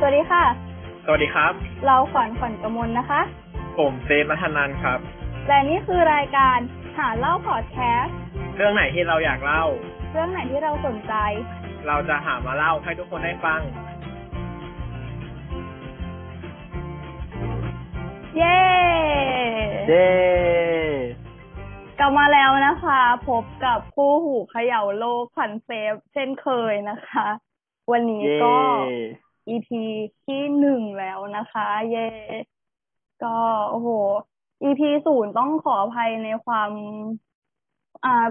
สวัสดีค่ะ สวัสดีครับ เราขวัญขวัญกมลนะคะ ผมเซฟมัทนันครับ และนี่คือรายการหาเล่าพอดแคสต์เรื่องไหนที่เราอยากเล่า เรื่องไหนที่เราสนใจ เราจะหามาเล่าให้ทุกคนได้ฟัง เย้เย้กลับมาแล้วนะคะ พบกับคู่หูเขย่าโลกขวัญเซฟเช่นเคยนะคะ วันนี้เย้ก็ EP ที่หนึ่งแล้วนะคะ เย่ก็โอ้โห EP ศูนย์ต้องขออภัยในความอ่า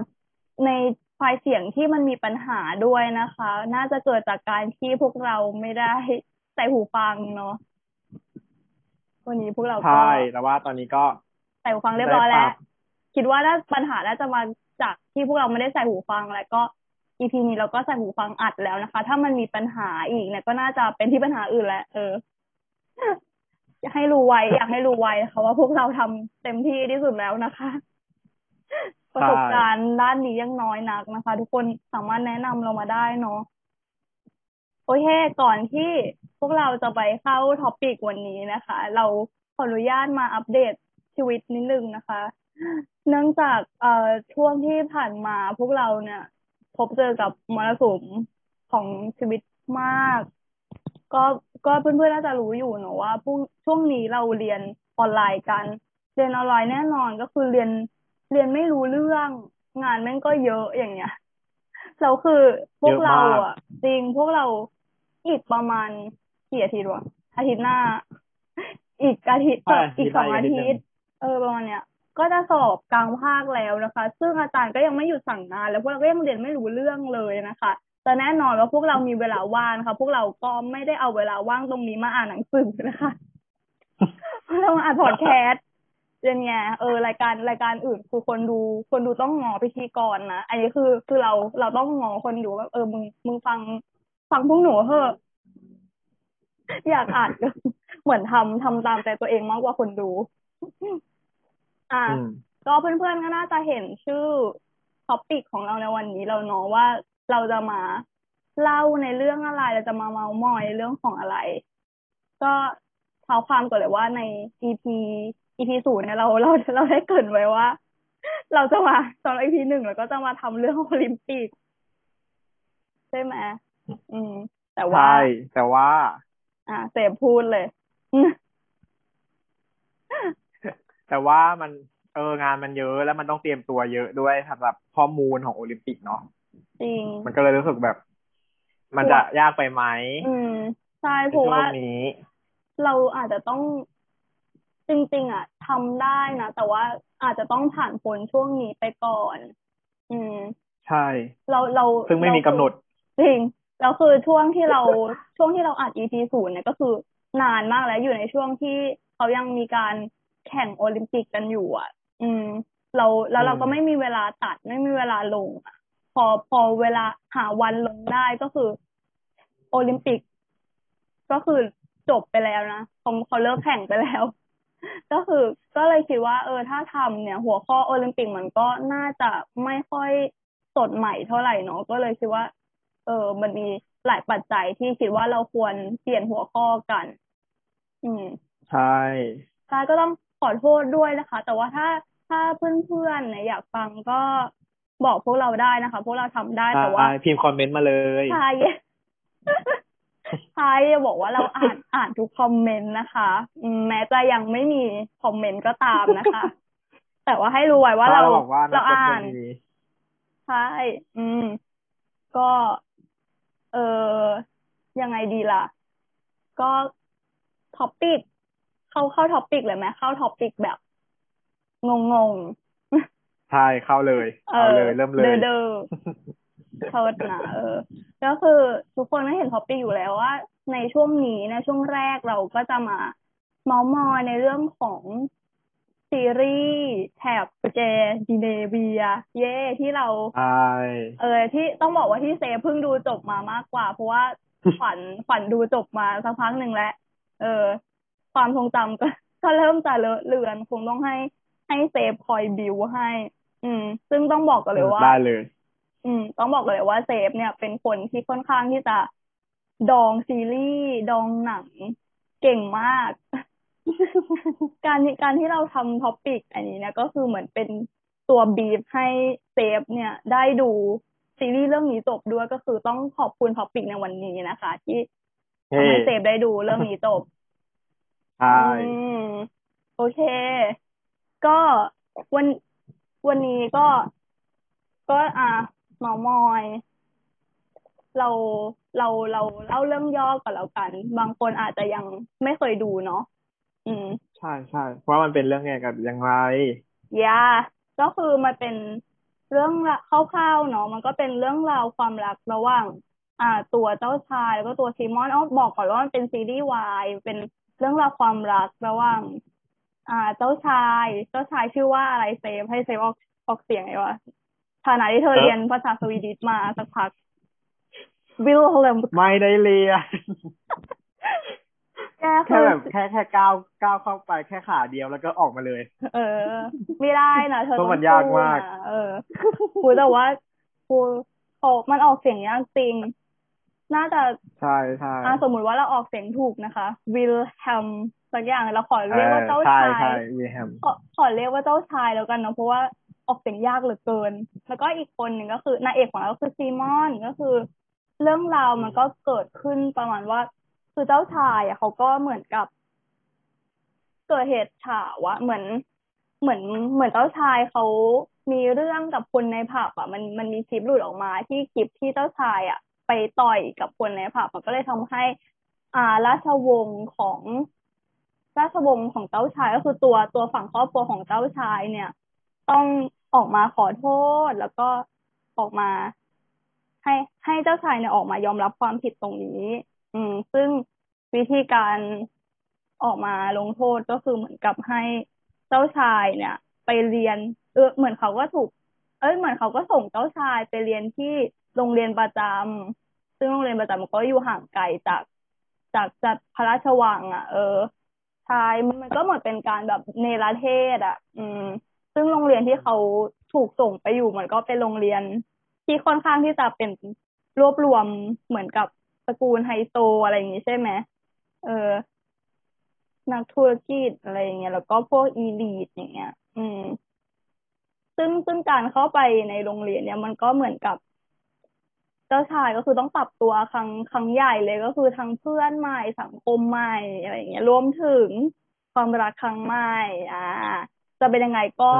ในไฟล์เสียงที่มันมีปัญหาด้วยนะคะ น่าจะเกิดจากการที่พวกเราไม่ได้ใส่หูฟังเนาะวันนี้พวกเราก็ใช่แต่ว่าตอนนี้ก็ใส่หูฟังเรียบร้อยแล้วได้ปรับคิดว่าน่าปัญหาน่าจะมาจากที่พวกเราไม่ได้ใส่หูฟังแล้วก็ EP นี้เราก็ใส่หูฟังอัดแล้วนะคะ ถ้ามันมีปัญหาอีกเนี่ยก็น่าจะเป็นที่ปัญหาอื่นแหละเอออยากให้รู้ไว้ อยากให้รู้ไว้นะคะว่าพวกเราทำเต็มที่ที่สุดแล้วนะคะ ประสบการณ์ด้านนี้ยังน้อยนักนะคะ ทุกคนสามารถแนะนำเรามาได้เนาะโอเคก่อนที่พวกเราจะไปเข้าท็อปิกวันนี้นะคะ เราขออนุญาตมาอัปเดตชีวิตนิดนึงนะคะ เนื่องจากเอ่อช่วงที่ผ่านมาพวกเราเนี่ย พบเจอกับมรสุมของชีวิตมาก ก็ก็เพื่อนๆน่าจะรู้อยู่เนอะว่าพวกช่วงนี้เราเรียนออนไลน์กัน เรียนออนไลน์แน่นอนก็คือเรียนเรียนไม่รู้เรื่องงานแม่งก็เยอะอย่างเงี้ยเราคือพวกเราอะ จริงพวกเราอีกประมาณกี่อาทิตย์วะอาทิตย์หน้า อีกอาทิตย์ใช่อีกสองอาอาทิตย์หนึ่ทิงตย์ เออประมาณเนี้ย ก็จะสอบกลางภาคแล้วนะคะ ซึ่งอาจารย์ก็ยังไม่หยุดสั่งงาน แล้วพวกเราก็ยังเรียนไม่รู้เรื่องเลยนะคะแต่แน่นอนว่าพวกเรามีเวลาว่างนะคะพวกเราก็ไม่ได้เอาเวลาว่างตรงนี้มาอ่านหนังสือนะคะเราอ่านพอดแคสต์เรียนไงเออรายการรายการอื่นคือคนดูคนดูต้องงอพิธีกรนะอันนี้คือคือเราเราต้องงอคนดูว่าเออมึงมึงฟังฟังพวกหนูเถอะอยากอ่านก็เหมือนทำทำตามใจตัวเองมากกว่าคนดู อ่าอืมก็เพื่อนๆก็น่าจะเห็นชื่อท็อปิกของเราในวันนี้เราเนาะว่าเราจะมาเล่าในเรื่องอะไรเราจะมาเมาส์มอยในเรื่องของอะไร ก็เท้าความก่อนเลยว่าใน EP EP ศูนย์เนี่ยเราเราเราได้เกรินไว้ว่า เราจะมาตอน EP หนึ่งเราก็จะมาทำเรื่องโอลิมปิกใช่ไหมอืม แต่ว่าใช่แต่ว่า อ่าเสพพูดเลย แต่ว่ามันเอองานมันเยอะแล้วมันต้องเตรียมตัวเยอะด้วยสำหรับข้อมูลของโอลิมปิกเนาะจริง มันก็เลยรู้สึกแบบ มันจะยากไปไหมอืมใช่ในเพราะช่วว่างนี้เราอาจจะต้องจริง ๆ อะทำได้นะแต่ว่าอาจจะต้องผ่านพ้นช่วงนี้ไปก่อน อืม ใช่ เราเราซึ่งไม่มีกำหนด จริงแล้วคือช่วงที่เราช่วงที่เราอัด EP ศูนย์เนี่ยก็คือนานมากแล้วอยู่ในช่วงที่เขายังมีการ แข่งโอลิมปิกกันอยู่อะ อืม เราแล้วเราก็อืมไม่มีเวลาตัดไม่มีเวลาลงอะพอพอเวลาหาวันลงได้ก็คือ โอลิมปิก ก็คือจบไปแล้วนะเขาเขาเลิกแข่งไปแล้ว ก็คือ ก็เลยคิดว่า เออ ถ้าทำเนี่ย หัวข้อโอลิมปิกมันก็น่าจะไม่ค่อยสดใหม่เท่าไหร่เนาะก็เลยคิดว่า เออ มันมีหลายปัจจัยที่คิดว่าเราควรเปลี่ยนหัวข้อกัน อืมใช่ใช่ก็ต้อง ขอโทษด้วยนะคะ แต่ว่าถ้าถ้าเพื่อนๆเนี่ยอยากฟังก็บอกพวกเราได้นะคะ พวกเราทำได้แต่ว่าใช่พิมพ์คอมเมนต์มาเลยใช่ใช่บอกว่าเราอ่านอ่านทุกคอมเมนต์นะคะอืมแม้จะยังไม่มีคอมเมนต์ก็ตามนะคะ แต่ว่าให้รู้ไว้ว่าเราถ้บอกว่าเราคตอ่านจะมีใช่อืม ก็ เออยังไงดีล่ะ ก็ topic เข้าเข้า topic เลยไหมเข้า topic แบบ งงงใช่เข้าเลยๆเอเอาอเลยเริ่มเลยเดอเดอโทษนะเออก็คือทุกคนได้เห็น topic อยู่แล้วว่า ในช่วงนี้ในช่วงแรกเราก็จะมาเมาส์มอยในเรื่องของซีรีส์แถบสแกนดิเนเวีย เย่ที่เราใช่เออที่ต้องบอกว่าที่เซฟเพิ่งดูจบมามากกว่า เพราะว่าขวัญขวัญดูจบมาสักพักหนึ่งแล้วเออ ความทรงจำก็ก็เริ่มจะเลอะเลือน คงต้องให้ให้เซฟคอยบิวให้ อืม ซึ่งต้องบอกกันเลยว่าได้เลย อืม ต้องบอกเลยว่าเซฟเนี่ยเป็นคนที่ค่อนข้างที่จะดองซีรีส์ดองหนังเก่งมาก การการที่เราทำ topic อันนี้เนี่ยก็คือเหมือนเป็นตัวบีบให้เซฟเนี่ยได้ดูซีรีส์เรื่องนี้จบด้วยก็คือต้องขอบคุณ topic ในวันนี้นะคะ ที่ทำให้เซฟได้ดูเรื่องนี้จบ ใช่ อืม โอเค ก็วันวันนี้ก็ก็อ่าเมามอย เราเราเราเล่าเรื่องย่อก่อนแล้วกัน บางคนอาจจะยังไม่เคยดูเนาะอืม ใช่ใช่เพราะมันเป็นเรื่องไงกับยังไงยาก็คือมันเป็นเรื่องละคร่าวๆเนาะมันก็เป็นเรื่องราวความรักระหว่าง อ่า ตัวเจ้าชายแล้วก็ตัวซีมอนอ้อบอกก่อนว่ามันเป็นซีรีส์วายเป็น เรื่องราวความรักระหว่าง อ่า เจ้าชาย เจ้าชายชื่อว่าอะไรเซฟให้เซฟออกออกเสียงไงวะฐานะที่เธอเออเรียนภาษาสวีดิชมาสักพักวิลเลมไม่ได้เรียนแกแค่คือแบบแค่แค่ก้าวก้าวเข้าไปแค่ขาเดียวแล้วก็ออกมาเลย เออ ไม่ได้นะเธอเพต้อราะงมันยากมากสู้นะเออคูแต่ว่าคูเขามันออกเสียงยากจริง น่าจะใช่ใช่อ่าสมมุติว่าเราออกเสียงถูกนะคะวิลแฮมสักอย่างเราขอเรียกว่าเจ้าใช่ชายใช่วีแฮมขอขอเรียกว่าเจ้าชายแล้วกันเนาะเพราะว่าออกเสียงยากเหลือเกิน แล้วก็อีกคนหนึ่งก็คือนางเอกของเราก็คือซีมอนก็คือ เรื่องราวมันก็เกิดขึ้นประมาณว่า คือเจ้าชายอะเขาก็เหมือนกับ เกิดเหตุฉาวะเหมือน เหมือนเหมือนเจ้าชายเขามีเรื่องกับคนในผับอะ มันมันมีคลิปหลุดออกมาที่คลิปที่เจ้าชายอะ ไปต่อยกับคนในผับมันก็เลยทำให้ อ่าราชวงศ์ของราชวงศ์ของเจ้าชายก็คือตัวตัวฝั่งครอบครัวของเจ้าชายเนี่ย ต้องออกมาขอโทษแล้วก็ออกมา ให้ให้เจ้าชายเนี่ยออกมายอมรับความผิดตรงนี้ อืม ซึ่งวิธีการออกมาลงโทษก็คือเหมือนกับให้เจ้าชายเนี่ย ไปเรียน เออเหมือนเขาก็ถูก เอ้ยเหมือนเขาก็ส่งเจ้าชายไปเรียนที่ โรงเรียนประจำซึ่งโรงเรียนประจำมันก็อยู่ห่างไกลจากจากจากพระราชวังอะ เออใช่มันก็เหมือนเป็นการแบบเนรเทศ อะ อืม ซึ่งโรงเรียนที่เขาถูกส่งไปอยู่มันก็เป็นโรงเรียน ที่ค่อนข้างที่จะเป็นรวบรวมเหมือนกับตระกูลไฮโซอะไรอย่างนี้ใช่ไหมเออนักธุรกิจอะไรอย่างเงี้ยแล้วก็พวกอีลีทอย่างเงี้ย อืม ซึ่งซึ่งการเข้าไปในโรงเรียนเนี่ยมันก็เหมือนกับ เจ้าชายก็คือต้องปรับตัวครั้งครั้งใหญ่เลยก็คือทั้งเพื่อนใหม่สังคมใหม่อะไรอย่างเงี้ยรวมถึงความรักครั้งใหม่ อ่า จะเป็นยังไงก็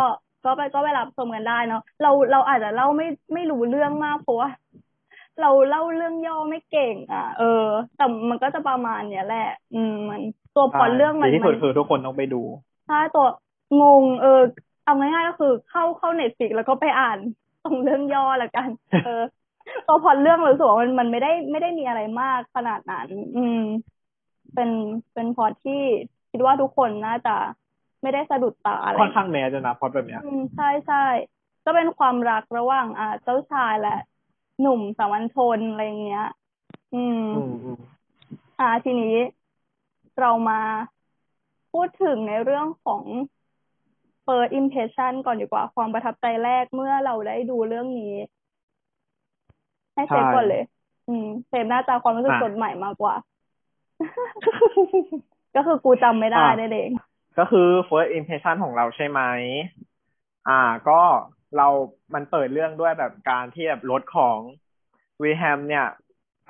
ก็ไปก็ไปรับชมกันได้เนาะเราเราอาจจะเล่าไม่ไม่รู้เรื่องมากเพราะว่าเราเล่าเรื่องย่อไม่เก่ง อะ เออ แต่มันก็จะประมาณเนี้ยแหละ อืม มันตัวพล็อตเรื่องมันดีที่สุดมันคือทุกคนต้องไปดูถ้าตัวงง เออ เอาง่ายๆก็คือเข้าเข้า Netflix แล้วก็ไปอ่านตรงเรื่องย่อละกัน เออ ตัวพล็อตเรื่องเรารู้สึกว่ามันมันไม่ได้ไม่ได้มีอะไรมากขนาดนั้น อืม เป็นเป็นพล็อตที่คิดว่าทุกคนน่าจะไม่ได้สะดุดตาอะไรค่อนข้างแมสเลยนะเพราะแบบเนี้ย อืมใช่ใช่ก็เป็นความรักระหว่าง อ่า เจ้าชายและหนุ่มสามัญชนอะไรเงี้ย อืมอืมอืมอ่า ทีนี้เรามาพูดถึงในเรื่องของ first impression ก่อนดีกว่า ความประทับใจแรกเมื่อเราได้ดูเรื่องนี้ ให้เซฟก่อนเลย อืมเซฟน่าจะความรู้สึกสดใหม่มากกว่า ก็คือกูจำไม่ได้นั่นเอง ก็คือ first impression ของเราใช่ไหม อ่า ก็เรา มันเปิดเรื่องด้วยแบบการที่แบบรถของวีแฮมเนี่ย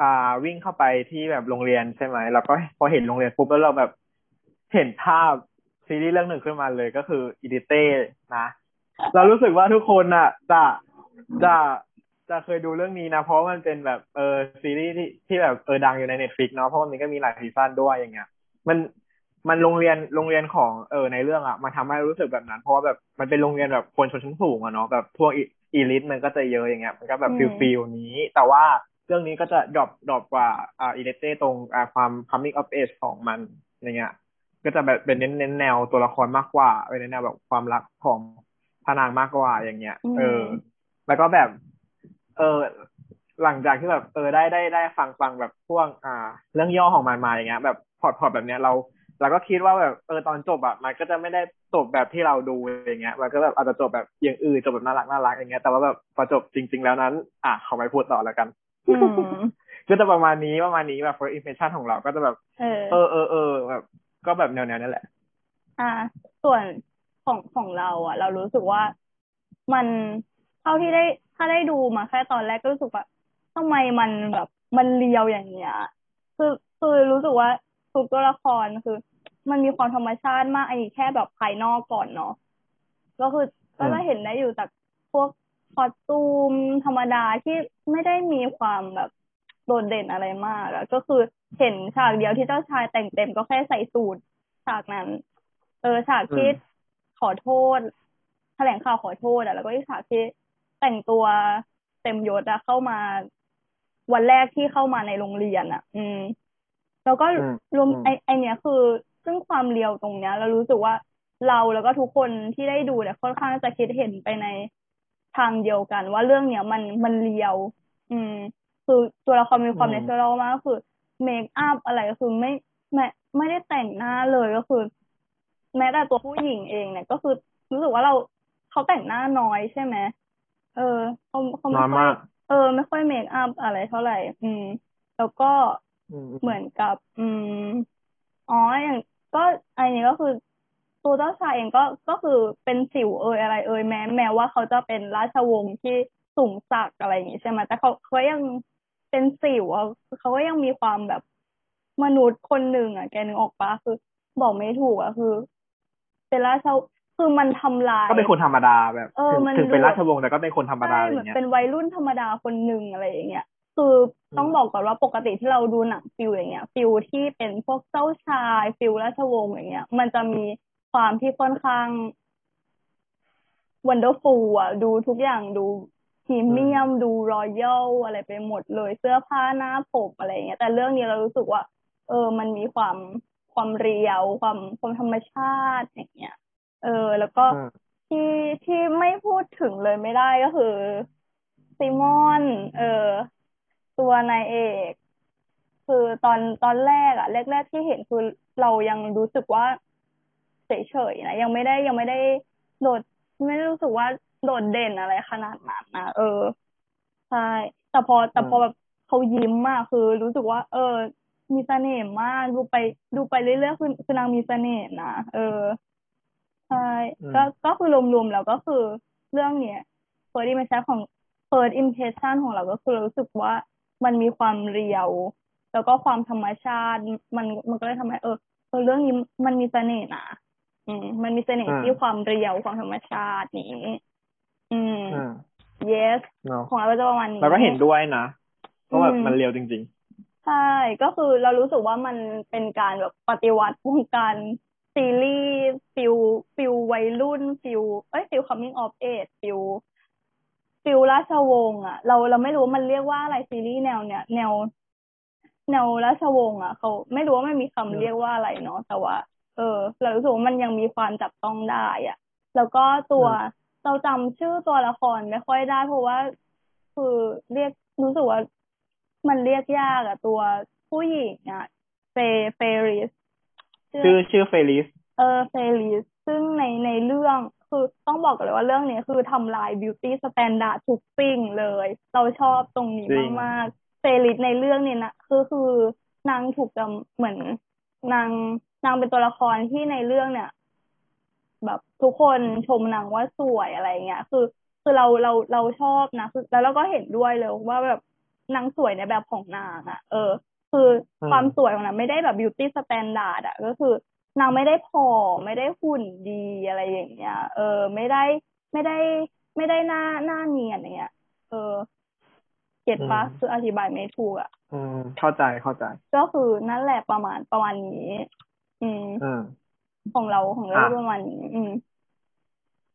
อ่า วิ่งเข้าไปที่แบบโรงเรียนใช่ไหม แล้วก็พอเห็นโรงเรียนปุ๊บแล้วเราแบบเห็นภาพซีรีส์เรื่องหนึ่งขึ้นมาเลยก็คืออีดิเต้นะ เรารู้สึกว่าทุกคนอะจะจะ จะเคยดูเรื่องนี้นะเพราะมันเป็นแบบเออซีรีส์ที่ที่แบบเออดังอยู่ใน Netflix เนาะเพราะมันก็มีหลายซีซั่นด้วยอย่างเงี้ย มันมันโรงเรียนโรงเรียนของเออในเรื่องอะมันทำให้รู้สึกแบบนั้น เพราะว่าแบบมันเป็นโรงเรียนแบบคนชนชั้นสูงอะเนาะแบบพวก elite มันก็จะเยอะอย่างเงี้ยมันก็แบบอืม feel feel นี้ แต่ว่าเรื่องนี้ก็จะ drop drop กว่าอ่า Elite ตรงอ่าความ coming of age ของมันอย่างเงี้ย ก็จะแบบเป็นเน้นเน้นแนวตัวละครมากกว่าเป็นแนวแบบความรักของพระนางมากกว่าอย่างเงี้ยอืมเออ แล้วก็แบบ เออ หลังจากที่แบบเออได้ได้ได้ฟังฟังแบบพวกอ่า เรื่องย่อของมันมาอย่างเงี้ย แบบพล็อตพล็อตแบบเนี้ยเราเราก็คิดว่าแบบเออตอนจบอะมันก็จะไม่ได้จบแบบที่เราดูอย่างเงี้ย มันก็แบบอาจจะจบแบบอย่างอื่นจบแบบน่ารักน่ารักอย่างเงี้ยแต่ว่าแบบพอจบจริง ๆ แล้วนั้น อะเขาไม่พูดต่อแล้วกันอืมก็จะประมาณนี้ประมาณนี้แบบ first impression ของเราก็จะแบบ เออเออเออเออแบบก็แบบแนวๆนั่นแหละ อ่า ส่วนของของเรา อะ เรารู้สึกว่ามันเท่าที่ได้ ถ้าได้ดูมาแค่ตอนแรกก็รู้สึกว่าทำไมมันแบบมันเรียวอย่างเงี้ย คือคือรู้สึกว่าทุกตัวละครคือ มันมีความธรรมชาติมากอันนี้แค่แบบภายนอกก่อนเนาะก็คือก็จะเห็นได้อยู่จากพวกคอสตูมธรรมดาที่ไม่ได้มีความแบบโดดเด่นอะไรมากอะก็คือเห็นฉากเดียวที่เจ้าชายแต่งเต็มก็แค่ใส่สูทฉากนั้น เออฉากที่อืมขอโทษแถลงข่าวขอโทษอะแล้วก็อีกฉากที่ แต่งตัวเต็มยศอะเข้ามาวันแรกที่เข้ามาในโรงเรียนอะอืม แล้วก็อืมรวมอืมไอไอเนี้ยคือ ซึ่งความเรียวตรงเนี้ย เรารู้สึกว่าเราแล้วก็ทุกคนที่ได้ดูเนี่ยค่อนข้างจะคิดเห็นไปในทางเดียวกัน ว่าเรื่องเนี้ยมันมันเรียว อืม คือตัวละครมีความอืมเนเชอรัลมากก็คือเมคอัพอะไรก็คือไม่ไม่ไม่ได้แต่งหน้าเลยก็คือ แม้แต่ตัวผู้หญิงเองเนี่ย ก็คือรู้สึกว่าเราเขาแต่งหน้าน้อยใช่ไหม เออเขาเขาน้ไม่อยค่อมายกเออ ไม่ค่อยเมคอัพอะไรเท่าไหร่ อืม แล้วก็อืมเหมือนกับ อืมอ๋ออย่างก็อันนี้ก็คือตัวเจ้าชายเองก็ก็คือเป็นสิวเอยอะไร เอยแม้แม้ว่าเขาจะเป็นราชวงศ์ที่สูงศักดิ์อะไรอย่างงี้ใช่ไหมแต่เขาเขายังเป็นสิวอะเขาก็ยังมีความแบบมนุษย์คนหนึ่งอะแกนึกออกปะคือ บอกไม่ถูกอะคือ เป็นราชว คือมันทำลายก็เป็นคนธรรมดาแบบเออถึงมันถึงเป็นดูราชวงศ์แต่ก็เป็นคนธรรมดาใช่อะไรเหมือนเงี้ยเป็นวัยรุ่นธรรมดาคนหนึ่งอะไรอย่างเงี้ยคือต้องอืมบอกก่อนว่าปกติที่เราดูหนัง feel อย่างเงี้ย feel ที่เป็นพวกเจ้าชาย feel ราชวงศ์อย่างเงี้ย มันจะมีความที่ค่อนข้างwonderful อะดูทุกอย่างดูพรีเมียมดู royal อะไรไปหมดเลยเสื้อผ้าหน้าผมอะไรอย่างเงี้ย แต่เรื่องนี้เรารู้สึกว่า เออ มันมีความความ real ความความธรรมชาติอย่างเงี้ย เออ แล้วก็อืมที่ที่ไม่พูดถึงเลยไม่ได้ก็คือซิมอน เออ ตัวนายเอก คือตอนตอนแรกอะแรกๆที่เห็นคือเรายังรู้สึกว่าเฉยๆนะยังไม่ได้ยังไม่ได้โดดไม่ได้รู้สึกว่าโดดเด่นอะไรขนาดนั้นนะเออใช่แต่พอแต่พอแบบเขายิ้มมากคือรู้สึกว่า เออ มีเสน่ห์มากดูไปดูไปเรื่อยๆคือคือนางมีเสน่ห์นะเออ ใช่อืมก็ก็คือรวมๆแล้วก็คือเรื่องเนี้ย first impression ของ first impression ของเราก็คือเรารู้สึกว่ามันมีความเรียว แล้วก็ความธรรมชาติ มันมันก็เลยทำให้เออเออเรื่องนี้มันมีเสน่ห์นะอืม มันมีเสน่ห์อืมที่ความ real ความธรรมชาตินี้ อืมอืม yes เนาะของเราก็จะประมาณนี้เราก็เห็นด้วยนะเพราะแบบอืมมัน real จริงใช่ ก็คือเรารู้สึกว่ามันเป็นการแบบปฏิวัติวงการ ซีรีส์ feel feel วัยรุ่น feel เอ้ย feel coming of age feel feel ราชวงศ์อะ เราเราไม่รู้ว่ามันเรียกว่าอะไรซีรีส์แนวเนี้ยแนว แนวราชวงศ์อะเขาไม่รู้ว่ามันมีคำเรียกว่าอะไรเนาะแต่ว่า เออ เรารู้สึกว่ามันยังมีความจับต้องได้อะ แล้วก็ตัวอืมเราจำชื่อตัวละครไม่ค่อยได้เพราะว่า คือเรียกรู้สึกว่ามันเรียกยากอะตัวผู้หญิงอะเฟเฟลิสๆ ชื่อชื่อเฟลิสเออเฟลิสซึ่งในในเรื่องคือต้องบอกกันเลยว่าเรื่องนี้คือทำลาย beauty standard ทุกสิ่งเลย เราชอบตรงนี้จริงมากๆเฟลิสในเรื่องนี้นะคือคือนางถูกจำเหมือนนางนางเป็นตัวละครที่ในเรื่องเนี่ย แบบทุกคนชมนางว่าสวยอะไรเงี้ย คือคือเราเราเราชอบนะคือแล้วเราก็เห็นด้วยเลยว่าแบบนางสวยในแบบของนางอะ เออ คืออมความสวยของนางไม่ได้แบบ beauty standard อะก็คือนางไม่ได้ผอมไม่ได้หุ่นดีอะไรอย่างเงี้ย เออ ไม่ได้ไม่ได้ไม่ได้หน้าหน้าเนียนอย่างเงี้ย เออ เก็ตปะอืมคืออธิบายไม่ถูกอะอืมเข้าใจเข้าใจ ก็คือนั่นแหละประมาณประมาณนี้ อืมอืมของเราของเราอะประมาณนี้อืม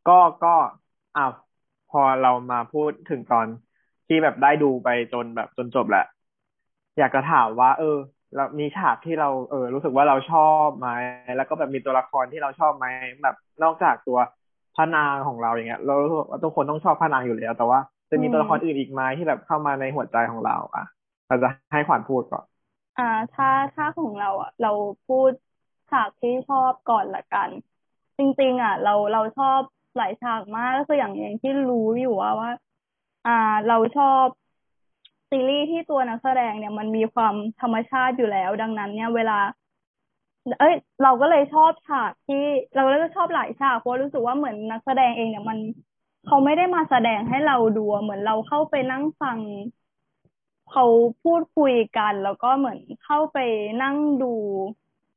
ก็ก็อ้าวพอเรามาพูดถึงตอนที่แบบได้ดูไปจนแบบจนจบแหละ อยากจะถามว่า เออแล้วมีฉากที่เราเออ รู้สึกว่าเราชอบไหมแล้วก็แบบมีตัวละครที่เราชอบไหมแบบนอกจากตัวพระนางของเราอย่างเงี้ย เรารู้สึกว่าทุกคนต้องชอบพระนางอยู่แล้ว แต่ว่าจะมีตัวละครอื่นอีกไหมที่แบบเข้ามาในหัวใจของเรา อะเราจะให้ขวัญพูดก่อนอ่า ถ้าถ้าของเราอะ เราพูดฉากที่ชอบก่อนละกัน จริง ๆ อะ เราเราชอบหลายฉากมากก็คืออย่างอย่างที่รู้อยู่ว่าว่า อ่า เราชอบ ซีรีส์ที่ตัวนักแสดงเนี่ยมันมีความธรรมชาติอยู่แล้ว ดังนั้น เนี่ยเวลา เอ้ย เราก็เลยชอบฉากที่เราก็ชอบหลายฉากเพราะรู้สึกว่าเหมือนนักแสดงเองเนี่ยมันเขาไม่ได้มาแสดงให้เราดูเหมือนเราเข้าไปนั่งฟังเขาพูดคุยกัน แล้วก็เหมือนเข้าไปนั่งดู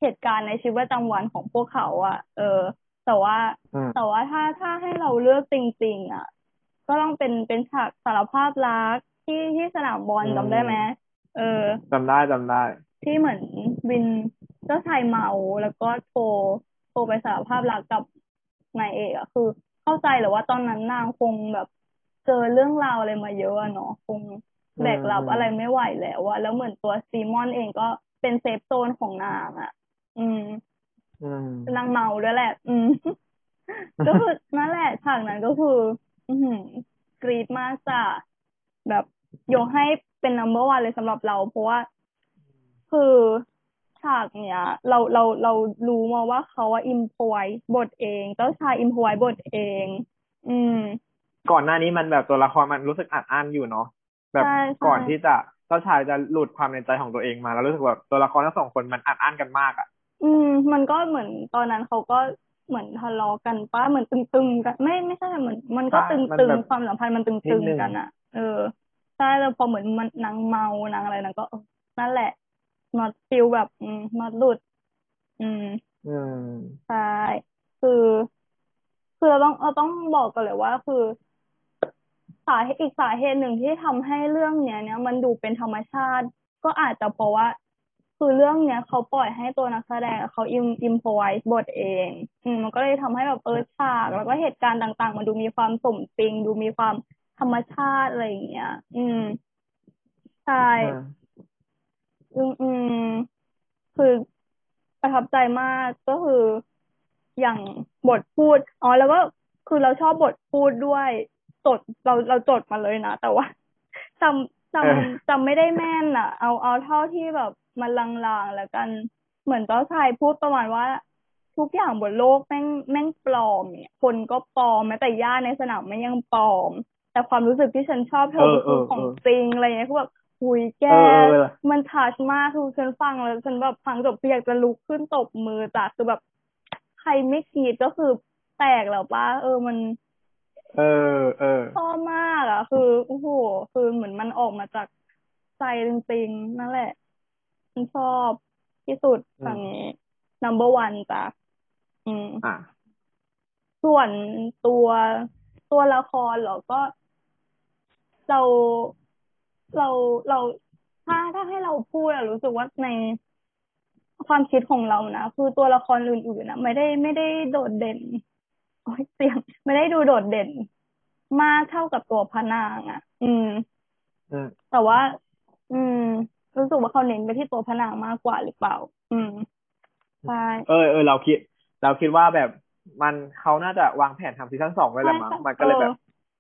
เหตุการณ์ในชีวิตประจำวันของพวกเขาอะเออ แต่ว่าแต่ว่าถ้าถ้าให้เราเลือกจริง ๆอะก็ต้องเป็นเป็นฉากสารภาพรัก ที่ที่สนามบอลจำได้ไหมเออจำได้จำได้ ที่เหมือนวินเจ้าชายเมาแล้วก็โทรโทรไปสารภาพรักกับนายเอกอะคือ เข้าใจหรือว่าตอนนั้นนางคงแบบเจอเรื่องราวอะไรมาเยอะเนาะคงแบกรับอะไรไม่ไหวแล้วอะแล้วเหมือนตัวซีมอนเองก็เป็น safe zone ของนางอะอืมนางเมาด้วยแหละ อืมก็คือนั่นแหละฉากนั้นก็คือ อืกรีดมากจ้ะแบบ ยกให้เป็นนัมเบอร์วันเลยสำหรับเรา เพราะว่าคือฉากเนี้ยเราเราเรารู้มาว่าเขาว่าอิมพไว้บทเอง เจ้าชายอิมพไว้บทเอง อืม ก่อนหน้านี้มันแบบตัวละครมันรู้สึกอัดอั้นอยู่เนาะแบบก่อนที่จะเจ้าชายจะหลุดความในใจของตัวเองมา แล้วรู้สึกแบบตัวละครทั้งสองคนมันอัดอั้นกันมากอะ อืม มันก็เหมือนตอนนั้นเขาก็เหมือนทะเลาะกันป้าเหมือนตึงๆกัน ไม่ไม่ใช่เหมือนมันก็ตึงๆความสัมพันธ์มันตึงๆกันอะ เออ ใช่แล้วพอเหมือนมันนางเมานางอะไรนางก็นั่นแหละนอตฟิลแบบอืมนอตหลุด อืมอืมใช่คือคือเราต้องเราต้องบอกกันเลยว่าคือสาเหตุอีกสาเหตุหนึ่งที่ทำให้เรื่องเนี้ยเนี้ยมันดูเป็นธรรมชาติ ก็อาจจะเพราะว่า คือเรื่องเนี้ยเขาปล่อยให้ตัวนักแสดงเขาอิมอิมพอไวส์บทเอง อืมมันก็เลยทำให้แบบเออฉาก แล้วก็เหตุการณ์ต่าง ๆ มันดูมีความสมจริง ดูมีความ ธรรมชาติอะไรอย่างเงี้ย อืมใช่อืมอืมคือประทับใจมากก็คืออย่างบทพูดอ๋อแล้วก็คือเราชอบบทพูดด้วยจดเราเราจดมาเลยนะแต่ว่าจำจำจำไม่ได้แม่นอะ เอาเอาเท่าที่แบบมันลางๆแล้วกันเหมือนเจ้าชายพูดประมาณว่า ทุกอย่างบนโลกแม่งแม่งปลอมเนี่ยคนก็ปลอมแม้แต่ย่าในสนามไม่ยังปลอม แต่ความรู้สึกที่ฉันชอบเธอคือของจริงอะไรเงี้ยคือแบบหุยแกมันทัชมากคือฉันฟังแล้วฉันแบบฟังจบอยากจะลุกขึ้นตบมือจ้ะคือแบบใครไม่คิดก็คือแตกแล้วป้าเออมัน เออเออชอบมากอะ คือโอ้โหคือเหมือนมันออกมาจากใจจริงๆนั่นแหละฉันชอบที่สุดฝั่งนี้ number one จ้ะอืมอ่าส่วนตัวตัวละครเหรอก็ เราเราเราถ้าถ้าให้เราพูดอะรู้สึกว่าในความคิดของเรานะคือตัวละครอื่นๆนะไม่ได้ไม่ได้โดดเด่นโอ้ยเสียง ไม่ได้ดูโดดเด่น มากเท่ากับตัวพระนางอะ อืมแต่ว่า อืม รู้สึกว่าเขาเน้นไปที่ตัวพระนางมากกว่าหรือเปล่า อืมใช่เออเออเราคิด เราคิดว่าแบบมันเขาน่าจะวางแผนทำซีซั่นสองไว้แล้วมั้งมันก็เลยแบบ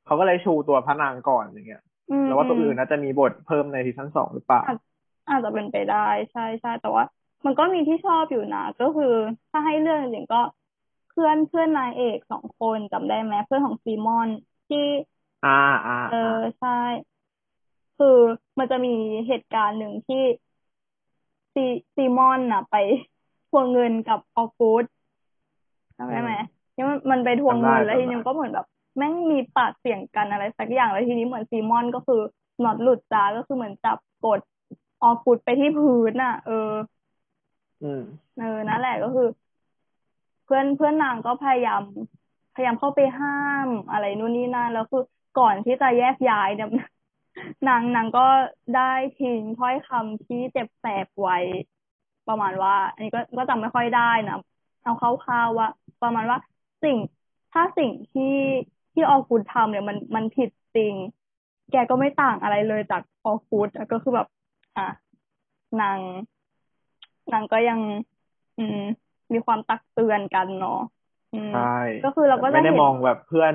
เขาก็เลยชูตัวพระนางก่อนอย่างเงี้ยแล้วว่าตัวอื่นน่าจะมีบทเพิ่มในซีซั่นสองหรือเปล่าอาจจะเป็นไปได้ใช่ใช่แต่ว่า มันก็มีที่ชอบอยู่นะก็คือถ้าให้เรื่องจริงก็พื่อนเพื่อนนายเอกสองคนจำได้ไหมเพื่อนของซีมอนที่ อ่าอ่าเออใช่ คือมันจะมีเหตุการณ์หนึ่งที่ซีซีมอนน่ะ ไปทวงเงินกับออกูดจำได้ไหมยังมันไปทวงเงินแล้วทีนี้ก็เหมือนแบบ แม่งมีปากเสียงกันอะไรสักอย่างแล้วทีนี้เหมือนซีมอนก็คือน็อตหลุดจ้าก็คือเหมือนจับกดออกูดไปที่พื้นอะ เออ อืมเออนั่นแหละก็คือ เพื่อนเพื่อนนางก็พยายาม พยายามเข้าไปห้ามอะไรนู่นนี่นั่นแล้วคือก่อนที่จะแยกย้ายเนี่ยนางนางก็ได้ทิ้งถ้อยคำที่เจ็บแสบไว้ ประมาณว่า อันนี้ก็ก็จำไม่ค่อยได้นะเอาคร่าวๆว่า ประมาณว่าสิ่งถ้าสิ่งที่ ที่ออกูดทำเนี่ยมันมันผิดจริง แกก็ไม่ต่างอะไรเลยจากออกูดก็คือแบบ อะนางนางก็ยัง อืม มีความตักเตือนกันเนาะใช่ก็คือเราก็ไม่ได้มองแบบเพื่อน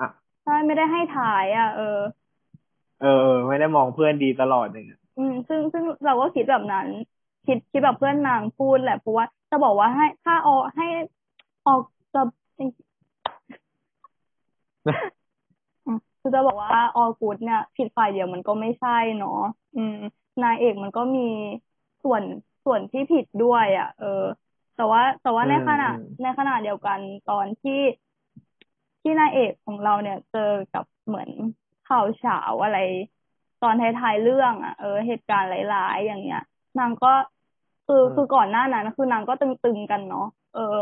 อะใช่ไม่ได้ให้ถ่าย อะ เออ เออ ไม่ได้มองเพื่อนดีตลอดอย่างเงี้ยอืม ซึ่งซึ่งเราก็คิดแบบนั้น คิดคิดแบบเพื่อนนางพูดแหละเพราะว่าจะบอกว่าให้ถ้าออกให้ออกจะ คือจะบอกว่าออกูดเนี่ยผิดฝ่ายเดียวมันก็ไม่ใช่เนาะอืม นายเอกมันก็มีส่วนส่วนที่ผิดด้วย อะ เออ แต่ว่าแต่ว่าในขณะในขณะเดียวกันตอนที่ที่นายเอกของเราเนี่ย เจอกับเหมือนข่าวเฉาอะไร ตอนท้ายๆเรื่องอะเออเหตุการณ์ร้ายๆ อย่างเงี้ย นางก็คือคือก่อนหน้านั้นคือนางก็ตึงๆกันเนาะเออ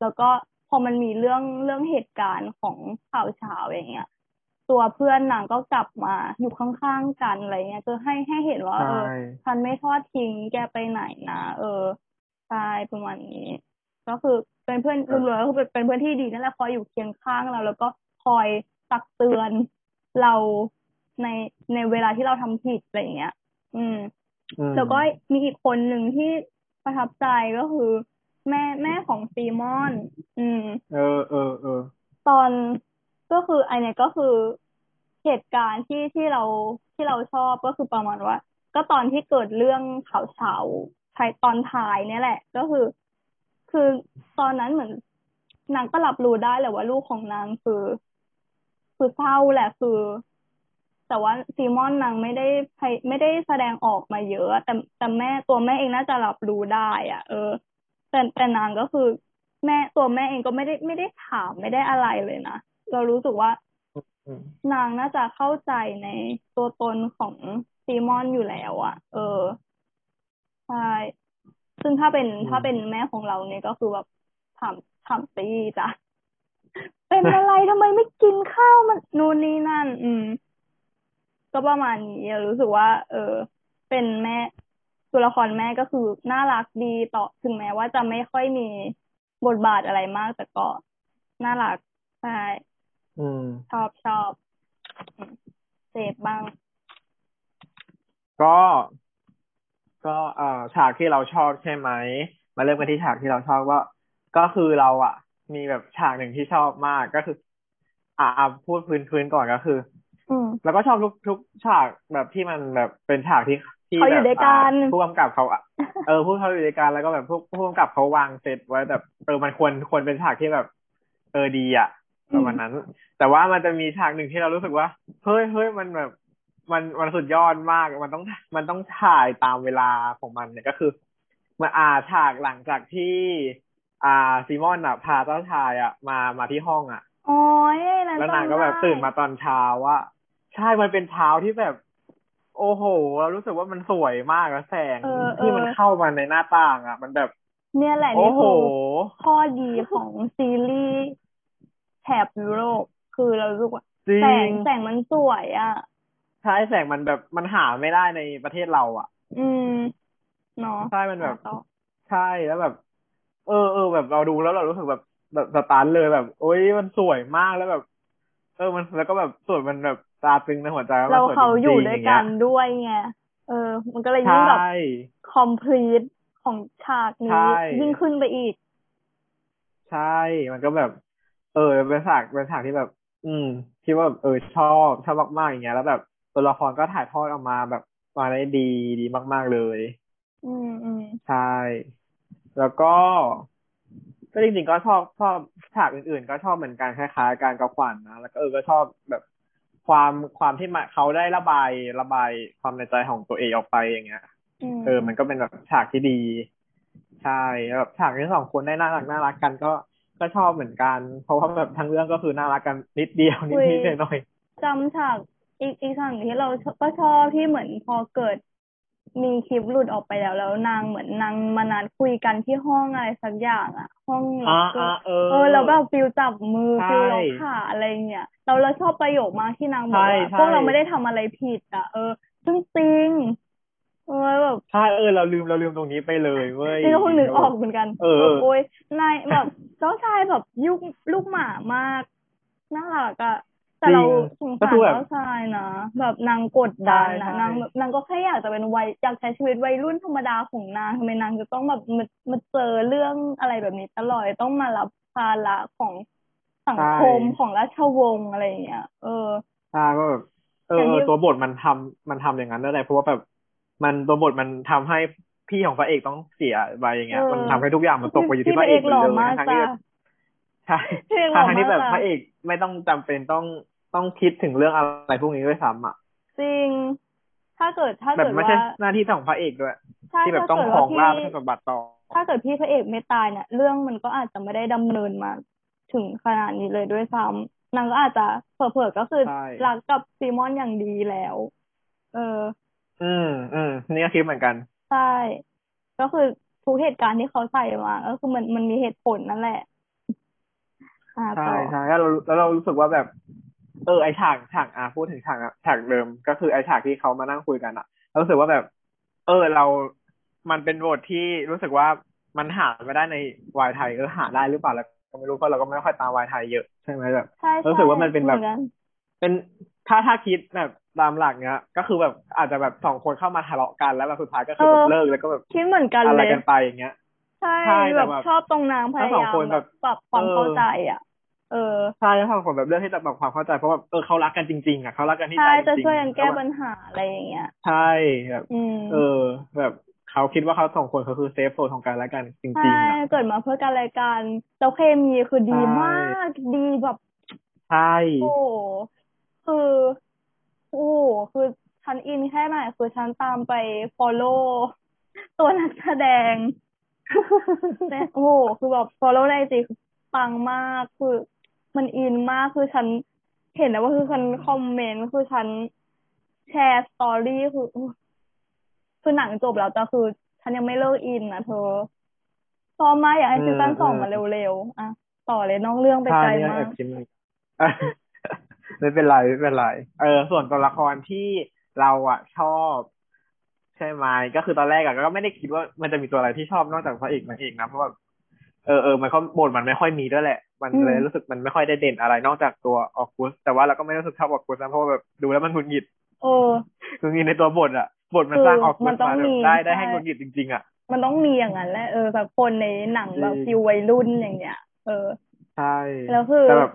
แล้วก็ พอมันมีเรื่องเรื่องเหตุการณ์ของข่าวเช้าอย่างเงี้ยตัวเพื่อนนางก็กลับมาอยู่ข้างๆกันอะไรเงี้ยคือให้ให้เห็นว่าเออฉันไม่ทอดทิ้งแกไปไหนนะเออใช่ประมาณนี้ ก็คือเป็นเพื่อนรวมๆก็คือเป็นเพื่อนที่ดีนั่นแหละคอยอยู่เคียงข้างเรา แล้วก็คอยตักเตือนเราในในเวลาที่เราทำผิดอะไรเงี้ย อืม แล้วก็มีอีกคนหนึ่งที่ประทับใจก็คือ แม่แม่ของซีมอน อืม เออเออเออตอนก็คือไอเนี่ยก็คือเหตุการณ์ที่ที่เราที่เราชอบก็คือประมาณว่า ก็ตอนที่เกิดเรื่องข่าวเฉาใช้ตอนท้ายเนี่ยแหละ ก็คือ คือตอนนั้นเหมือนนางก็รับรู้ได้แหละว่าลูกของนางคือ คือเศร้าแหละคือ แต่ว่าซีมอนนางไม่ได้ไม่ได้แสดงออกมาเยอะ แต่แต่แม่ตัวแม่เองน่าจะรับรู้ได้ อะ เออ แต่แต่นางก็คือแม่ตัวแม่เองก็ไม่ได้ไม่ได้ถามไม่ได้อะไรเลยนะเรารู้สึกว่านางน่าจะเข้าใจในตัวตนของซีมอนอยู่แล้วอะ เออใช่ซึ่งถ้าเป็นถ้าเป็นแม่ของเราเนี่ยก็คือแบบถามถามตีจ้ะเป็นอะไรทำไมไม่กินข้าวมันนู่นนี่นั่น อืม ก็ประมาณนี้รู้สึกว่า เออ เป็นแม่ ตัวละครแม่ก็คือน่ารักดีต่อถึงแม้ว่าจะไม่ค่อยมีบทบาทอะไรมากแต่ก็น่ารักใช่ชอบชอบเสพบ้าง ก็ ก็เอ่อฉากที่เราชอบใช่ไหมมาเริ่มกันที่ฉากที่เราชอบว่า ก็คือเราอะ มีแบบฉากหนึ่งที่ชอบมากก็คือ อ่าพูดพื้นพื้นก่อนก็คือแล้วก็ชอบทุกทุกฉากแบบที่มันแบบเป็นฉากที่ ที่แบบผู้กำกับเขาเออผู้เขาอยู่ด้วยกันแล้วก็แบบผู้ผู้กำกับเขาวางเซตไว้แบบเออมันควรควรเป็นฉากที่แบบ เออดีอะประมาณนั้น แต่ว่ามันจะมีฉากหนึ่งที่เรารู้สึกว่าเฮ้ยเฮ้ยมันแบบ มันมันสุดยอดมากมันต้องมันต้องถ่ายตามเวลาของมันเนี่ยก็คือมาอาฉากหลังจากที่ อ่าซีมอนอะพาเจ้าชายอะมามาที่ห้องอะโอ้ยแล้วนางก็แบบตื่นมาตอนเช้าว่าใช่มันเป็นเช้าที่แบบ โอ้โหเรารู้สึกว่ามันสวยมากแล้วแสงที่มันเข้ามาในหน้าต่างอะ มันแบบ เนี่ยแหละนี่คือข้อดีของซีรีส์แถบยุโรปคือเรารู้ว่าแสงแสงมันสวยอะ ใช่แสงมันแบบมันหาไม่ได้ในประเทศเราอะ อืมเนาะใช่มันแบบใช่แล้วแบบ เออเออแบบเราดูแล้วเรารู้สึกแบบแบบสตาร์เลยแบบโอ้ยมันสวยมากแล้วแบบ เออมันแล้วก็แบบสวยมันแบบ ตาตึงในหัวใจเราเขาอยู่ด้วยกันด้วยไงเออ มันก็เลยยิ่งแบบคอมพลีทของฉากนี้ยิ่งขึ้นไปอีก ใช่ มันก็แบบ เออเป็นฉากเป็นฉากที่แบบ อืมคิดว่าเออชอบชอบมากๆอย่างเงี้ย แล้วแบบตัวละครก็ถ่ายทอดออกมาแบบมาได้ดีดีมาก ๆเลย อืมอืมใช่ แล้วก็ก็จริงๆก็ชอบชอบฉากอื่นๆ ก็ชอบเหมือนกันคล้ายๆการกระขวัญนะแล้วก็เออก็ชอบแบบ ความความที่มาเขาได้ระบายระบายความในใจของตัวเองออกไปอย่างเงี้ยเออ มันก็เป็นแบบฉากที่ดี ใช่แบบฉากที่สองคนได้น่ารักน่ารักกันก็ก็ชอบเหมือนกัน เพราะว่าแบบทั้งเรื่องก็คือน่ารักกันนิดเดียวนิดนิดหน่อยจำฉากอีกอีกฉากที่เราก็ชอบที่เหมือนพอเกิด มีคลิปหลุดออกไปแล้วแล้วนางเหมือนนางมานานคุยกันที่ห้องอะไรสักอย่างอะห้องล็อกเกอร์เออแล้วแบบ feel จับมือ feel ล็อกขาอะไรเงี้ยเราเราชอบประโยคมากที่นางบอกว่าพวกเราไม่ได้ทำอะไรผิดอะเออจริงจริงเออแบบใช่เออเราลืมเราลืมตรงนี้ไปเลยเว้ยนี่ก็เพิ่งนึกออกเหมือนกันเออโอ้ยนายแบบเจ้าชายแบบยุกลูกหมามากน่ารักอะ แต่เราสงสารเจ้าชายนะแบบนางกดดันนะนางแบบนางก็แค่อยากจะเป็นวัยอยากใช้ชีวิตวัยรุ่นธรรมดาของนางทำไมนางจะต้องแบบมามาเจอเรื่องอะไรแบบนี้ตลอดต้องมารับภาระของสังคมของราชวงศ์อะไรอย่างเงี้ยเออใช่ก็แบบเออตัวบทมันทำมันทำอย่างนั้นได้เลยเพราะว่าแบบมันตัวบทมันทำให้พี่ของพระเอกต้องเสียไปอย่างเงี้ย มันทำให้ทุกอย่างมันตกไปอยู่ที่พระเอกเลยทั้งที่ใช่ทางที่แบบพระเอกไม่ต้องจำเป็นต้อง ต้องคิดถึงเรื่องอะไรพวกนี้ด้วยซ้ำอะจริง ถ้าเกิดถ้าแบเกิบดไม่ว่าใช่หน้าที่ของพระเอกด้วยใช่ที่แบบถ้าต้องเกิดขอว่างลาบพี่สมบัติต่อ ถ้าเกิดพี่พระเอกไม่ตายเนี่ยเรื่องมันก็อาจจะไม่ได้ดำเนินมา ถึงขนาดนี้เลยด้วยซ้ำนางก็อาจจะเผลอๆก็คือใช่รักกับซีมอนอย่างดีแล้ว เออ อืมอืมนี่ก็คิดเหมือนกันใช่ก็คือทุกเหตุการณ์ที่เขาใส่มาก็คือมันมันมีเหตุผลนั่นแหละอ่าใช่ต่อใช่แล้วเราแล้วเรารู้สึกว่าแบบ เออไอฉากฉากอะพูดถึงฉากอะฉากเดิมก็คือไอฉากที่เขามานั่งคุยกันอะเรารู้สึกว่าแบบ เออเรา มันเป็นบทที่รู้สึกว่ามันหาไม่ได้ในวายไทยเออหาได้หรือเปล่าแล้วก็ไม่รู้เพราะเราก็ไม่ค่อยตามวายไทยเยอะใช่ไหมแบบใช่รู้สึกว่ามันเป็นแบบหอกัเป็นถ้าถ้าคิดแบบตามหลักเนี้ย ก็คือแบบอาจจะแบบสองคนเข้ามาทะเลาะกันแล้วแบบสุดท้ายก็คือแบบเลิกแล้วก็แบบคิดเหมือนกันอะไรเลยกันไปอย่างเงี้ยใช่ใช่แต่แบบแบบชอบตรงนางพทั้งยาสองยามคนแบแบบบปรับความเออเข้าใจอะ เออใช่ทั้งสองคนแบบเรื่องที่จะแบบความเข้าใจเพราะแบบเออเขารักกันจริงๆอะเขารักกันที่ใช่ใจจจะริงๆช่วยกันแก้ล้วบบปัญหาอะไรอย่างเงี้ยใช่แบบอืมเออ แบบเขาคิดว่าเขาสองคนเขาคือ safe zone ของกันและกันจริงใช่ๆอะเกิดมาเพื่อกันรายการแล้วเคมีคือดีใช่มากดีแบบใช่โอ้คือโอ้คือฉันอินแค่ไหนคือฉันตามไป follow ตัวนักแสดงเนี่ยโอ้โหคือแบบ follow ใน IG คือปังมากคือ มันอินมากคือฉันเห็นนะว่าคือฉันคอมเมนต์คือฉันแชร์ story คืออุ๊ยคือหนังจบแล้วแต่คือ ฉันยังไม่เลิกอินนะเธอชอบมากอยากให้ซีซั่นสองมาเร็วๆอะต่อเลยนอกเรื่องไปใช่ไกลเนี่ยมาแอกบคิดเหมือนกันไม่เป็นไรไม่เป็นไร เออ ส่วนตัวละครที่เราอะชอบ ใช่ไหมก็คือตอนแรกอะก็ไม่ได้คิดว่ามันจะมีตัวอะไรที่ชอบนอกจากพระเอกนางเอกนะเพราะว่า เออเออมันก็บทมันไม่ค่อยมีด้วยแหละ มันอืมเลยรู้สึกมันไม่ค่อยได้เด่นอะไรนอกจากตัวออกุสแต่ว่าเราก็ไม่รู้สึกชอบออกุสนะเพราะว่าแบบดูแล้วมันหงุดหงิดโอ้หงุดหงิดในตัวบทอะบทมันคือสร้างออกุมัสนต้องมาแบบมีได้ได้ใช่ให้หงุดหงิดจริงๆอะมันต้องมีอย่างนั้นแหละเออแบบคนในหนังแบบจริงฟิลวัยรุ่นอย่างเงี้ย เออใช่แล้วคือแต่แบบ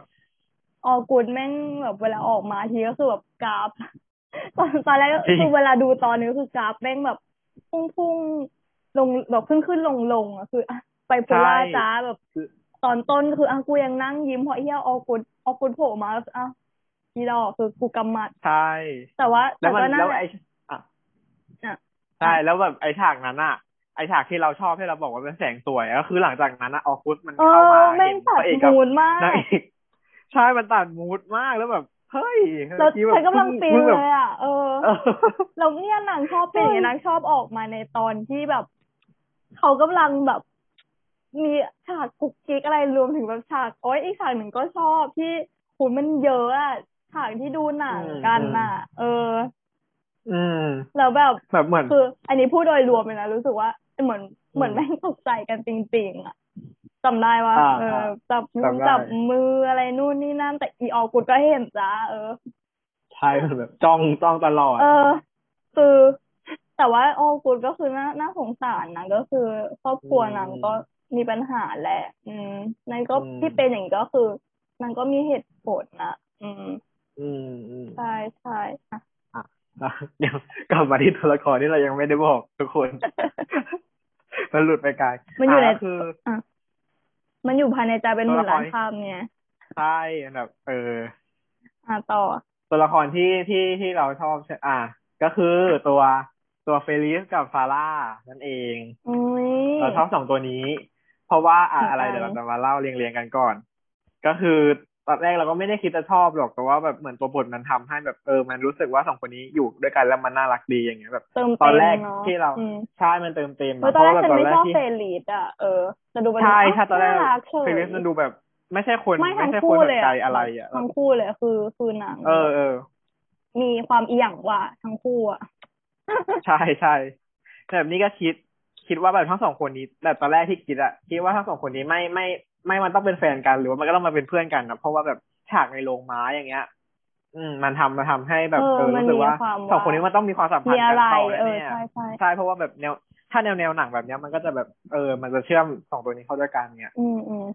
ออกูดแม่งแบบเวลาออกมาทีก็คือแบบกราฟตอนตอนแรกก็จริงคือเวลาดูตอนนี้ก็คือกราฟแม่งแบบพุ่งพุ่งลงแบบขึ้นขึ้นลงลงอะคืออะ ไปโพล่าจ้าแบบคือตอนต้นคืออะกูยังนั่งยิ้มเพราะไอ้เหี้ยออกูดออกูดโผล่มาแล้วอะทีดอกคือกูกำมัดใช่แต่ว่าแล้แต่วมันก็นั่นแล้วแหละไอ้อะอะใช่แล้วแบบไอ้ฉากนั้นอะไอ้ฉากที่เราชอบที่เราบอกว่าเป็นแสงสวยก็คือหลังจากนั้นอะออกุสมันเอเข้าอมาแม่เห็งนตัพดระเอกกับมูดมากนางเอกใช่มันตัดมูดมากแล้วแบบเฮ้ยแล้วเมื่อกี้แบบฉันกำลังฟิลพิ่เลแบบยอะเออเออแล้วเนี่ยนางชอบเป็นอย่างนี้นางชอบออกมาในตอนที่แบบ เขากำลังแบบ มีฉากกุกกิ๊กอะไรรวมถึงแบบฉากโอ้ยอีกฉากหนึ่งก็ชอบที่คุณมันเยอะอะฉากที่ดูหนังกันน่ะ เออ อืมแล้วแบบแบบเหมือนคือ อันนี้พูดโดยรวมเลยนะรู้สึกว่าเหมือนอืมเหมือนแม่งตกใจกันจริง ๆ อะจำได้ว่าอ่าเอออ่าจับมือจำได้จับมืออะไรนู่นนี่นั่น แต่อีออกุดก็เห็นจ้าเออใช่มันแบบจ้องจ้องตลอด เออ คือ แต่ว่าโอ้กูดก็คือน่าน่าสงสารนะก็คือครอบครัวนางก็ มีปัญหาแหละ อืมนั่นก็อืมที่เป็นอย่างนี้ก็คือนางก็มีเหตุผลนะอืม อืมอืมใช่ใช่อะอะเดี๋ยวกลับมาที่ตัวละครที่เรายังไม่ได้บอกทุกคน มันหลุดไปไกลมันอยู่ในะก็คืออะมันอยู่ภายในใจเป็นหมื่นล้านตัวละครคำเนี่ยใช่แบบ เออ อะต่อ ตัวละครที่ที่ที่เราชอบใช่อะก็คือตัวตัวเฟลิสกับฟาร่านั่นเองอุ้ยเราชอบสองตัวนี้ เพราะว่าอะเหมือนกันอะไรเดี๋ยวเราจะมาเล่าเรียงเรียงๆกันก่อน ก็คือตอนแรกเราก็ไม่ได้คิดจะชอบหรอกแต่ว่าแบบเหมือนตัวบทมันทำให้แบบเออมันรู้สึกว่าสองคนนี้อยู่ด้วยกันแล้วมันน่ารักดีอย่างเงี้ยแบบเติมตอนเต็มแรกเนาะที่เราอืมใช่มันเติมเต็มเอออะตอนแรกแบบฉันไม่ชอบที่เฟลิดอะเออจะดูเป็นใช่แบบใช่ตอนแรกน่ารักเฉยเฟลิสมันดูแบบ ไม่ใช่คนไม่ทั้งใช่คคู่นแบเลยบใจอะอะไรอะทั้งคู่เลยคือคือหนังเออเออมีความอีหยังว่าทั้งคู่อะใช่ใช่แต่แบบนี้ก็คิด คิดว่าแบบทั้งสองคนนี้แต่ตอนแรกที่คิดอะคิดว่าทั้งสองคนนี้ไม่ไม่ไม่มันต้องเป็นแฟนกันหรือว่ามันก็ต้องมาเป็นเพื่อนกันนะเพราะว่าแบบฉากในโรงม้าอย่างเงี้ย อืม มันทำมาทำให้แบบเออเออมันรู้สึกว่ามีความสองคนนี้มันต้องมีความสัมพันมีธ์อะกันไรต่อเอแน่อใช่ใช่ๆใช่เพราะว่าแบบแนวถ้าแนวแนวหนังแบบเนี้ยมันก็จะแบบเออ มันจะเชื่อมสองตัวนี้เข้าด้วยกันเนี่ยอืมอืม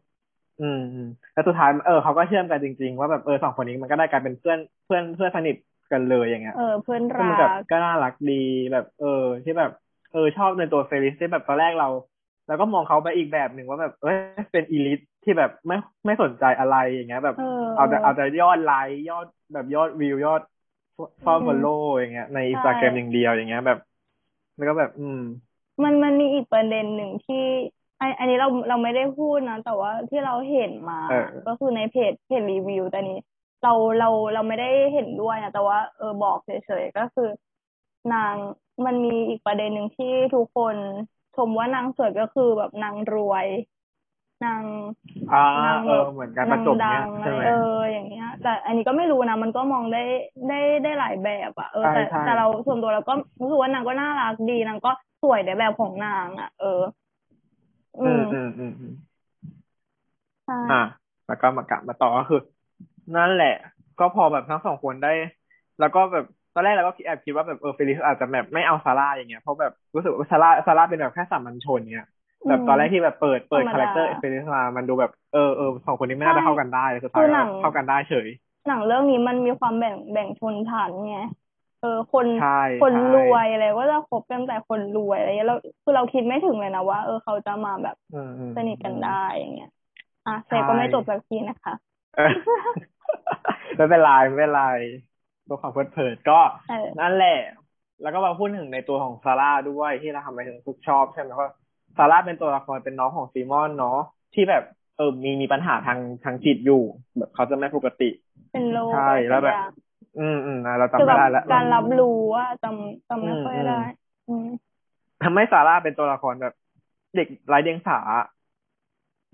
อืมอืมแล้วสุดท้ายเออเขาก็เชื่อมกันจริง ๆ ว่าแบบเออสองคนนี้มันก็ได้กลายเป็นเพื่อนเพื่อนเพื่อนสนิทกันเลยอย่างเงี้ยเออเพื่อนก็รัมันแบบกก็น่ารักดีแบบ เออ ที่แบบเออชอบในตัวเฟลิสที่แบบตอนแรกเราแล้วก็มองเขาไปอีกแบบหนึ่งว่าแบบเอ้ยเป็นอีลิทที่แบบไม่ไม่สนใจอะไรอย่างเงี้ย แบบเออเอาแต่เอาแต่ยอดไลค์ยอดแบบยอดวิวยอดฟอลอืมฟอลโล่อย่างเงี้ย ในใช่อินสตาแกรมอย่างเดียวอย่างเงี้ยแบบ แล้วก็แบบ อืม มันมันมีอีกประเด็นหนึ่งที่ไออันนี้เราเราไม่ได้พูดนะ แต่ว่าที่เราเห็นมาเออก็คือในเพจเพจรีวิวแต่นี้ เราเราเราไม่ได้เห็นด้วยนะแต่ว่าเออบอกเฉยๆก็คือนาง มันมีอีกประเด็นหนึ่งที่ทุกคนชมว่านางสวยก็คือแบบนางรวย นางอ่านางเอแบอบเหมือนการประจบดัเนี้ยงๆใช่ไหมเอออย่างเงี้ย แต่อันนี้ก็ไม่รู้นะมันก็มองได้ได้ได้หลายแบบอะเออใช่แต่ใช่แต่เราส่วนตัวเราก็รู้สึกว่านางก็น่ารักดีนางก็สวยในแบบของนางอะเอออือืมมอืมอืมอืมใช่อะแล้วก็มากลับมาต่อก็คือ นั่นแหละ ก็พอแบบทั้งสองคนได้ แล้วก็แบบ ตอนแรกเราก็แอบคิดว่าแบบเออเฟลิสอาจจะแบบไม่เอาซาร่าอย่างเงี้ยเพราะแบบรู้สึกว่าซาร่าซาร่าเป็นแบบแค่สามัญชนเงี้ยแบบตอนแรกที่แบบเปิดเปิดธรรมดาคาแรคเตอร์เฟลิสมามันดูแบบเออเออสองคนนี้ไม่น่าจะเข้ากันได้สุดท้ายคือหนัก็งเข้ากันได้เฉย หนังเรื่องนี้มันมีความแบ่งแบ่งชนชั้นไงเออคนใช่คนใช่รวยอะไรก็จะคบกันแต่คนรวยอะไรเงี้ยเราคือเราคิดไม่ถึงเลยนะว่า เออเขาจะมาแบบอืมอืมสนิทกันได้อย่างเงี้ยอะเซใช่ก็ไม่จบสักทีนะคะเออไม่เป็นไรไม่เป็นไร ตัวความเพลิดเพลินก็เออนั่นแหละ แล้วก็มาพูดถึงในตัวของซาร่าด้วยที่เราทำไมถึงทุกชอบใช่ไหมเพราะซาร่าเป็นตัวละครเป็นน้องของซีมอนเนาะที่แบบเออมีมีปัญหาทางทางจิตอยู่ แบบเขาจะไม่ปกติ เป็นโลกใช่อะไรแล้วแบบสักอย่างอืมอืมอะเราจำคือแบไม่บได้แล้วการรับรู้ว่าจำจำไม่อืมค่อยอืมได้อืมทำให้ซาร่าเป็นตัวละครแบบ เด็กไร้เดียงสา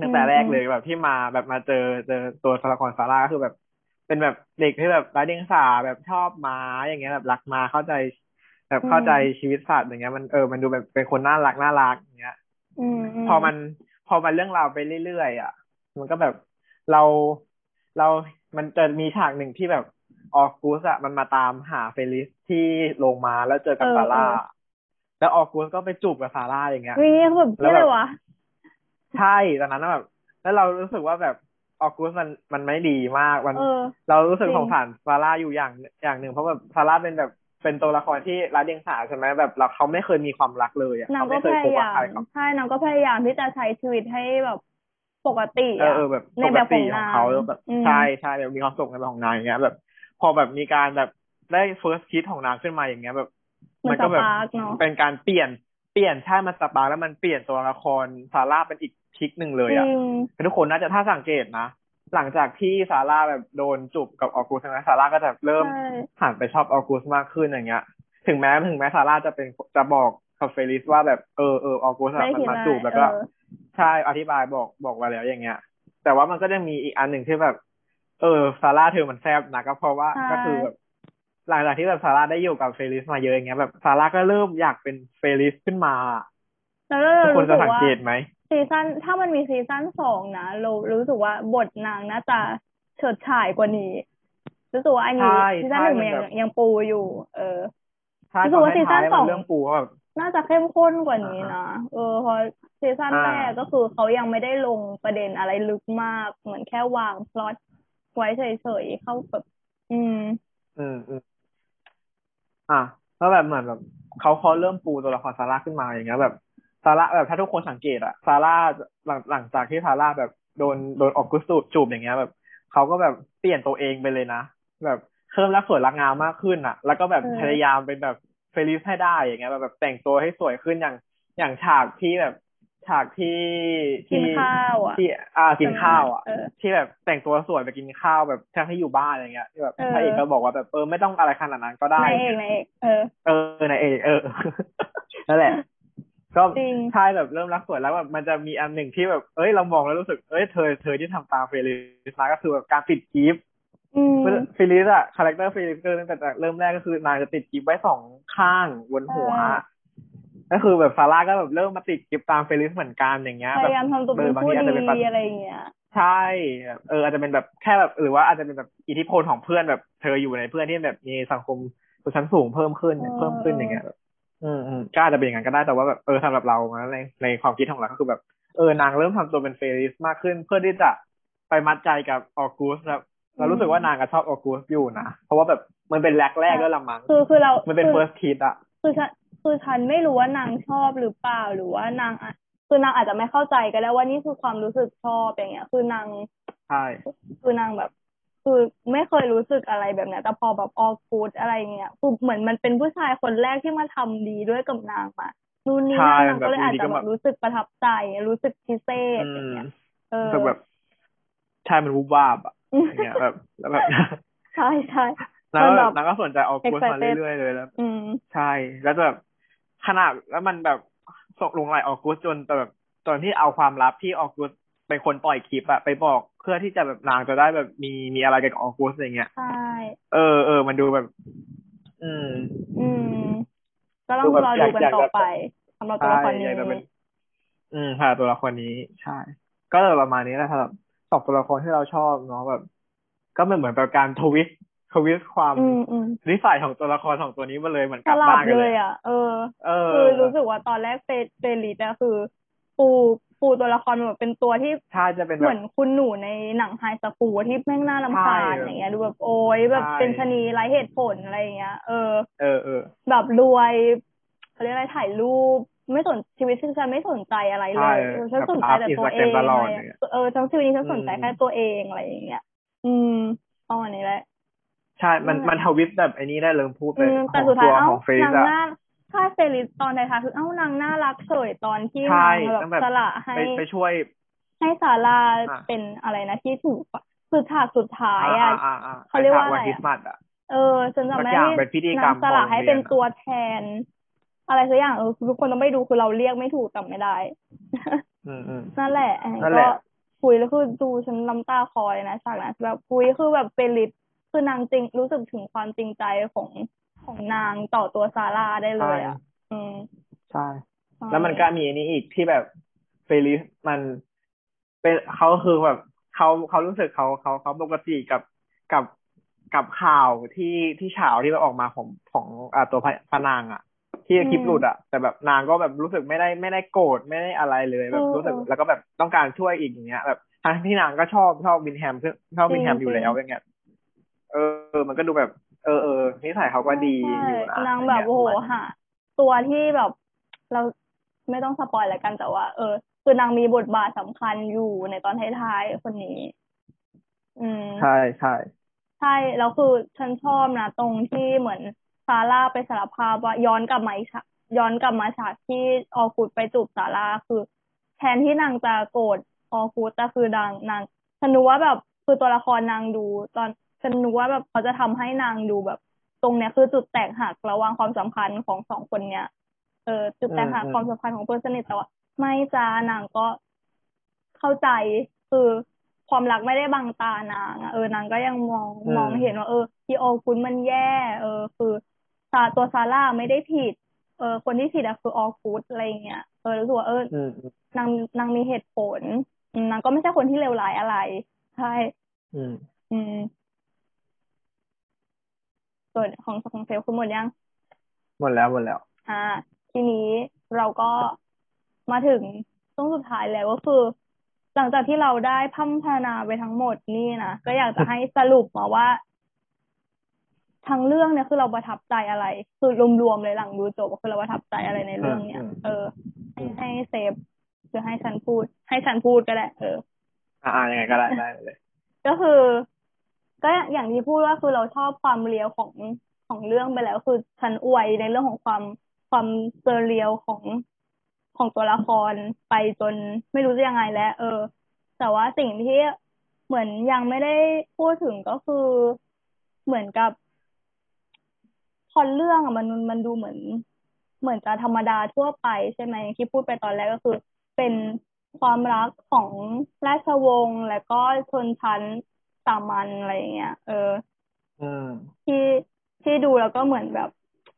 ตั้งแต่อืมแรกเลยแบบที่มาแบบมาเจอเจอตัวตัวละครซาร่าก็คือแบบ เป็นแบบเด็กที่แบบไร้เดียงสาแบบชอบม้าอย่างเงี้ยแบบรักม้าเข้าใจ แบบเข้าใจชีวิตสัตว์อย่างเงี้ย มันเออมันดูแบบเป็นคนน่ารักน่ารักอย่างเงี้ยอืมมพอมันพอมันเรื่องราวไปเรื่อยๆอะ มันก็แบบเราเรามันจะมีฉากหนึ่งที่แบบออกูสอะมันมาตามหาเฟลิสที่โรงมาแล้วเจอกับเออซาร่าเออแล้วออกูสก็ไปจูบกับซาร่าอย่างเงี้ยเฮ้ยแบบแล้เที่วแบบเลยวะใช่ตอนนั้นนะแบบแล้วเรารู้สึกว่าแบบ ออกูสมันมันไม่ดีมากมันเออเรารู้สึกจริงสงสารซาร่าอยู่อย่างอย่างหนึ่งเพราะแบบซาร่าเป็นแบบเป็นตัวละครที่รักเดียงสาใช่ไหมแบบเราเขาไม่เคยมีความรักเลยอะนางเขาก็ไม่เคพยคบยากับยาใครมเขาใช่นางก็พยายามที่จะใช้ชีวิตให้แบบปกติเอออะเออแบบในปแบกบขอติงของนางเขาแล้วแบบอืมใช่ใช่แบบมีความสุขในแบบของนางอย่างเงี้ย แบบ พอแบบมีการแบบได้ first kiss ของนางขึ้นมาอย่างเงี้ยแบบ มันก็สแบบปาร์กเนาะเป็นการเปลี่ยน เปลี่ยนใช่มันสปาร์คแล้วมันเปลี่ยนตัวละครซาร่าเป็นอีกพลิกหนึ่งเลยจริอะงทุกคนน่าจะถ้าสังเกตนะหลังจากที่ซาร่าแบบโดนจูบกับออกูสใช่ไหมซาร่าก็จะเริ่มใช่หันไปชอบออกูสมากขึ้นอย่างเงี้ย ถึงแม้ถึงแม้ซาร่าจะเป็นจะบอกกับเฟลิสว่าแบบเออเออออกูสอะได้มันคิดมาได้จูบแล้วก็เออใช่อธิบายบอกบอกไว้แล้วอย่างเงี้ย แต่ว่ามันก็จะมีอีกอันหนึ่งที่แบบ เออซาร่าเธอมันแซบนะก็เพราะว่าใช่ก็คือแบบ หลังจากที่แบบซาร่าได้อยู่กับเฟลิสมาเยอะอย่างเงี้ยแบบซาร่าก็เริ่มอยากเป็นเฟลิสขึ้นมาแล้วเราทุกคนรู้จะสึกสังว่าเกตไหมซีซั่นถ้ามันมีซีซั่นสองนะเรารู้สึกว่าบทนางน่าจะเฉิดฉายกว่านี้รู้สึกว่าอันนี้ใช่ซีซั่นหนึ่งมันใช่ยังมันแบบยังปูอยู่ เออใช่รู้ตสึอกนว่าซีซั่ท้านยๆสมัองนเรื่องปูเขาแบบน่าจะเข้มข้นกว่านี้อ่านะเออเพอซีซั่นอ่าแรกก็คือเขายังไม่ได้ลงประเด็นอะไรลึกมากเหมือนแค่วางพล็อตไว้เฉยๆเข้าแบบ อืม อืมอืม อะแล้วแบบเหมือนแบบเขาเขาเริ่มปูตัวละครซาร่าขึ้นมาอย่างเงี้ยแบบซาร่าแบบถ้าทุกคนสังเกตอะซาร่าหลังหลังจากที่ซาร่าแบบโดนโดนออกกุสตูจูบอย่างเงี้ยแบบเขาก็แบบเปลี่ยนตัวเองไปเลยนะแบบเพิ่มรักสวยรักงามมากขึ้นอะแล้วก็แบบเออพยายามเป็นแบบเฟลิสให้ได้อย่างเงี้ยแบบแบบแต่งตัวให้สวยขึ้นอย่างอย่างฉากที่แบบ ฉากที่กินที่ข้าวอะที่อ่ากินข้าวอะเออที่แบบแต่งตัวสวยไปกินข้าวแบบทั้งที่อยู่บ้านอย่างเงี้ยที่แบบเออพระเอกก็บอกว่าแบบเออไม่ต้องอะไรขนาดนั้นก็ได้นายเอกนายเอกเออเออนายเอกเออนั่นแหละก็จริงใช่แบบเริ่มรักสวยแล้วแบบมันจะมีอันหนึ่งที่แบบเอ้ยเรามองแล้วรู้สึกเอ้ยเธอเธอที่ทำตามเฟลิสมาก็คือแบบการติดกิ๊บอืมเฟลิสอะ character เฟลิสก็ตั้งแต่เริ่มแรกก็คือนางจะติดกิ๊บไว้สองข้างบนหัว ก็คือแบบซาร่าก็แบบเริ่มมาติดกิ๊บตามเฟลิสเหมือนกันอย่างเงี้ยพแบบยายามทำตัวเป็นเออบางผู้ทีอาจจะเป็นแบบดีอะไรอย่างเงี้ยใช่แบบเอออาจจะเป็นแบบแค่แบบหรือว่าอาจจะเป็นแบบอิทธิพลของเพื่อนแบบเธออยู่ในเพื่อนที่แบบมีสังคมชนชั้นสูงเพิ่มขึ้นเนี่ยเออเพิ่มขึ้นอย่างเงี้ยแบบอืมอืมก็อาจจะเป็นอย่างนั้นก็ได้แต่ว่าแบบเออสำหรับเรานะในในความคิดของเราก็คือแบบเออนางเริ่มทำตัวเป็นเฟริสมากขึ้น เพื่อที่จะไปมัดใจกับออกูสแล้วเรารู้สึกว่านางก็ชอบออกูสอยู่นะเพราะว่าแบบมันเป็นแรกแรกๆด้วยละมั้งคือคือเรา มันเป็นคือ first kiss อะ คือฉันคือฉันไม่รู้ว่านางชอบหรือเปล่าหรือว่านางอะคือนางอาจจะไม่เข้าใจก็ได้ว่านี่คือความรู้สึกชอบอย่างเงี้ย คือนางใช่คือนางแบบ คือไม่เคยรู้สึกอะไรแบบเนี้ยแต่พอแบบออกูดอะไรเงี้ยคือเหมือนมันเป็นผู้ชายคนแรกที่มาทำดีด้วยกับนางมานู่นนี่ใช่นั่นนางก็เลยอาจจะแบบแบบรู้สึกประทับใจ รู้สึกพิเศษอือย่างมเงี้ยเออรู้สึกแบบใช่มันวูบวาบอะอย่างเงี้ยแบบแล้วแบบใช่ใช่ นางก็มันแบแบบบนางก็สนใจออกูสมา excited เรื่อยๆเลยแล้วอืมใช่ แล้วแบบขนาดแล้วมันแบบส่งลงไหลออกูสจนแต่แบบตอนที่เอาความลับที่ออกูสเป็นคนปล่อยคลิปอะไปบอกเพื่อที่จะแบบนางจะได้แบบมีมีอะไรกับออกูสอะไรเงี้ยใช่เออเออมันดูแบบ อืม อืมก็ต้อดูงแบบรออดูยากกันอยากต่อแบบไปสำหรับตัวใช่ละครนี้อยากจะเป็นอืมค่ะตัวละครนี้ใช่ ก็เลยประมาณนี้แหละสำหรับสองตัวละครที่เราชอบเนาะแบบ ก็มันเหมือนแบบการทวิสต์ ทวิสต์ความอืมอืมนิสัยของตัวละครสองตัวนี้มาเลยเหมือนสกลับลับบ้านกันเลเลยยอะเออเออคือรู้สึกว่าตอนแรกเฟรเฟรลิตอะคือ ปูปูตัวละครแบบเป็นตัวที่ใช่จะเป็นเหแบมืบอนคุณหนูในหนัง high school ที่แม่งน่ารำคาญใช่อย่างเงี้ยดูแบบโอ้ยแบบใช่เป็นชะนีไร้เหตุผลอะไรอย่างเงี้ย เออ เออเออแบบรวยเขาเรียกอะไรถ่ายรูปไม่สนชีวิตฉันไม่สนใจอะไรเลใช่ยเออฉันแบบสนใจแต่ตัวเองอัพ Instagram ตลอดอะไรอย่างเงี้ยเออทั้งชีวิตนี้ฉันสนใจอืมแค่ตัวเองอะไรอย่างเงี้ย อืมประมาณนี้แหละ ใช่ มันมันทวิสต์แบบไอ้นี้ได้เลยพูดไปอืมขแต่องสุดท้าตัยวเอ้าของเฟซนางอะหน้าถ้าเฟลิสตอนท้ายๆคือเอ้านางน่ารักเฉยตอนที่ใช่นางแบบต้องแบบสละให้ไปไปช่วย ให้ซาร่าอะเป็นอะไรนะที่ถูกอะคือฉากสุดท้ายอ่าอะอ่าอ่าเขาเรียกว่าวันอะไรอะคริสต์มาสอะเออฉันจำไม่สักอได้ย่างเป็นพิธีกรรมนางสละของให้เป็นโรงเรียนอะตัวแทน อะไรสักอย่างเออทุกคนต้องไปดูคือเราเรียกไม่ถูกจำไม่ได้อืมอืมนั่นแหละอันนี้นั่นแหก็ละคุยแล้วคือดูฉันน้ำตาคลอเลยนะฉากนั้นแบบคุยคือแบบเฟลิส คือนางจริงรู้สึกถึงความจริงใจของของนางต่อตัวซาร่าได้เลยอะ อืมใช่ แล้วมันก็มีอันนี้อีกที่แบบเฟลิสมันเป็นเขาคือแบบเขาเขารู้สึกเขาเขาเขาปกติกับกับกับข่าวที่ที่ฉาวที่แบบออกมาของของอ่าตัวพระพระนางอะ ที่อืมคลิปหลุดอะ แต่แบบนางก็แบบรู้สึกไม่ได้ไม่ได้โกรธไม่ได้อะไรเลยแบบเออรู้สึกเออแล้วก็แบบต้องการช่วยอีกอย่างเงี้ยแบบทั้งที่นางก็ชอบชอบวิลเฮมชอบวินแฮมจริงอยู่แล้วจริงอย่างเงี้ย เออเออ มันก็ดูแบบ เออเออนิสัยเขาก็ดีใช่อยู่นะนางแบบะไรโอ้โหเงี้ยหาตัวที่แบบเราไม่ต้องสปอยแล้วกันแต่ว่า เออ คือนางมีบทบาทสำคัญอยู่ในตอนท้ายๆคนนี้ อืมใช่ใช่ใช่แล้วคือฉันชอบนะตรงที่เหมือนซาร่าไปสารภาพว่าย้อนกลับมาอีกฉากย้อนกลับมาฉากที่ออกูดไปจูบซาร่าคือ แทนที่นางจะโกรธออกูดแต่คือนางนางฉันนึกว่าแบบคือตัวละครนางดูตอน ฉันนึกว่าแบบเขาจะทำให้นางดูแบบ ตรงเนี้ยคือจุดแตกหักระหว่างความสัมพันธ์ของสองคนเนี้ยเออจุดแตกหักอืมความสัมพันธ์ของเพื่อนสนิทแต่ว่าไม่จ้านางก็เข้าใจคือความรักไม่ได้บังตานางอะเออนางก็ยังมองอืมมองเห็นว่า เออที่โอคุนมันแย่ เออ คือซาตัวซาร่าไม่ได้ผิด เออ คนที่ผิดอะคือออกูดอะไรอย่างเงี้ยเออรู้สึกว่าเอออืมอืมนางนางมีเหตุผลอืมนางก็ไม่ใช่คนที่เลวร้ายอะไร ใช่ อืม อืม ส่วนของของเซลลคือหมดยัง หมดแล้วหมดแล้ว อ่า ทีนี้เราก็มาถึงช่วงสุดท้ายแล้วก็คือ หลังจากที่เราได้พร่ำพรรณนาไปทั้งหมดนี่นะก็อยากจะให้สรุปมาว่าทั้งเรื่องเนี่ยคือเราประทับใจอะไร คือรวมๆเลยหลังดูจบก็คือเราประทับใจอะไรในเรื่องเนี่ยอืมเออให้ให้เซฟหรือให้ฉันพูด ให้ฉันพูดก็ได้เออ อ่ายังไงก็ได้ได้เลย ก็คือ ก็อย่างที่พูดว่าคือเราชอบความเรียวของของเรื่องไปแล้ว คือฉันอวยในเรื่องของความความเซอร์เรียลของของตัวละครไปจนไม่รู้จะยังไงแล้ว เออ แต่ว่าสิ่งที่เหมือนยังไม่ได้พูดถึงก็คือเหมือนกับพล็อเรื่องอะมันมันดูเหมือน เหมือนจะธรรมดาทั่วไปใช่ไหมอย่างที่พูดไปตอนแรกก็คือ เป็นความรักของราชวงศ์และก็ชนชั้น สามัญอะไรอย่างเงี้ย เอออืมที่ที่ดูแล้วก็เหมือนแบบ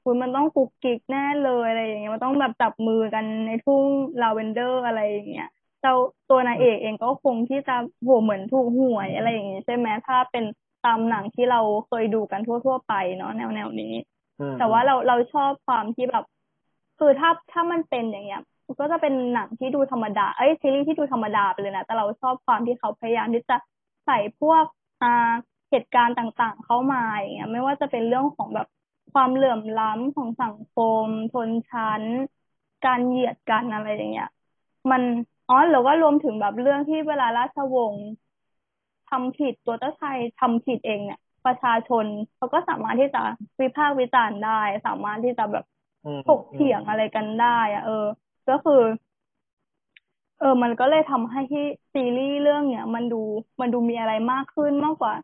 คุณมันต้องกุกกิกแน่เลยอะไรอย่างเงี้ยมันต้องแบบจับมือกันในทุ่งลาเวนเดอร์อะไรอย่างเงี้ยเจ้าตัวนายเอกเองก็คงที่จะโหเหมือนถูกหวยอะไรอย่างงี้ใช่ไหมถ้าเป็นตามหนังที่เราเคยดูกันทั่ว ๆ ไปเนาะแนวแนวนี้อืมแต่ว่าเราเราชอบความที่แบบ คือถ้าถ้ามันเป็นอย่างเงี้ยมันก็จะเป็นหนังที่ดูธรรมดา เอ้ยซีรีส์ที่ดูธรรมดาไปเลยนะ แต่เราชอบความที่เขาพยายามที่จะ ใส่พวกอ่าเหตุการณ์ต่างๆ เข้ามาอย่างเงี้ยไม่ว่าจะเป็นเรื่องของแบบความเหลื่อมล้ำของสังคมชนชั้น การเหยียดกันอะไรอย่างเงี้ย มันอ๋อหรือว่ารวมถึงแบบเรื่องที่เวลาราชวงศ์ทำผิดตัวเจ้าชายทำผิดเองเนี่ย ประชาชนเขาก็สามารถที่จะวิพากษ์วิจารณ์ได้ สามารถที่จะแบบอืมถกเถียงอะไรกันได้อะเออ ก็คือ เออ มันก็เลยทำให้ที่ซีรีส์เรื่องเนี้ยมันดูมันดูมีอะไรมากขึ้นมากกว่า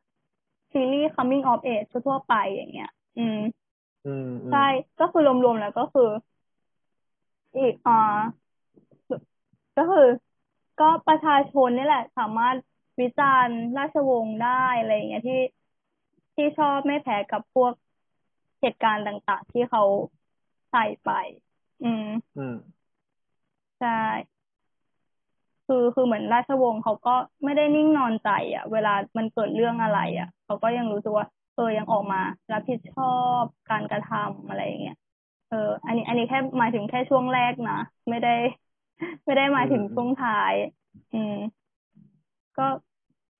ซีรีส์ coming of age ทั่วๆไปอย่างเงี้ยอืมอืมอืมใช่ ก็คือรวมๆแล้วก็คือ อีกอ่าก็คือ ก็ประชาชนนี่แหละ สามารถวิจารณ์ราชวงศ์ได้อะไรอย่างเงี้ยที่ที่ชอบไม่แพ้กับพวกเหตุการณ์ต่างๆ ที่เขาใส่ไป อืม อืม ใช่ คือคือเหมือนราชวงศ์เขาก็ไม่ได้นิ่งนอนใจอะ เวลามันเกิดเรื่องอะไรอะ เขาก็ยังรู้สึกว่าเออยังออกมารับผิดชอบการกระทำอะไรอย่างเงี้ยเออ อันนี้ อันนี้แค่หมายถึงแค่ช่วงแรกนะไม่ได้ ไม่ได้หมายถึงอืมช่วงท้าย อืม ก็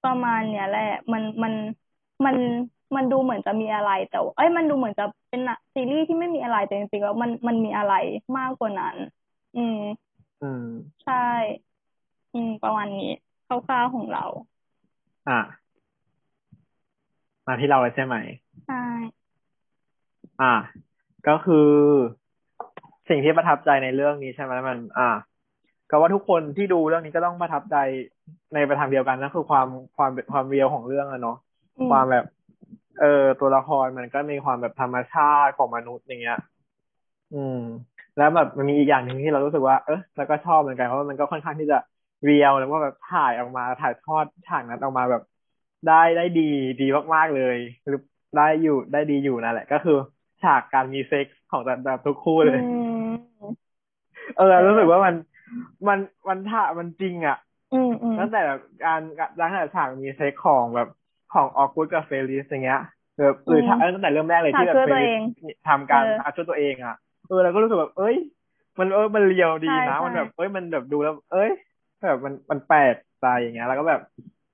ประมาณเนี้ยแหละ มันมันมันมันดูเหมือนจะมีอะไรแต่ว่าเอ้ยมันดูเหมือนจะเป็นหนังซีรีส์ที่ไม่มีอะไรแต่จริงๆแล้วมันมันมีอะไรมากกว่านั้น อืม อืม ใช่ อืม ประมาณนี้คร่าวๆของเรา อะ มาที่เราเลยใช่ไหม ใช่ อะ ก็คือ สิ่งที่ประทับใจในเรื่องนี้ใช่ไหมมัน อะก็ว่าทุกคนที่ดูเรื่องนี้ก็ต้องประทับใจในประทางเดียวกันนั่นคือความความความเรียวของเรื่องอะเนาะอืม ความแบบ เออตัวละครมันก็มีความแบบธรรมชาติของมนุษย์อย่างเงี้ย อืม แล้วแบบมันมีอีกอย่างหนึ่งที่เรารู้สึกว่า เออแล้วก็ชอบเหมือนกันเพราะว่ามันก็ค่อนข้างที่จะ real แล้วก็แบบถ่ายออกมาถ่ายทอดฉากนั้นออกมาแบบได้ได้ดีดีมากๆเลยหรือได้อยู่ได้ดีอยู่นั่นแหละ ก็คือ ฉากการมีเซ็กส์ของแต่แบบทุกคู่เลยอืมเออรู้สึกว่ามันมันมันถ่ามันจริงอะอืมอืมตั้งแต่แบบการตั้งแต่ฉากมีเซ็กส์ของแบบของออกูสกับเฟลิสอย่างเงี้ยแบบหรือฉากเออตั้งแต่เริ่มแรกเลยที่แบบฉากช่วยเฟตัวลิเองสทำการเอออาช่วยตัวเองอะเออเราก็รู้สึกแบบ เอ้ย มันเออมันเรียวดีใช่นะใช่มันแบบ เอ้ยมันแบบดูแล้ว เอ้ย แบบมันมันแปลกใจอย่างเงี้ย แล้วก็แบบ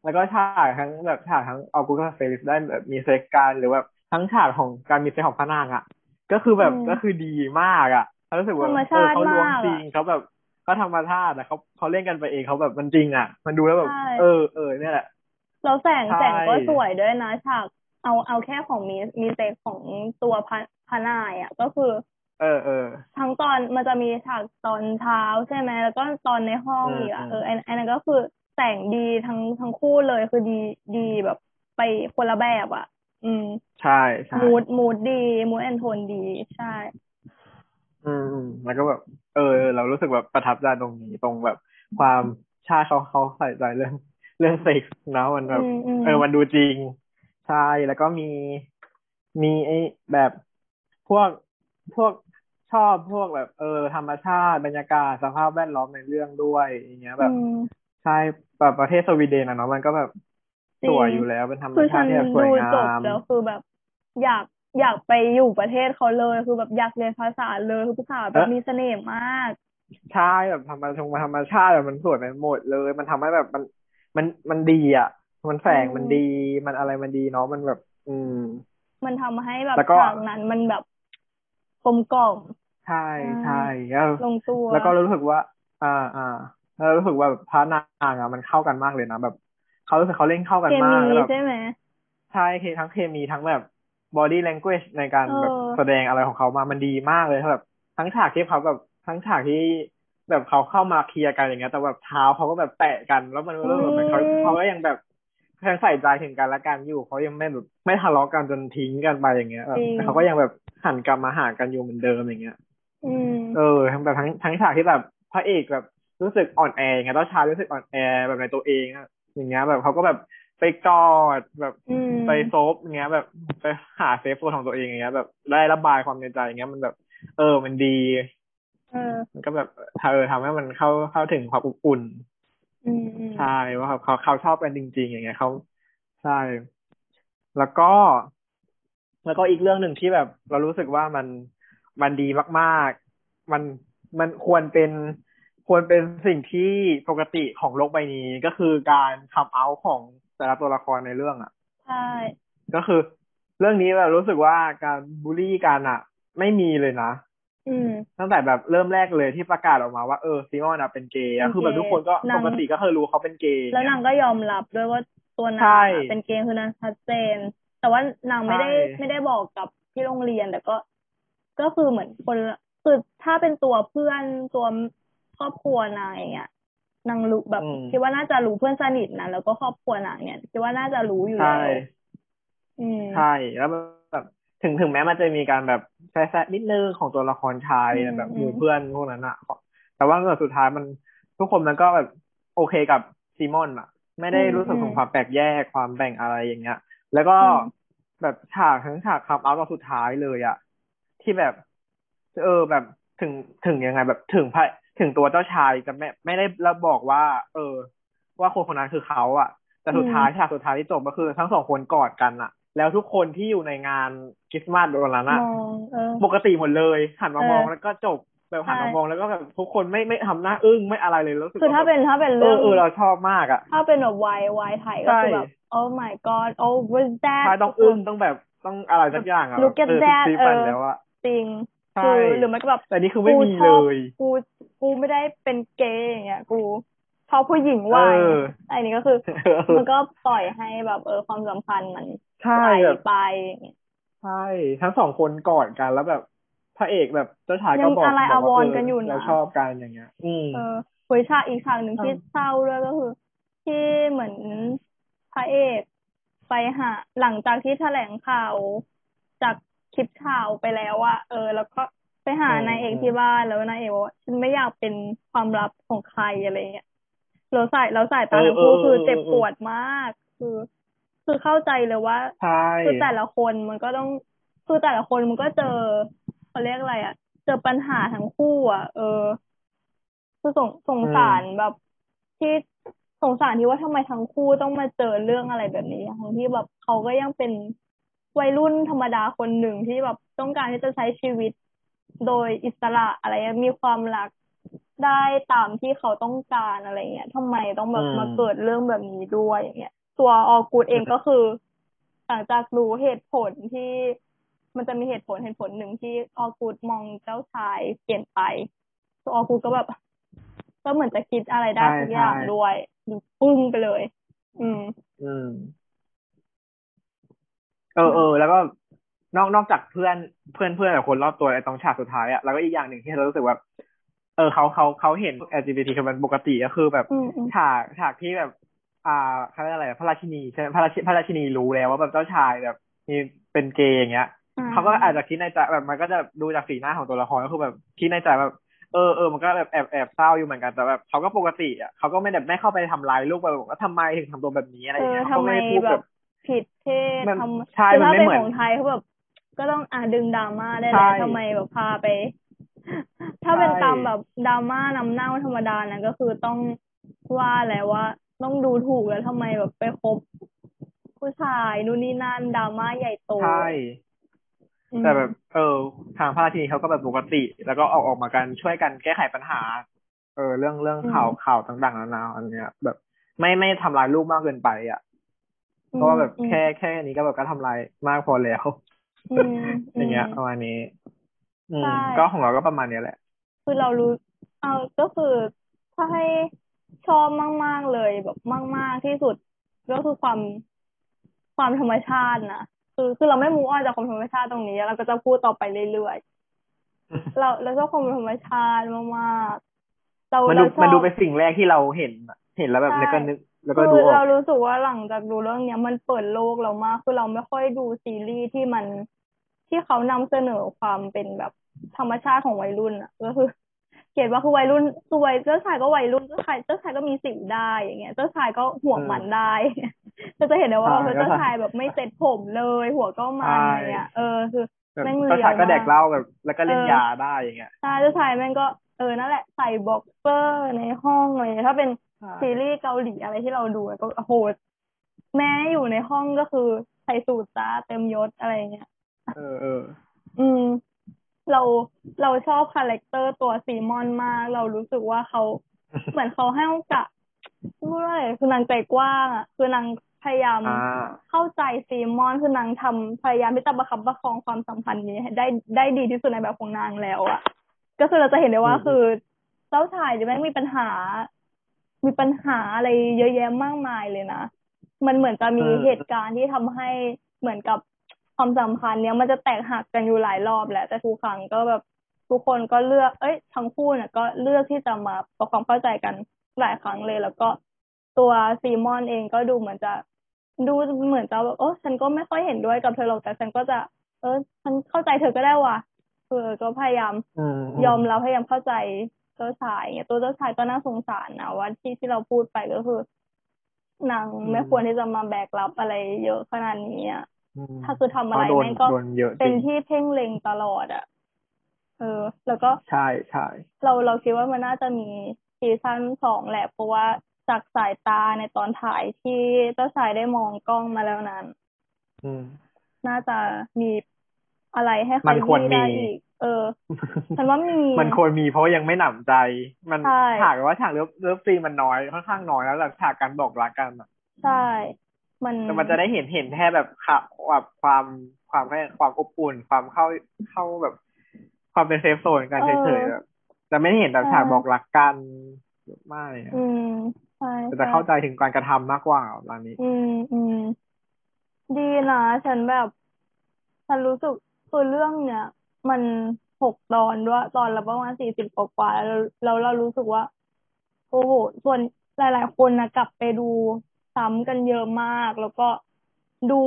แล้วก็ฉากทั้งแบบฉากทั้งออกูดกับเฟลิสได้แบบมีเซ็กกันหรือแบบทั้งฉากของการมีเซ็กของพระนางอะ ก็คือแบบอืมก็คือดีมากอะเรารู้สึกว่าธรรมเอชาอติเขาล้วงมากจริงเขาแบบเขาธรรมชาติแต่เขาเขาเล่นกันไปเองเขาแบบมันจริงอะ มันดูแล้วแบบใช่เออเออเนี่ยแหละเราแสงใช่แสงก็สวยด้วยนะฉากเอาเอาแค่ของมีมีเซ็กซ์ของตัวพระพระนางอะ ก็คือ เออเออทั้งตอนมันจะมีฉากตอนเช้าใช่ไหมแล้วก็ตอนในห้องอืมอีกอะอืมเอออันอันนั้นก็คือแสงดีทั้งทั้งคู่เลยคือดีดีแบบไปคนละแบบอะ อืม ใช่ใช่ mood mood ดี mood and tone ดีใช่ อืมอืมแล้วก็แบบ เออ เรารู้สึกแบบประทับใจตรงนี้ตรงแบบ ความชาติเขาเขาใส่ใจเรื่อง เรื่องเซ็กส์นะมันแบบอืมอืมเออมันดูจริง ใช่แล้วก็มีมีไอ้แบบพวกพวก ชอบพวกแบบเออ ธรรมชาติบรรยากาศสภาพแวดล้อมในเรื่องด้วยอย่างเงี้ยแบบอืมใช่แบบประเทศสวีเดนอะเนาะมันก็แบบจริงสวยอยู่แล้วเป็นธรรมคือฉัชาตินที่แบบสวยดูงาจบมแล้วคือแบบ อยากอยากไปอยู่ประเทศเขาเลยคือแบบอยากเรียนภาษาเลยคือภาษาแบบเอ๊ะมีเสน่ห์มากใช่แบบธรรมชงธรรมชาติแบบมันสวยไปหมดเลย มันทำให้แบบมันมันมันดีอะ มันแสงอืมมันดี มันอะไรมันดีเนาะมันแบบ อืม มันทำให้แบบแล้วก็ฉากนั้นมันแบบ กลมกล่อมใช่ใช่ใช่แล้วลงตัว แล้วก็รู้สึกว่า อ่าอ่าแล้วรู้สึกว่าแบบพระนางอะมันเข้ากันมากเลยนะแบบเขารู้สึกเขาเล่นเข้ากันเคมามีกแล้วแบบใช่ไหมใช่เคทั้งเคมีทั้งแบบ body language ในการเออแบบแสดงอะไรของเขามามันดีมากเลยแบบทั้งฉากที่เขาแบบทั้งฉากที่แบบเขาเข้ามาเคลียร์กันอย่างเงี้ย แต่แบบเท้าเขาก็แบบแตะกัน แล้วมันรู้สึกแบบเขาเขาก็ยังแบบ ยังใส่ใจถึงกันและกันอยู่เขายังไม่แบบไม่ทะเลาะกันจนทิ้งกันไปอย่างเงี้ยแบบจริงแต่เขาก็ยังแบบหันกลับมาหากันอยู่เหมือนเดิมอย่างเงี้ยอืมเออทั้งแบบทั้งทั้งฉากที่แบบพระเอกแบบรู้สึกอ่อนแอไงเจ้าชายรู้สึกอ่อนแอแบบในตัวเองอะอย่างเงี้ย แบบเขาก็แบบไปกอดแบบอืมไป safe อย่างเงี้ย แบบไปหา safe zone ของตัวเองอย่างเงี้ย แบบได้ระบายความในใจอย่างเงี้ยมันแบบ เออมันดีเออมันก็แบบเออทำให้มันเข้าเข้าถึงความอบอุ่นอืมอืม ใช่ว่าเขาเขาเขาชอบกันจริง ๆ อย่างเงี้ยเขาใช่ แล้วก็ แล้วก็อีกเรื่องหนึ่งที่แบบ เรารู้สึกว่ามันมันดีมากๆ มันมันควรเป็นควรเป็นสิ่งที่ปกติของโลกใบนี้ก็คือการคัมเอาของแต่ละตัวละครในเรื่องอะใช่ก็คือ เรื่องนี้แบบรู้สึกว่าการบูลลี่กันอะ ไม่มีเลยนะอืม ตั้งแต่แบบเริ่มแรกเลยที่ประกาศออกมาว่าเออซีมอนอะเป็นเกย์เป็อะนคือแบบทุกคนก็เกย์นางปกติก็เคยรู้เขาเป็นเกย์แล้วนางก็ยอมรับด้วยว่าตัวนางใช่อะเป็นเกย์คือนางชัดเจน แต่ว่านางไม่ได้ใช่ไม่ได้บอกกับที่โรงเรียนแต่ก็ ก็คือเหมือนคนละคือถ้าเป็นตัวเพื่อนตัวครอบครัวนางอย่างเงี้ยนางรู้แบบอืมคิดว่าน่าจะรู้เพื่อนสนิทนะแล้วก็ครอบครัวนางเนี่ยคิดว่าน่าจะรู้อยู่ใช่แล้วอืมใช่แล้วแบบ ถึงถึงแม้มันจะมีการแบบแซะๆนิดนึงของตัวละครชายอืมแบบอืมหมู่เพื่อนพวกนั้นอะแต่ว่าเงินสุดท้ายมันทุกคนมันก็แบบโอเคกับซีมอนอะไม่ได้รู้สึกถึงความแปลกแยกความแบ่งอะไรอย่างเงี้ย แล้วก็แบบฉากทั้งฉากคัมเอาท์ตอนสุดท้ายเลยอะที่แบบ เออแบบถึงถึงยังไง แบบถึงพระถึงตัวเจ้าชายจะไม่ไม่ได้แล้วบอกว่า เออ ว่าคนคนนั้นคือเขาอะแต่สุดท้ายฉากสุดท้ายที่จบก็คือ ทั้งสองคนกอดกันอะ แล้วทุกคนที่อยู่ในงานคริสต์มาสวันนั้นมอะองเออปกติหมดเลยหันมาเออมองแล้วก็จบแบบหันใช่มามองแล้วก็แบบทุกคนไม่ไม่ทำหน้าอึ้งไม่อะไรเลยรู้สึกคือถ้าว่เป็นถ้าเป็นเอเรื่อองเออเราชอบมากอะถ้าเป็นแบบวายวายไทยก็คือแบบ oh my god oh was that ใช่ต้องอึ้งต้องแบบต้องอะไรสักอย่างอะ Look at เออ that ซีฟันเออแล้วอะจริงใช่คือหรือไม่ก็แบบแต่นี่คือไม่มีกูชเลอบยกูกูไม่ได้เป็นเกย์อย่างเงี้ยกูชอบผู้หญิงว่ายเออไอ้นี่ก็คือ มันก็ปล่อยให้แบบเออความสัมพันธ์มัน ใช่ไหลแบบไปอย่างเงี้ยใช่ทั้งสองคนกอดกันแล้วแบบพระเอกแบบเจ้าชายก็ยังบอกอะไรบอกอาวว่ารเออกันอยู่นะเราชอบกันอย่างเงี้ย อืมเออคุยฉากอีกฉากหนึ่งใช่ที่เศร้าด้วยก็คือ ที่เหมือนพระเอกไปหาหลังจากที่แถลงข่าวจากคลิปข่าวไปแล้วอะเออ แล้วก็ไปหานายเอกที่บ้านแล้วนายเอกบอกว่าฉันไม่อยากเป็นความลับของใครอะไรเงี้ยเราใส่เราใส่ตาทั้งคู่คือเจ็บปวดมาก คือ คือเข้าใจเลยว่าใช่คือแต่ละคนมันก็ต้องคือแต่ละคนมันก็เจอเขาเรียกอะไรอะ เจอปัญหาทั้งคู่ อะ เออคือสงสงสารแบบ ที่สงสารที่ว่าทำไมทั้งคู่ต้องมาเจอเรื่องอะไรแบบนี้ทั้งที่แบบเขาก็ยังเป็นวัยรุ่นธรรมดาคนหนึ่งที่แบบต้องการที่จะใช้ชีวิต โดยอิสระอะไรเงี้ยมีความรักได้ตามที่เขาต้องการอะไรเงี้ยทำไมต้องแบบอืมมาเกิดเรื่องแบบนี้ด้วยอย่างเงี้ย ตัวออกูดเองก็คือหลังจากรู้เหตุผลที่มันจะมีเหตุผลเหตุผลหนึ่งที่ออกูดมองเจ้าชายเปลี่ยนไปตัวออกูดก็แบบก็เหมือนจะคิดอะไรได้ใช่ทุกอย่างใช่ด้วยปึ้งไปเลย อืม อืม เออเออแล้วก็นอกนอกจากเพื่อนเพื่อนเพื่อนกับคนรอบตัวไอ้ตรงฉากสุดท้ายอะแล้วก็อีกอย่างหนึ่งที่เรารู้สึกว่า เออเขาเขาเขาเห็น LGBT คือมันปกติก็คือแบบอืมอืมฉากฉากที่แบบ อ่าเขาเรียกอะไรพระราชินีใช่ไหมพระราชิพระราชินีรู้แล้วว่าแบบเจ้าชายแบบมีเป็นเกย์อย่างเงี้ยเขาก็อาจจะคิดในใจแบบมันก็จะดูจากสีหน้าของตัวละครก็คือแบบคิดในใจแบบเออเออมันก็แบบแอบแอบเศร้าอยู่เหมือนกันแต่แบบเขาก็ปกติอะเขาก็ไม่แบบไม่เข้าไปทำร้ายลูกแบบว่าทำไมถึงทำตัวแบบนี้อะไรอเอย่างอเงี้ยทำเขาไมไม่ได้พูดแบแบบบผิดเพศมันทำใช่คือมันถ้าไม่เป็นเหมือนของไทยเขาแบบก็ต้องอ่าดึงดราม่าได้แหใช่ละทำไมแบบพาไป ถ้าเป็นใช่ตามแบบดราม่านำเน่าธรรมดานะก็คือต้องว่าแหละว่า ต้องดูถูกแล้วทำไมแบบไปคบผู้ชายนู่นนี่นั่นดราม่าใหญ่โตใช่อืมแต่แบบ เออ ทางพระราชินีเขาก็แบบปกติ แล้วก็ออกออกมากันช่วยกันแก้ไขปัญหา เออ เรื่องเรื่องข่าวข่าวต่างๆนานาอันเนี้ย แบบ ไม่ไม่ทำลายลูกมากเกินไปอะเพราะว่าแบบอืมแค่แค่นี้ก็แบบก็ทำลายมากพอแล้วอืมอย่างเงี้ยมประมาณนี้อืมใช่ก็ของเราก็ประมาณเนี้ยแหละ คือเรารู้ เอาก็คือถ้าให้ ชอบมาก ๆ เลยแบบมาก ๆ ที่สุดก็คือความความธรรมชาตินะคือคือเราไม่มูออนจากความธรรมชาติตรงนี้เราก็จะพูดต่อไปเรื่อยๆเราเราชอบความธรรมชาติมากๆเรามันดูเราชอบมันดูเป็นสิ่งแรกที่เราเห็นอะเห็นแล้วแบบใช่แล้วก็นึกแล้วก็คืดูอออเรากรู้สึกว่าหลังจากดูเรื่องเนี้ย มันเปิดโลกเรามากคือเราไม่ค่อยดูซีรีส์ที่มันที่เขานำเสนอความเป็นแบบธรรมชาติของวัยรุ่นอะก็คือ เขียนว่าคือวัยรุ่นคือวัยเจ้าชายก็วัยรุ่นเจ้าชายเจ้าชายก็มีสิวได้อย่างเงี้ย เจ้าชายก็หัวมันได้ก็จะเห็นได้ว่าใช่เออเจ้าชายแบบไม่เซ็ตผมเลย หัวก็มันใช่อย่างเงี้ยเออคือแบบแม่งเจ้าชายก็เรียวมากแดกเหล้าแบบแล้วก็เล่นเออยาได้อย่างเงี้ยใช่เจ้าชายแม่งก็เออนั่นแหละใส่บ็อกเซอร์ในห้องอะไรเงี้ยถ้าเป็นใช่ซีรีส์เกาหลีอะไรที่เราดูอะก็โอ้โหแม้อยู่ในห้องก็คือใส่สูทจ้าเต็มยศอะไรเงี้ยเออเอออืม เราเราชอบ character ตัวซีมอนมาก เรารู้สึกว่าเขาเหมือนเขาให้โอกาสพูดว่าอะไรคือนางใจกว้างอะคือนางพยายามอ่าเข้าใจซีมอนคือนางทำพยายามที่จะประคับประคองความสัมพันธ์นี้ให้ได้ได้ดีที่สุดในแบบของนางแล้วอะก็คือเราจะเห็นได้ว่าอืมคือเจ้าชายจะแม่งมีปัญหา มีปัญหาอะไรเยอะแยะมากมายเลยนะ มันเหมือนจะมีเหตุการณ์ที่ทำให้เหมือนกับ ความสัมพันธ์เนี้ยมันจะแตกหักกันอยู่หลายรอบแหละแต่ทุกครั้งก็แบบทุกคนก็เลือก เอ้ย ทั้งคู่เนี่ยก็เลือกที่จะมาปรับความเข้าใจกันหลายครั้งเลย แล้วก็ตัวซีมอนเองก็ดูเหมือนจะดูเหมือนจะแบบโอ้ฉันก็ไม่ค่อยเห็นด้วยกับเธอหรอกแต่ฉันก็จะ เออฉันเข้าใจเธอก็ได้ว่ะเออก็พยายามอืมยอมรับพยายามเข้าใจเจ้าชายเนี่ยตัวเจ้าชายก็น่าสงสารนะว่าที่ที่เราพูดไปก็คือนางไม่ควรที่จะมาแบกรับอะไรเยอะขนาดนี้อะอืม ถ้าคือทำอะไรเขาโดนแม่งก็โดนเยอะจเป็นริงที่เพ่งเล็งตลอดอะ เออ แล้วก็ใช่ใช่เราเราคิดว่ามันน่าจะมีซีซั่นสองแหละ เพราะว่าจากสายตาในตอนถ่ายที่เจ้าชายได้มองกล้องมาแล้วนั้น อืม น่าจะมีอะไรมันควรให้ขยี้ได้มีอีกเออฉันว่ามี มันควรมีเพราะยังไม่หนำใจ มันใช่ฉากว่าฉาก love love scene มันน้อยค่อนข้างน้อยแล้วแบบฉากการบอกรักกันอะใช่ มันแต่มันจะได้เห็นเห็นแค่แบบค่ะแบบความความแค่ความอบอุ่น ความเข้าเข้าแบบ ความเป็นเซฟโซนกันเออเฉยๆแบบจะไม่ได้เห็นแบบใช่ฉากบอกรักกันไม่อะอืมใช่แต่จะเข้าใจถึงการกระทำมากกว่าร้านนี้ อืมอืมดีนะฉันแบบ ฉันรู้สึกคือเรื่องเนี้ยมันหกตอนด้วยตอนละประมาณสี่สิบกว่าๆแล้วแล้วเรารู้สึกว่า โอ้โห ส่วนหลาย ๆ คนนะกลับไปดู ซ้ำกันเยอะมาก แล้วก็ดู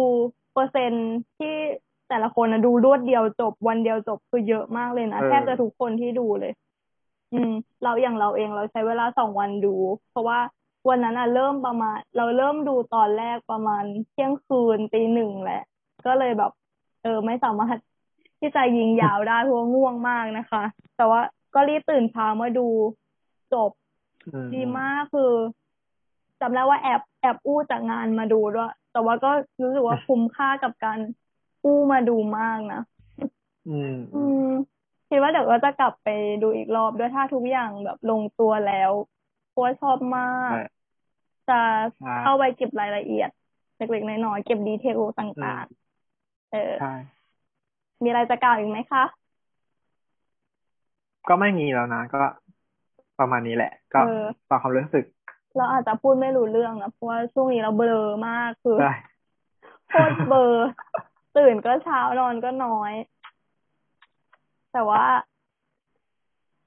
เปอร์เซ็นต์ที่แต่ละคนนะดูรวดเดียวจบวันเดียวจบคือเยอะมากเลยนะเออแทบจะทุกคนที่ดูเลย อืม เราอย่างเราเองเราใช้เวลาสองวันดู เพราะว่าวันนั้นอะเริ่มประมาณ เราเริ่มดูตอนแรกประมาณเที่ยงคืนตีหนึ่งแหละ ก็เลยแบบ เออไม่สามารถที่จะยิงยาวได้เพราะว่าง่วงมากนะคะ แต่ว่าก็รีบตื่นเช้ามาดูจบอืมดีมากคือจำได้ว่าแอบ แอบอู้จากงานมาดูด้วย แต่ว่าก็รู้สึกว่าคุ้มค่ากับการอู้มาดูมากนะอืมอืมคิดว่าเดี๋ยวก็จะกลับไปดูอีกรอบด้วยถ้าทุกอย่างแบบลงตัวแล้วเพราะว่าชอบมากใช่จะใช่เข้าไปเก็บรายละเอียดเล็กๆน้อยๆเก็บดีเทลต่างๆ เออใช่มีอะไรจะกล่าวอีกไหมคะ ก็ไม่มีแล้วนะ ก็ประมาณนี้แหละ ก็เออตามความรู้สึก เราอาจจะพูดไม่รู้เรื่องนะเพราะว่าช่วงนี้เราเบลอมากคือได้โคตรเบลอร์ตื่นก็เช้านอนก็น้อย แต่ว่า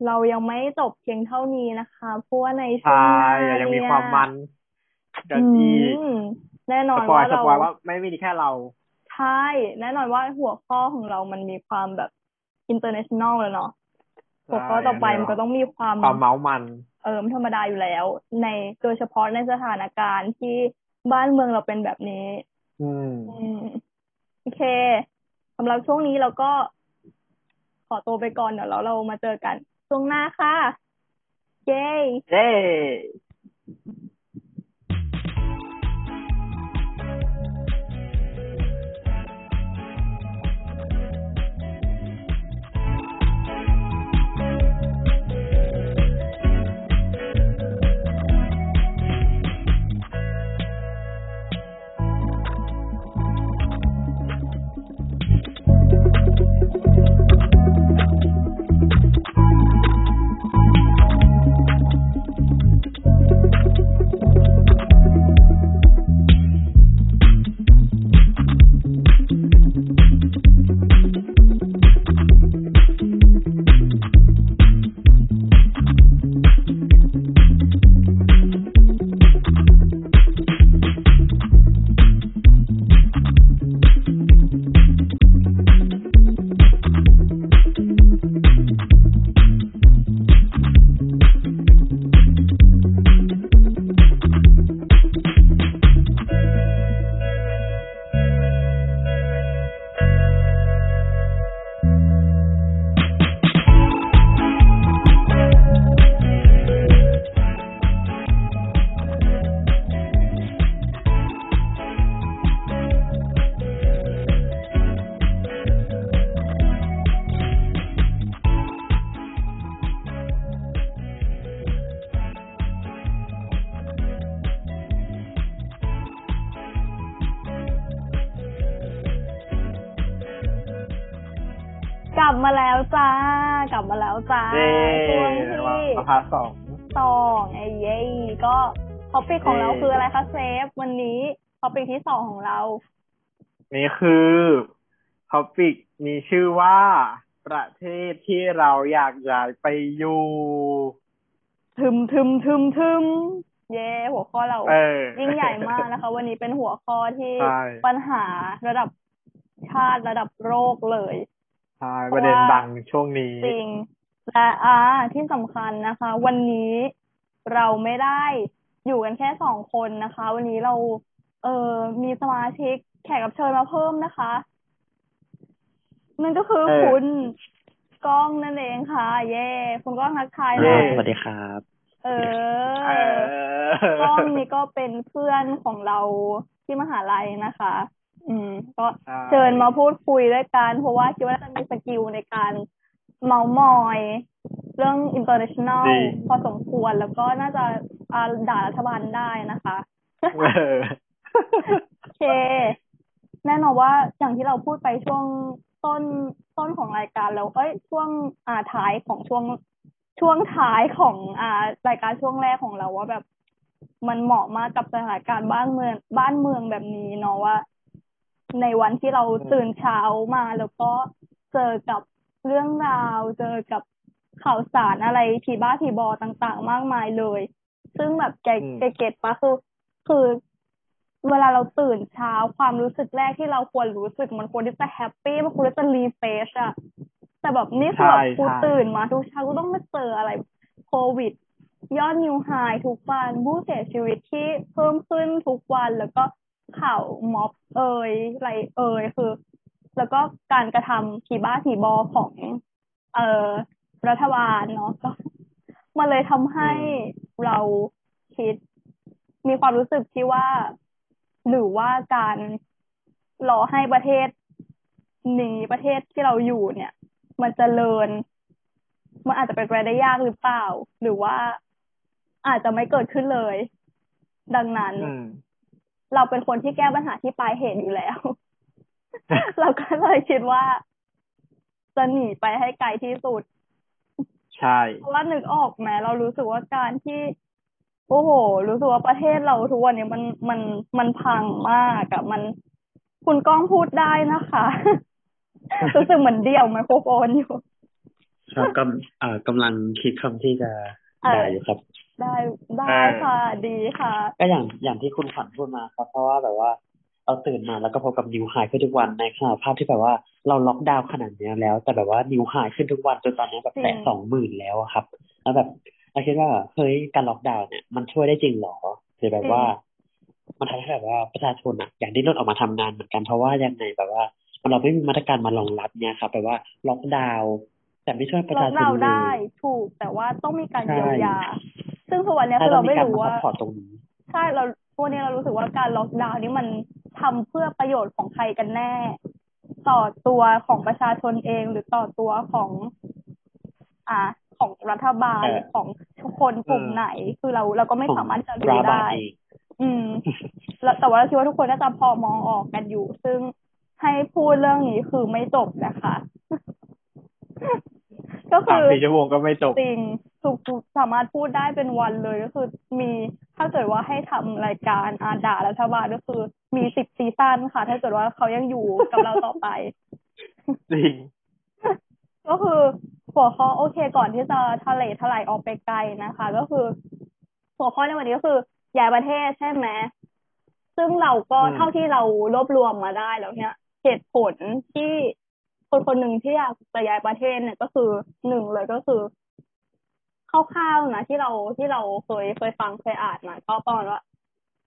เรายังไม่จบเพียงเท่านี้นะคะเพราะว่าในช่วใช่งหน้าเดี๋ยวยังมีเนี่ความมันกันอือีกมแน่นอสนปอยว่าสเราปอยว่าไม่มีแค่เราใช่แน่นอนว่าหัวข้อของเรามันมีความแบบ international แล้วเนาะหัวข้อต่อไปมันก็ต้องมีความความเมามัน เออธรรมดาอยู่แล้ว ในโดยเฉพาะในสถานการณ์ที่บ้านเมืองเราเป็นแบบนี้อืมอืมโอเคสำหรับช่วงนี้เราก็ขอตัวไปก่อนเดี๋ยวเราเรามาเจอกันช่วงหน้าค่ะ เย้เย้าที่มาพาร์ทสองสองไอ้เย้ก็ topic ของเราเย้คืออะไรคะเซฟ วันนี้ topic ที่สองของเรา นี่คือ topic มีชื่อว่าประเทศที่เราอยากย้ายไปอยู่ทึมทึมทึมทึมเย้หัวข้อเราเออยิ่งใหญ่มากนะคะ วันนี้เป็นหัวข้อที่ใช่ปัญหาระดับชาติระดับโลกเลยใช่ประเด็นดังช่วงนี้จริง และอ่าที่สำคัญนะคะ วันนี้เราไม่ได้อยู่กันแค่สองคนนะคะ วันนี้เรา เออมีสมาชิกแขกรับเชิญมาเพิ่มนะคะนั่นก็คือเออ คุณก้องนั่นเองค่ะ เย่คุณก้องทักทายหเย้น่อยสวัสดีครับ เอเอออก้องนี่ก็เป็นเพื่อนของเราที่มหาลัยนะคะ อืม ก็ใช่เชิญมาพูดคุยด้วยกันเพราะว่าคิดว่าจะมีสกิลในการ เมามอย เรื่อง international จริงพอสมควรแล้วก็น่าจะอ่าด่ารัฐบาลได้นะคะเออโอเค แน่นอนว่าอย่างที่เราพูดไปช่วงต้นต้นของรายการแล้วเอ้ยช่วงอ่าท้ายของช่วงช่วงท้ายของอ่ารายการช่วงแรกของเราว่าแบบ มันเหมาะมากกับสถานการณ์บ้านเมืองบ้านเมืองแบบนี้เนาะว่า ในวันที่เราตื่นเช้ามาแล้วก็เจอกับ เรื่องราวเจอกับข่าวสารอะไรทีบ้าทีบอต่างๆ มากมายเลย ซึ่งแบบแกอืมแก get ปะคือ คือเวลาเราตื่นเช้าความรู้สึกแรกที่เราควรรู้สึกมันควรที่จะ happy มันควรที่จะ refresh อะแต่แบบนี่คือแบบใช่กูใช่ตื่นมาทุกเช้ากูต้องมาเจออะไรโควิด ยอดนิวไฮทุกวันผู้เสียชีวิตที่เพิ่มขึ้นทุกวันแล้วก็ข่าวม็อบเอ่ยอะไรเอ่ยคือ แล้วก็การกระทำทีบ้าทีบอของ เอ่อรัฐบาลเนาะก็มันเลยทำให้เราคิดมีความรู้สึกที่ว่า หรือว่าการรอให้ประเทศนี้ประเทศที่เราอยู่เนี่ย มันจเจริญ มันอาจจะเป็นไปได้ยากหรือเปล่า หรือว่าอาจจะไม่เกิดขึ้นเลย ดังนั้นอืมเราเป็นคนที่แก้ปัญหาที่ปลายเหตุอยู่แล้ว เราก็เลยคิดว่าจะหนีไปให้ไกลที่สุด ใช่เพราะว่านึกออกไหมเรารู้สึกว่าการที่โอ้โห รู้สึกว่าประเทศเราทุกวันนี้มันมันมันพังมากอะมันคุณก้องพูดได้นะคะรู้สึกเหมือนเดี่ยวไมโครโฟนอยู่ครับกำเอ่อกำลังคิดคำที่จะเออด่าอยู่ครับ ได้ได้เออค่ะ ดีค่ะ ก็อย่างอย่างที่คุณขวัญพูดมาครับเพราะว่าแบบว่า เราตื่นมาแล้วก็พบกับนิวไฮขึ้นทุกวันในขณะภาพที่แบบว่าเราล็อกดาวน์ขนาดเนี้ยแล้ว แต่แบบว่านิวไฮขึ้นทุกวันจนตอนนี้แบบจริแตะงสองหมื่นแล้วอะครับแล้วแบบเราคิดว่าเฮ้ยการล็อกดาวน์เนี่ยมันช่วยได้จริงเหรอหรือแบบว่า มันทำให้แบบว่าประชาชนอะอยากดิ้นรนออกมาทำงานเหมือนกันเพราะว่ายังไงแบบว่าเราไม่มีมาตรการมารองรับเนี่ยครับแบบว่าล็อกดาวน์แต่ไม่ช่วยประล็อชากชนดาวน์เลได้ยถูกแต่ว่าต้องมีการใช่เยียวยา ซึ่งทุกวันนี้ถ้าคือเราเรามีไม่การรู้มาซัว่าพพอร์ตตรงนี้ใช่เราพวกนี้เรารู้สึกว่าการล็อกดาวน์นี้มัน ทำเพื่อประโยชน์ของใครกันแน่ ต่อตัวของประชาชนเองหรือต่อตัวของ อ่า ของรัฐบาลเออของคนกลุ่มอืมไหน คือเราเราก็ไม่ของสามารถจะรัรู้ฐบาลได้เองอืมแล้วแต่ว่าเราคิดว่าทุกคนน่าจะพอมองออกกันอยู่ ซึ่งให้พูดเรื่องนี้คือไม่จบนะคะ ก็สามคือสี่ชั่วโมงก็ไม่จบจริง ถูกถูกสามารถพูดได้เป็นวันเลยก็คือมีถ้าเกิดว่าให้ทำรายการอาด่ารัฐบาลก็คือ มีสิบซีซั่นค่ะ ถ้าเกิดว่าเขายังอยู่กับเราต่อไปจริงก็คือหัวข้อโอเคก่อนที่จะทะเลทลายออกไปไกลนะคะ ก็คือหัวข้อในวันนี้ก็คือย้ายประเทศใช่ไหมซึ่งเราก็อืมเท่าที่เรารวบรวมมาได้แล้วเนี่ยเหตุผลที่คนคนหนึ่งที่อยากจะย้ายประเทศเนี่ยก็คือหนึ่งเลยก็คือ คร่าวๆนะที่เราที่เราเคยเคยฟังเคยอ่านมาก็ประมาณว่า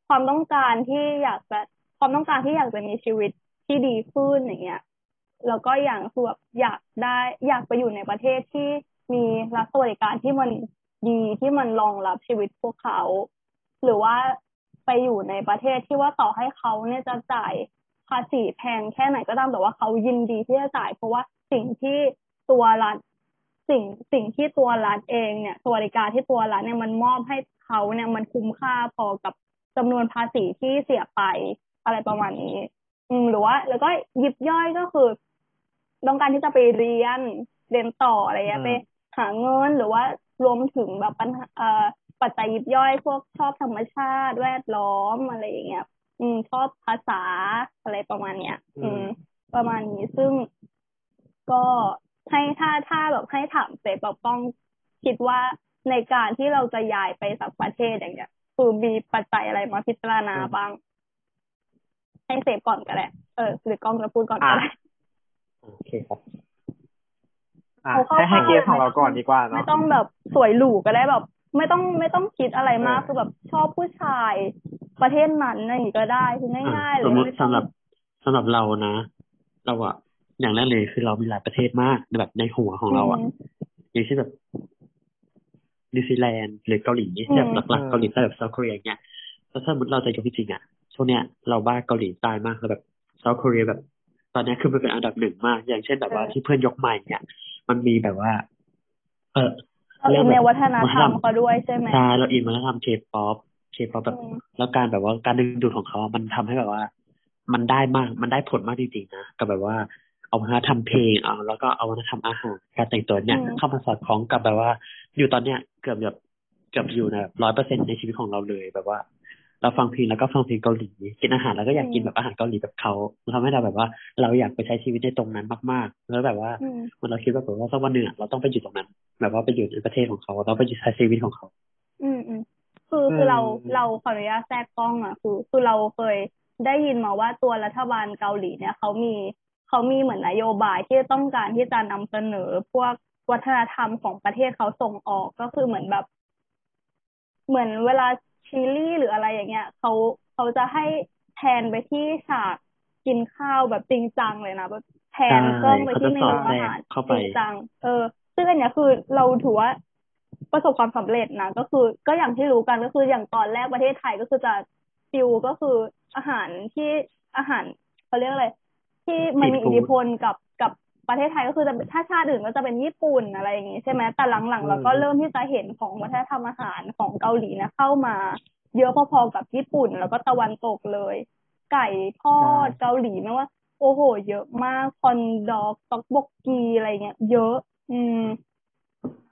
ความต้องการที่อยากจะความต้องการที่อยากจะมีชีวิตที่ดีขึ้นอย่างเงี้ยแล้วก็อย่างคือแบบอยากได้อยากไปอยู่ในประเทศที่มีรัฐสวัสดิการที่มันดีที่มันรองรับชีวิตพวกเขา หรือว่าไปอยู่ในประเทศที่ว่าต่อให้เขาเนี่ยจะจ่ายภาษีแพงแค่ไหนก็ตามแต่ว่าเขายินดีที่จะจ่าย เพราะว่าสิ่งที่ตัวรัฐ สิ่งสิ่งที่ตัวรัฐเองเนี่ยสวัสดิการที่ตัวรัฐเนี่ยมันมอบให้เขาเนี่ยมันคุ้มค่าพอกับจำนวนภาษีที่เสียไปอะไรประมาณนี้ อืมหรือว่า แล้วก็ยิบย่อยก็คือ ต้องการที่จะไปเรียนเรียนต่ออะไรเงี้ยอืมไปหาเงินหรือว่ารวมถึงแบบปัญหาเอ่อปัจจัยยิบย่อยพวกชอบธรรมชาติแวดล้อมอะไรอย่างเงี้ย อืมชอบภาษาอะไรประมาณเนี้ย อืม ประมาณนี้ซึ่งก็ ให้ถ้าถ้าแบบให้ถามเซฟแบบต้องคิดว่าในการที่เราจะย้ายไปสักประเทศอย่างเงี้ยคือมีปัจจัยอะไรมาพิจารณาบ้าง ให้เซฟก่อนก็ได้เออหรือกล้องจะพูดก่อนก็ได้โอเคครับอะเอาเข้าให้ให้เข้าเกสของเราก่อนดีกว่าไม่เนาะต้องแบบสวยหรูก็ได้แบบ ไม่ต้องไม่ต้องคิดอะไรมากเออคือแบบชอบผู้ชายประเทศนั้นอะไรอย่างงี้ก็ได้คือง่ายๆเลสยมมติไม่ต้องสำหรับสำหรับเรานะ เราอะ อย่างแรกเลยคือเรามีหลายประเทศมากแบบในหัวของเราอะมอย่างเช่นแบบนิวซีแลนด์หรือเกาหลีอืมแบบหลักๆเกาหลีใต้แบบ South เกาหลีอย่างเงี้ยแล้วถ้าสมมติเราจะยกจริงๆอะช่วงเนี้ยเราบ้าเกาหลีใต้มากแล้วแบบ South เกาหลีแบบ ตอนเนี้ยคือมันเป็นอันดับหนึ่งมาก อย่างเช่นแบบว่าที่เพื่อนยกมาอย่างเนี่ยมันมีแบบว่า เออเราอินในวัฒนธรรมเขาด้วยใช่ไหมใช่เราอินวัฒนธรรม K-pop K-pop แบบอืมแล้วการแบบว่าการดึงดูดของเขาอะมันทำให้แบบว่า มันได้มาก มันได้ผลมากจริงๆนะกับแบบว่า เอาวัฒนธรรมเพลงเอาแล้วก็เอาวัฒนธรรมอาหารการแต่งตัวเนี่ยอืมเข้ามาสอดคล้องกับแบบว่า อยู่ตอนเนี้ยเกือบแบบเกือบอยู่ในร้อยเปอร์เซ็นในชีวิตของเราเลยแบบว่า เราฟังเพลงแล้วก็ฟังเพลงเกาหลีกินอาหารแล้วก็อยากกินแบบอาหารเกาหลีแบบเขามันทำให้เราแบบว่า เราอยากไปใช้ชีวิตในตรงนั้นมาก ๆ แล้วแบบว่าอืมมันเราคิดว่าแบบว่าสักวันหนึ่งอะเราต้องไปอยู่ตรงนั้น แบบว่าไปอยู่ในประเทศของเขาเราไปอยู่ใช้ชีวิตของเขา อืมอืมคือคือเราเราขออนุญาตแทรกกล้องอะคือคือเราเคยได้ยินมาว่าตัวรัฐบาลเกาหลีเนี่ยเขามี เขามีเหมือนนโยบายที่ต้องการที่จะนำเสนอพวกวัฒนธรรมของประเทศเขาส่งออกก็คือเหมือนแบบ เหมือนเวลาชิลลี่หรืออะไรอย่างเงี้ยเขาเขาจะให้แทนไปที่ฉากกินข้าวแบบจริงจังเลยนะแบบแทนกล้องไปที่เมนูอาหารเขาจะสอดแทรกเข้าไปจริงจัง เออ ซึ่งอันเนี้ยคือเราถือว่าประสบความสำเร็จนะก็คือ ก็อย่างที่รู้กันก็คืออย่างตอนแรกประเทศไทยก็คือจะฟิวก็คืออาหารที่อาหารเขาเรียกอะไร ที่มันมีอิทธิพลกับกับประเทศไทยก็คือจะถ้าชาติอื่นก็จะเป็นญี่ปุ่นอะไรอย่างงี้ใช่ไหมแต่หลังๆเราก็เริ่มที่จะเห็นของวัฒนธรรมอาหารของเกาหลีนะเข้ามาเยอะพอๆกับญี่ปุ่น แล้วก็ตะวันตกเลย ไก่ทอดเกาหลีไม่ว่า โอ้โห เยอะมากคอนดอกต็อกบกกีอะไรเงี้ย เยอะ อืม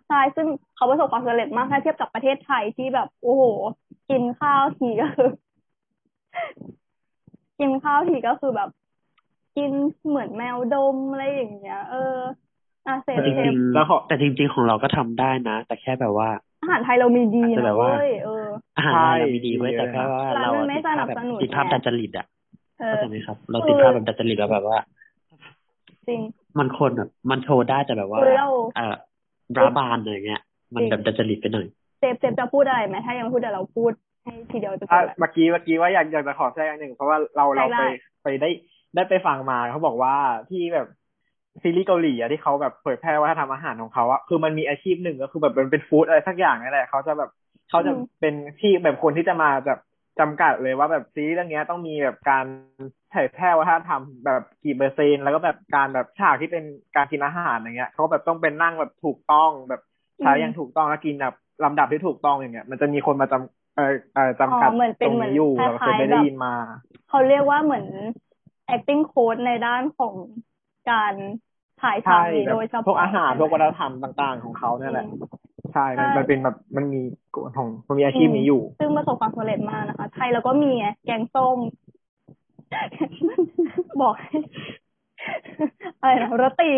ใช่ซึ่งเขาประสบความสำเร็จมากถ้าเทียบกับประเทศไทยที่แบบ โอ้โห กินข้าวทีก็คือกินข้าวทีก็คือแบบ กินเหมือนแมวดมอะไรอย่างเงี้ย เอออาเซแต่ฟจเซริฟงแล้วขอๆแต่จริง ๆ ของเราก็ทำได้นะ แต่แค่แบบว่า อาหารไทยเรามีดีอาจจะแบนะบว่าเว้ยเอออาหารใช่ไทยเรามีดีไว้ยดีแต่เลยแค่นะว่าร้านเรามันอะไม่ติดภาพสนับแบบสนุนติดภาพไงดัดจริตอะเออเข้าใจไหมครับ เราคือติดภาพแบบดัดจริตแล้วแบบว่าจริงมันคนแบบมันโชว์ได้แต่แบบว่าคือเราเอ่อร้าบานอะไรเงี้ย มันแบบดัดจริตไปหน่อยเซฟเซฟจะพูดอะไรไหมถ้ายังไม่พูดเดี๋ยวเราพูดให้ทีเดียวจะจอะบแล้วเมื่อกี้เมื่อกี้ว่าอยากอยากจะขอแทรกอันหนึ่งเพราะว่าเราแทรเรากได้ไปไปได้ ได้ไปฟังมาเขาบอกว่าที่แบบซีรีส์เกาหลีอะที่เขาแบบเผยแพร่วัฒนธรรมอาหารของเขาอะคือมันมีอาชีพหนึ่งก็คือแบบมันเป็นฟู้ดอะไรสักอย่างนี่แหละเขาจะแบบเขาจะเป็นที่แบบคนที่จะมาแบบจำกัดเลยว่าแบบซีรีส์เรื่องเนี้ยต้องมีแบบการเผยแพร่วัฒนธรรมแบบกี่เปอร์เซ็นต์แล้วก็แบบการแบบฉากที่เป็นการกินอาหารอย่างเงี้ยเขาแบบต้องเป็นนั่งแบบถูกต้องแบบใช้อย่างถูกต้องแล้วกินแบบลำดับที่ถูกต้องอย่างเงี้ย มันจะมีคนมาจำเออเออจำกัดอ๋อเหมือนเป็ตนรงเหมือนนี้อยู่คล้ายๆเราเคยไปได้แบบยินมา เขาเรียกว่าเหมือน acting coach ในด้านของการถ่ายใช่ทำนี้แบโดบยเฉพาะพวกอาหารใช่ไมพวกวัฒนธรรมต่างๆ ของเขาเนี่ยแหละอืมใช่มันใช่มันเป็นแบบมันมีของมันมีอาชีพนี้อยู่ ซึ่งประสบความสำเร็จมากนะคะ ไทยเราก็มีไงแกงส้ม บอกให้อะไรนะโรตี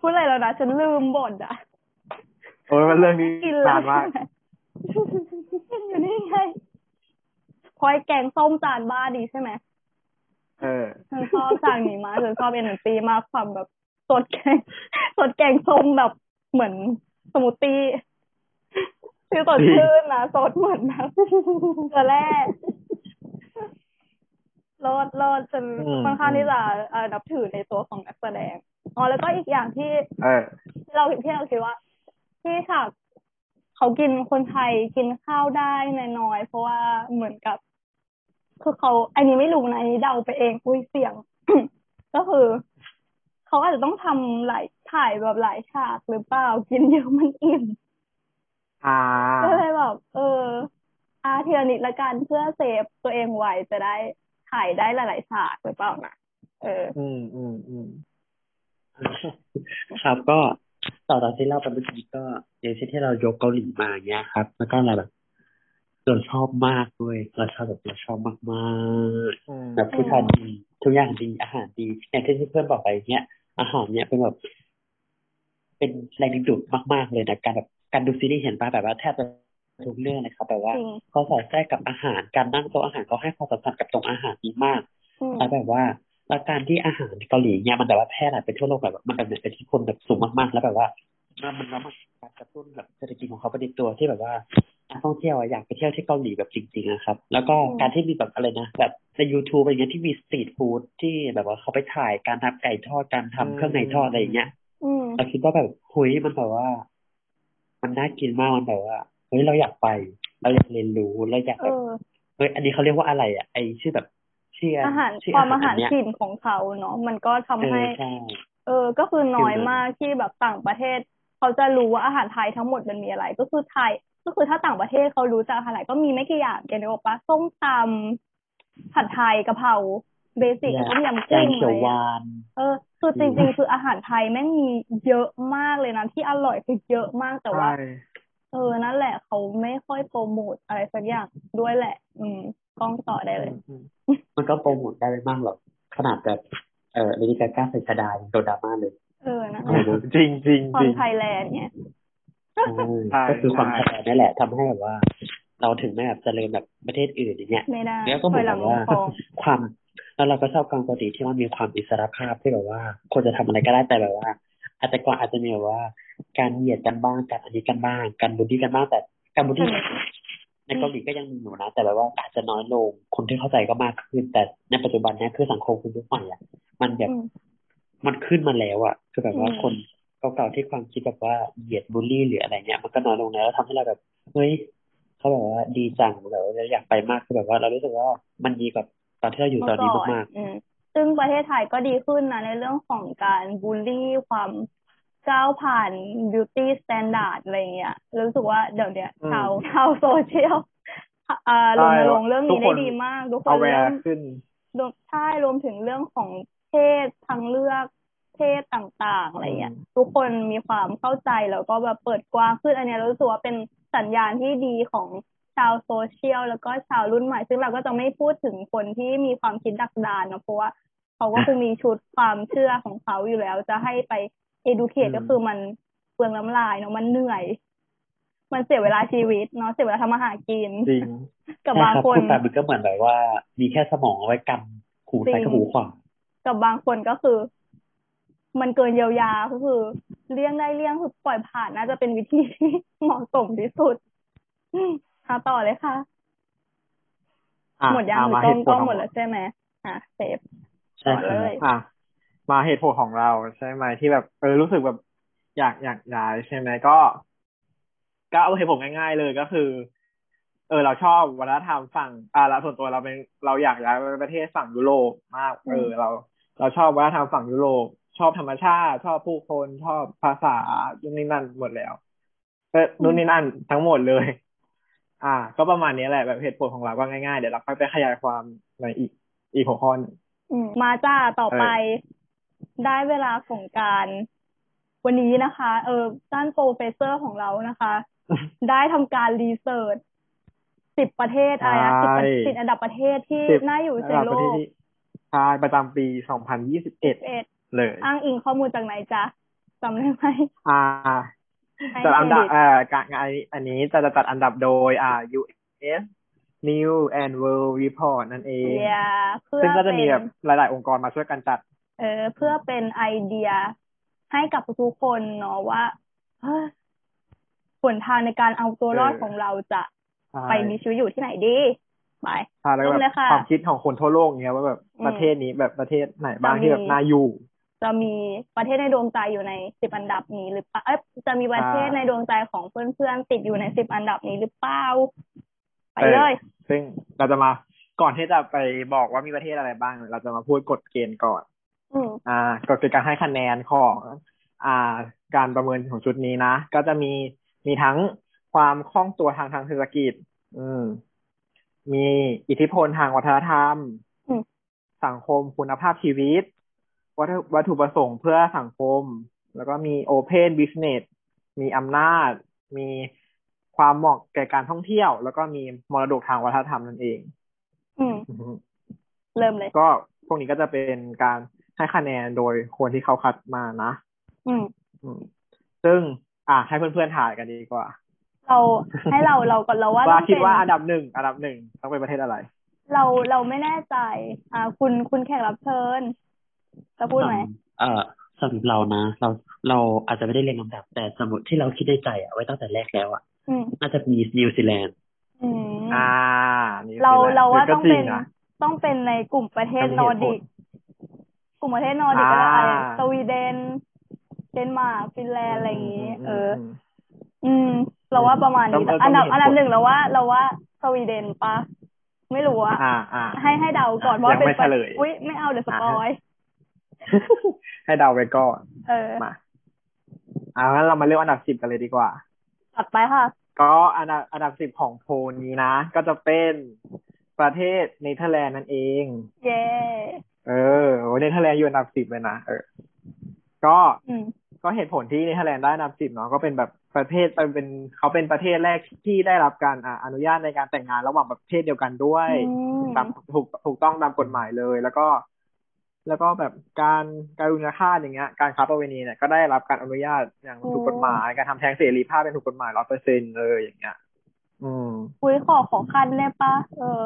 พูดอะไรแล้วนะฉันลืมบทอะโอ้ยมันเรื่องนี้กินแล้วนานมากกินอยู่นี่ไงพอยแกงส้มจานบ้านดีใช่ไหม เออฉันชอบฉากนี้มากฉันชอบเอ็นตีมากความแบบสดแกงสดแกงส้มแบบเหมือนสมูทตี้คือสดชื่นนะสดเหมือนแบบเกลือแร่รอดรอดจนอืมค่อนข้างที่จะเอ่อนับถือในตัวของนักแสดงอ๋อแล้วก็อีกอย่างที่เออเราที่เราคิดว่า ที่ฉากเขากินคนไทยกินข้าวได้น้อยๆเพราะว่าเหมือนกับ คือเขาอันนี้ไม่รู้นะอันนี้เดาไปเอง อุ้ยเสียง ก็คือเขาอาจจะต้องทำหลายถ่ายแบบหลายฉากหรือเปล่ากินเยอะมันอิ่มอ่าก็เลยแบบเออ อาเทียนิดละกันเพื่อเซฟตัวเองไว้จะได้ถ่ายได้หลายๆฉากหรือเปล่านะเออ อืมอืมอืมครับก็ต่อจากที่เล่าไปเมื่อกี้ก็อย่างเช่นที่เรายกเกาหลีมาอย่างเงี้ยครับ แล้วก็เราแบบ เราชอบมากด้วยเราชอบแบบเราชอบมากมากอืมๆแบบผู้ชายดีทุกอย่างดีอาหารดีอย่างที่เพื่อนบอกไปเนี้ย อาหารเนี้ยเป็นแบบเป็นแรงดึงดูดมาก ๆ เลยนะการแบบการดูซีรีส์เห็นป่ะแบบว่าแทบจะทุกเรื่องเลยครับแบบว่าจริงเขาสอดแทรกกับอาหารการนั่งโต๊ะอาหารเขาให้ความสำคัญกับตรงอาหารนี้มากอืมแล้วแบบว่าแล้วการที่อาหารเกาหลีเนี่ยมันแบบว่าแพร่หลายไปทั่วโลกแบบว่ามันแบบเป็นที่คนแบบสูงมากๆ แล้วแบบว่ามันมันแล้วมันการกระตุ้นแบบเศรษฐกิจของเขาไปในตัวที่แบบว่า นักท่องเที่ยวอะอยากไปเที่ยวที่เกาหลีแบบจริงๆนะครับ แล้วก็การที่มีแบบอะไรนะแบบใน YouTube อะไรเงี้ยที่มีสตรีทฟู้ดที่แบบว่าเขาไปถ่ายการทำไก่ทอดการทำเครื่องในทอดอะไรอย่างเงี้ยอืมเราคิดว่าแบบเฮ้ยมันแบบว่า มันน่ากินมากมันแบบว่าเฮ้ยเราอยากไป เราอยากเรียนรู้เราอยากเอแบบอเฮ้ยอันนี้เขาเรียกว่าอะไรอะไอชื่อแบบชื่ออาหารชื่อความอาหารเนี้ยถิ่นของเขาเนาะมันก็ทำเอให้อใช่เออก็คือน้อยฟิลนั้นมากที่แบบต่างประเทศ เขาจะรู้ว่าอาหารไทยทั้งหมดมันมีอะไร ก็คือไทย ก็คือถ้าต่างประเทศเขารู้จักอาหารไทยก็มีไม่กี่อย่างแกนึกออกปะส้มตำผัดไทยกะเพราเบสิกต้มยำแกกุ้งงเขีอะยวไรหเงี้ยวานเออคือจริงๆคืออาหารไทยแม่งมีเยอะมากเลยนะที่อร่อยคือเยอะมากแต่ว่าใช่เออนั่นแหละเขาไม่ค่อยโปรโมทอะไรสักอย่างด้วยแหละ อืมกล้องต่อได้เลยอืมมันก็โปรโมทได้ไม่มากหรอกขนาดแบบเออเลดี้กาก้าใส่ชดายังโดนดราม่าเลย เออนั่นอืแหละมจริงจริงควาจมริงไทยแลนด์เนี่ยใช่ ก็คือความใช่ไทยนี่แหละทำให้แบบว่า เราถึงไม่แบบเจริญแบบประเทศอื่นอย่างเงี้ยไม่ได้แล้วก็เหถมืออยนหลัแบงบลงว่าคลองความแล้วเราก็ชอบการปกติที่มันมีความอิสรภาพที่แบบว่าคนจะทำอะไรก็ได้แต่แบบว่า อาจจะก่อนอาจจะมีแบบว่า การเหยียดกันบ้างการอันนี้กันบ้างการบูลลี่กันบ้างแต่การบูลลี่ในเกาหลีก็ยังมีอยู่นะ แต่แบบว่าอาจจะน้อยลงคนที่เข้าใจก็มากขึ้น แต่ในปัจจุบันเนี้ยคือสังคมคุณยุคใหม่อะมันแบบอืมมันขึ้นมาแล้วอะคือแบบว่าอืมคน เก่าๆที่ความคิดแบบว่าเหยียดบูลลี่หรืออะไรเงี้ย มันก็น้อยลงแล้วแล้วทำให้เราแบบเฮ้ยเขาแบบว่าดีจังแบบว่าเราอยากไปมากคือแบบว่าเรารู้สึกว่ามันดีกว่าตอนที่เราอยู่ตอนนี้เมื่อก่มากอืมซึ่งประเทศไทยก็ดีขึ้นนะในเรื่องของการบูลลี่ความก้าวผ่าน beauty standard อะไรเงี้ยรู้สึกว่าเดี๋ยวเนี้ยอืมชาวชาวโซเชียลอ่ารณรงค์เรื่องทุนี้กคได้นดีมากทุกคเอานแวเริ่มร์ขึ้นรวมใช่รวมถึงเรื่องของเพศทางเลือกเพ ศต่างๆอะไรเงี้ยอืมทุกคนมีความเข้าใจแล้วก็แบบเปิดกว้างขึ้นอันเนี้ยเรารู้สึกว่าเป็นสัญญาณที่ดีของชาวโซเชียลแล้วก็ชาวรุ่นใหม่ ซึ่งเราก็จะไม่พูดถึงคนที่มีความคิดดักดานเนอะเพราะว่าเขาก็คงมีชุดความเชื่อของเขาอยู่แล้ว จะให้ไป educate อืมก็คือมันเปลืองน้ำลายเนาะมันเหนื่อย มันเสียเวลาชีวิตเนาะเสียเวลาทำอาหารกินจริงๆกับใช่บางครับคนพูดไปมันก็เหมือนแบบว่า มีแค่สมองเอาไว้กันหูซ้ายกับหูขวากับบางคนก็คือ มันเกินเยียวยาก็คือ เลี่ยงได้เลี่ยงคือปล่อยผ่านน่าจะเป็นวิธีที่เหมาะสมที่สุดค่ะต่อเลยค่ะอะหมดยังอะหรือมาต้เหองตุผต้ลองของหมดแล้วใช่ไหมอะเซฟใช่ต่อครัเลบยอะมาเหตุผลของเราใช่ไหมที่แบบเออรู้สึกแบบอยากอยากย้ายใช่ไหมก็ ก็เอาเหตุผลง่ายๆเลยก็คือ เออ เราชอบวัฒนธรรมฝั่งอ่าเราส่วนตัวเราเป็นเราอยากย้ายไปประเทศฝั่งยุโรปมากเออเรา เราชอบวัฒนธรรมฝั่งยุโรป ชอบธรรมชาติ ชอบผู้คนชอบภาษานู่นนี่นั่นหมดแล้วเออนู่นนี่นั่นทั้งหมดเลย อ่า ก็ประมาณนี้แหละแบบเหตุผลของเราก็ง่ายๆ เดี๋ยวเราค่อยไปขยายความในอีกอีกหัวข้อหนึ่งอืมมาจ้าต่อไปเอได้เวลาของการวันนี้นะคะ เออท่าน professor ของเรานะคะ ได้ทำการ research สิบประเทศอะไรนะสิบประใช่สิบอันดับประเทศที่สิบน่าอยู่ในระดับโลประเทศกที่ใช่ประจำปี2021เอ็ด เลย อ้างอิงข้อมูลจากไหนจ๊ะจำได้ไหมอ่าให้จัดอันดับเครดิตเอ่อการงานอันนี้จะจัดอันดับโดยอ่า US New and World Report นั่นเองเดียเพื่อซึ่งก็จะเป็มีนแบบหลาย ๆ องค์กรมาช่วยกันจัด เออเพื่อเป็นไอเดียให้กับทุกๆคนเนาะว่าเฮ้ยหนทางในการเอาตัวรอดเออของเราจะใช่ไปมีชีวิตอยู่ที่ไหนดีไปใช่แล้วก็เริ่มแบเลบยค่ะความคิดของคนทั่วโลกเนี้ยว่าแบบอืมประเทศนี้แบบประเทศไหนบ้างจะมีที่แบบน่าอยู่ จะมีประเทศในดวงใจอยู่ในสิบอันดับนี้หรือเปล่าเอ้ยจะมีประเทศอ่าในดวงใจของเพื่อนๆติดอยู่ในสิบอันดับนี้หรือเปล่าไปเออเลย ซึ่งเราจะมาก่อนที่จะไปบอกว่ามีประเทศอะไรบ้าง เราจะมาพูดกฎเกณฑ์ก่อนอืมอ่าก็คือการให้คะแนนของอ่า การประเมินของชุดนี้นะก็จะมีมีทั้งความคล่องตัวทางทางเศรษฐกิจ อืม มีอิทธิพลทางวัฒนธรรมอืมสังคมคุณภาพชีวิต วัตถุวัตถุประสงค์เพื่อสังคม แล้วก็มี Open Business มีอำนาจ มีความเหมาะแก่การท่องเที่ยว แล้วก็มีมรดกทางวัฒนธรรมนั่นเอง อืมอือฮึเริ่มเลย ก็พวกนี้ก็จะเป็นการให้คะแนนโดยคนที่เขาคัดมานะ อืมอืมซึ่ง อะให้เพื่อนๆถ่ายกันดีกว่า เราให้เราเราก่อนเราว่าว่าต้องคิดเป็นว่าอันดับหนึ่งอันดับหนึ่งต้องเป็นประเทศอะไร เราเราไม่แน่ใจ อ่า คุณคุณแขกรับเชิญ จะพูดไหมเอ่อสำหรับเรานะ เราเราอาจจะไม่ได้เรียงลำดับ แต่สมมติที่เราคิดในใจอะไว้ตั้งแต่แรกแล้วอะอืมน่าจะมีนิวซีแลนด์อืมอ่านิวซีเราแลนด์เราว่าก็ต้องจริเป็นนะต้องเป็นในกลุ่มประเทศก็มีนอเหร์ตุผดิลกกลุ่มประเทศนอร์ดิกก็ได้อ่าอะไรสวีเดนเดนมาร์กฟินแลนด์อะไรอย่างงี้ เออมอืม เราว่าประมาณนี้ต้องอันดับต้องมีเหตุผลอันดับหนึ่งเราว่า เราว่าสวีเดนปะไม่รู้อะอ่าอ่าให้ให้เดาก่อนยังว่าเป็นไม่เฉลยอุ้ยไม่เอาเดี๋ยว spoil ให้เดาไปก่อนเออมาอ่างั้นเรามาเลือกอันดับสิบกันเลยดีกว่าตัดไปค่ะ ก็อันดับอันดับสิบของโพลนี้นะ ก็จะเป็นประเทศเนเธอร์แลนด์นั่นเอง เย้เออโอ้ยเนเธอร์แลนด์อยู่อันดับสิบเลยนะเออ ก็อืมก็เหตุผลที่เนเธอร์แลนด์ได้อันดับสิบเนาะก็เป็นแบบประเทศเป็นเขาเป็นประเทศแรกที่ได้รับการอ่าอนุญาตในการแต่งงานระหว่างประเทศเดียวกันด้วยอืมตามถูกถูกต้องตามกฎหมายเลย แล้วก็ แล้วก็แบบการการุณฆาตอย่างเงี้ย การค้าประเวณีเนี่ยก็ได้รับการอนุญาตอย่างถูกกฎหมายการทำแท้งเสรีภาพเป็นถูกกฎหมายร้อยเปอร์เซ็นเลยอย่างเงี้ย อืมอุ้ยขอขอคันได้ปะเออ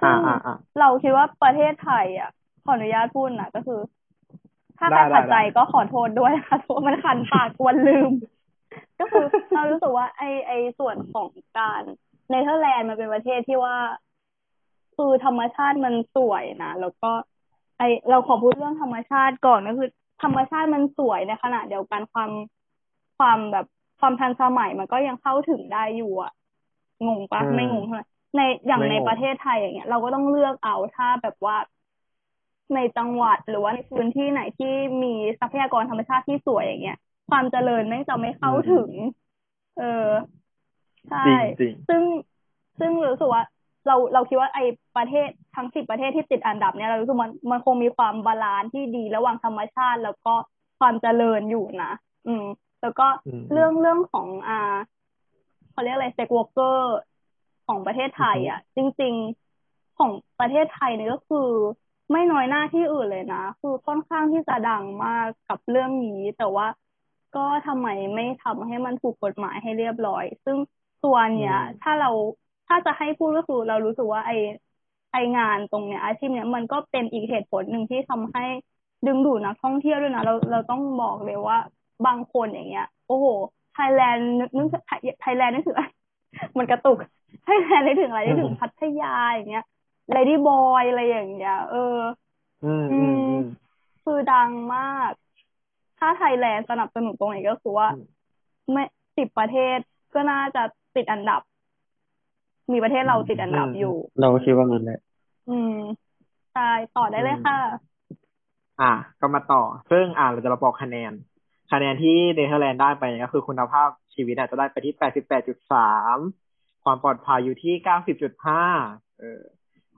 ซึ่อ่างอ่าอ่าเราคิดว่าประเทศไทยอะขออนุญาตพูดนะก็คือ ถ้าได้การขัดได้ใจได้ก็ขอโทษด้วยนะคะเพราะว่ามันคันปากกวนลืม ก็คือเรารู้สึกว่าไอไอส่วนของการเนเธอร์แลนด์มันเป็นประเทศที่ว่า คือธรรมชาติมันสวยนะแล้วก็ ไอเราขอพูดเรื่องธรรมชาติก่อนก็คือ ธรรมชาติมันสวยในขณะเดียวกันความความแบบความทันสมัยมันก็ยังเข้าถึงได้อยู่อะงงปะอืมไม่งงเท่าไหร่ในอย่างไม่ในงงประเทศไทยอย่างเงี้ยเราก็ต้องเลือกเอาถ้าแบบว่าในจังหวัดหรือว่าในพื้นที่ไหนที่มีทรัพยากรธรรมชาติที่สวยอย่างเงี้ยความเจริญแม่งจะไม่เข้าถึง เออใช่จริงจริงซึ่งซึ่งรู้สึกว่า เราเราคิดว่าไอ้ประเทศทั้งสิบประเทศที่ติดอันดับเนี่ยเรารู้สึกมันมันคงมีความ balance ที่ดีระหว่างธรรมชาติ แล้วก็ความเจริญอยู่นะอืม แล้วก็อืมเรื่องเรื่องของอ่าเขาเรียกอะไร sex worker ของประเทศไทย อะ จริง ๆของประเทศไทยเนี่ยก็คือ ไม่น้อยหน้าที่อื่นเลยนะ คือค่อนข้างที่จะดังมากกับเรื่องนี้ แต่ว่าก็ทำไมไม่ทำให้มันถูกกฎหมายให้เรียบร้อย ซึ่งตัวเนี้ยอืมถ้าเรา ถ้าจะให้พูดก็คือเรารู้สึกว่าไอไองานตรงเนี้ยอาชีพเนี้ยมันก็เป็นอีกเหตุผลหนึ่งที่ทำให้ดึงดูดนักท่องเที่ยวด้วยนะเราเราต้องบอกเลยว่าบางคนอย่างเงี้ย โอ้โหไทยแลนด์นึกนึกไทยแลนด์นึกถึงอะไรมันกระตุกไทยแลนด์นึกถึงอะไรนึกถึงพัทยาอย่างเงี้ย ladyboy อะไรอย่างเงี้ย เออ อืมอืมอืมคือดังมาก ถ้าไทยแลนด์สนับสนุนตรงไหนก็คือว่าอืมไม่สิบประเทศก็น่าจะติดอันดับ มีประเทศเราติดอันดับอยู่ เราก็คิดว่างั้นแหละอืมใช่ต่อได้เลยค่ะ อะก็มาต่อ ซึ่งอ่าเราจะมาบอกคะแนน คะแนนที่เนเธอร์แลนด์ได้ไปเนี่ยก็คือคุณภาพชีวิตอาจจะได้ไปที่88.3ความปลอดภัยอยู่ที่90.5เออ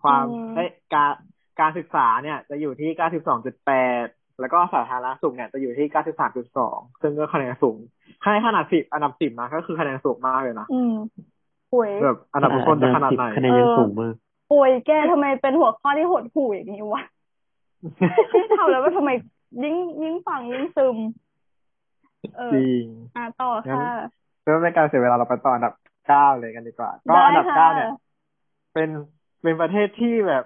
ความอืมเอ้ยการการศึกษาเนี่ย จะอยู่ที่92.8แล้วก็สาธารณสุขเนี่ยจะอยู่ที่93.2ซึ่งก็คะแนนสูงให้ขนาดสิบอันดับสิบนะก็คือคะแนนสูงมากเลยนะอืม ป่วยแบบอันดับต้นๆจะขนาดไหนคะแนนยังสูงมากป่วยแกทำไมเป็นหัวข้อที่หดหู่อย่างนี้วะที่ทำแล้วว่าทำไมยิ่งยิ่งฟังยิ่งซึมเออจริงอะต่องั้นค่ะเพื่อไม่ให้การเสียเวลาเราไปต่ออันดับเก้าเลยกันดีกว่า ก็ได้อันดับค่ะเก้าเนี่ย เป็นเป็นประเทศที่แบบ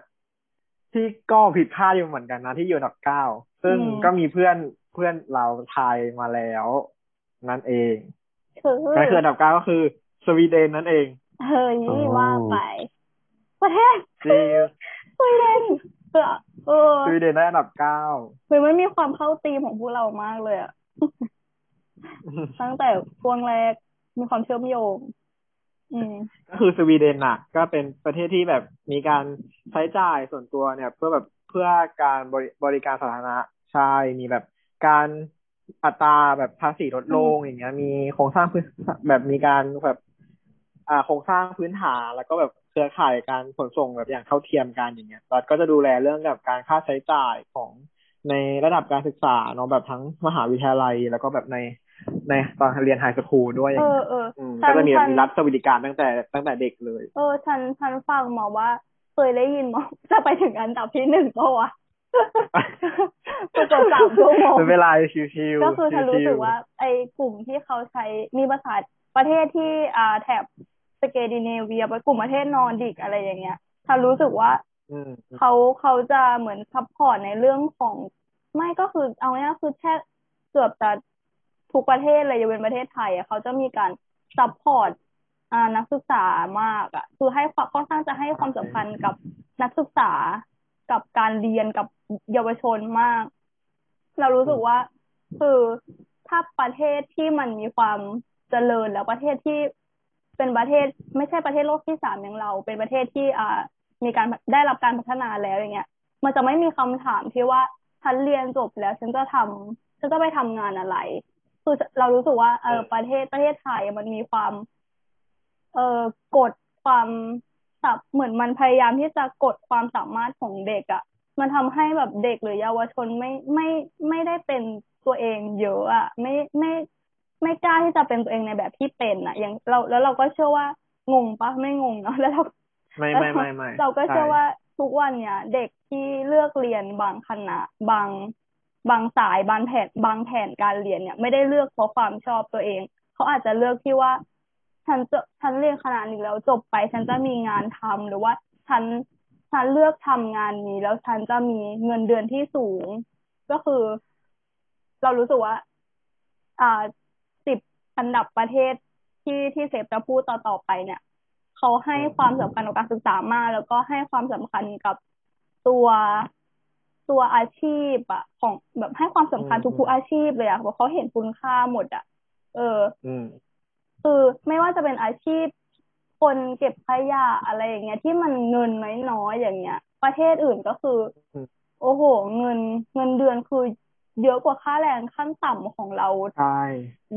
ที่ก็ผิดพลาดอยู่เหมือนกันนะที่อยู่อันดับเก้าซึ่งอืมก็มีเพื่อนเพื่อนเราไทยมาแล้ว นั่นเองคือก็คืออันดับเก้าก็คือ สวีเดนนั่นเอง เฮ้ยอ๋อว่าไป ประเทศจริงสวีเดนเออเออสวีเดนได้อันดับเก้าคือมันมีความเข้าตีมของพวกเรามากเลยอะตั้งแต่ช่วงแรกมีความเชื่อมโยงอืมก็คือสวีเดนน่ะ ก็เป็นประเทศที่แบบมีการใช้จ่ายส่วนตัวเนี่ย เพื่อแบบเพื่อการบริบริการสาธารณะใช่มีแบบการ อัตราแบบภาษีลดลงอย่างเงี้ย มีโครงสร้างพื้นแบบมีการแบบอ่าโครงสร้างพื้นฐานแล้วก็แบบเครือข่ายการขนส่งแบบอย่างเท่าเทียมกันอย่างเงี้ยรัฐก็จะดูแลเรื่องกับการค่าใช้จ่ายของในระดับการศึกษาเนาะแบบทั้งมหาวิทยาลัยแล้วก็แบบในในตอนเรียนไฮสคูลด้วยอเอย่างอเงี้ยเอออืมฉัก็นจะมีฉันมีรัฐสวัสดิการตั้งแต่ตั้งแต่เด็กเลย เออฉันฉันฟังมาว่าเคยได้ยินมาจะไปถึงอันดับที่หนึ่งปะวะ ไปกดสามชั่วโมงเป็นเวลาชิวๆก็คือฉันรู้สึกชิวๆว่า ไอ้กลุ่มที่เขาใช้มีภาษาประเทศที่อ่าแถบสแกนดิเนเวียกลุ่มประเทศนอร์ดิกอะไรอย่างเงี้ยฉันรู้สึกว่าอืมเขาเขาจะเหมือน support ในเรื่องของ ไม่ก็คือเอาง่ายๆคือแค่เกือบจะทุกประเทศเลยยกเว้นประเทศไทยอะเขาจะมีการ support อ่านักศึกษามากอะคือให้ความค่อนข้างจะให้ความสำคัญกับนักศึกษา กับการเรียนกับเยาวชนมาก เรารู้สึกว่า คือถ้าประเทศที่มันมีความเจริญแล้วประเทศที่เป็นประเทศ ไม่ใช่ประเทศโลกที่สามอย่างเรา เป็นประเทศที่อ่ามีการได้รับการพัฒนาแล้วอย่างเงี้ย มันจะไม่มีคำถามที่ว่าฉันเรียนจบแล้วฉันจะทำฉันจะไปทำงานอะไรคือเรารู้สึกว่าเออประเทศประเทศไทยมันมีความ เออกดความ สับเหมือนมันพยายามที่จะกดความสามารถของเด็กอะ่ะ มันทำให้แบบเด็กหรือเยาวชนไม่ไม่ไม่ได้เป็นตัวเองเยอะอะ่ะ ไม่ไม่ไม่กล้าที่จะเป็นตัวเองในแบบที่เป็นอะ่ะ อย่างเราแล้วเราก็เชื่อว่างงปะไม่งงเนาะแล้วเราไม่ไม่ไม่ไม่เราก็เชื่อใว่าทุกวันเนี่ยเด็กที่เลือกเรียนบางคณะบางบางสายบางแผนบางแผนการเรียนเนี่ย ไม่ได้เลือกเพราะความชอบตัวเอง เขาอาจจะเลือกที่ว่า ฉันจะฉันเรียนขนาดนี้แล้วจบไปฉันจะมีงานทำหรือว่าฉันฉันเลือกทำงานนี้ แล้วฉันจะมีเงินเดือนที่สูง ก็คือ เรารู้สึกว่า อ่าสิบอันดับประเทศที่ที่เซฟจะพูดต่อต่อไปเนี่ยเขาให้ความสำคัญกับการศึกษามาก แล้วก็ให้ความสำคัญกับตัวตัวอาชีพอะของแบบให้ความสำคัญอืมทุกๆอาชีพเลยอะเพราะเขาเห็นคุณค่าหมดอะเอออืม คือไม่ว่าจะเป็นอาชีพคนเก็บขยะอะไรอย่างเงี้ย ที่มันเงินน้อยๆอย่างเงี้ย ประเทศอื่นก็คืออืมโอ้โห เงินเงินเดือนคือเยอะกว่าค่าแรงขั้นต่ำของเราใช่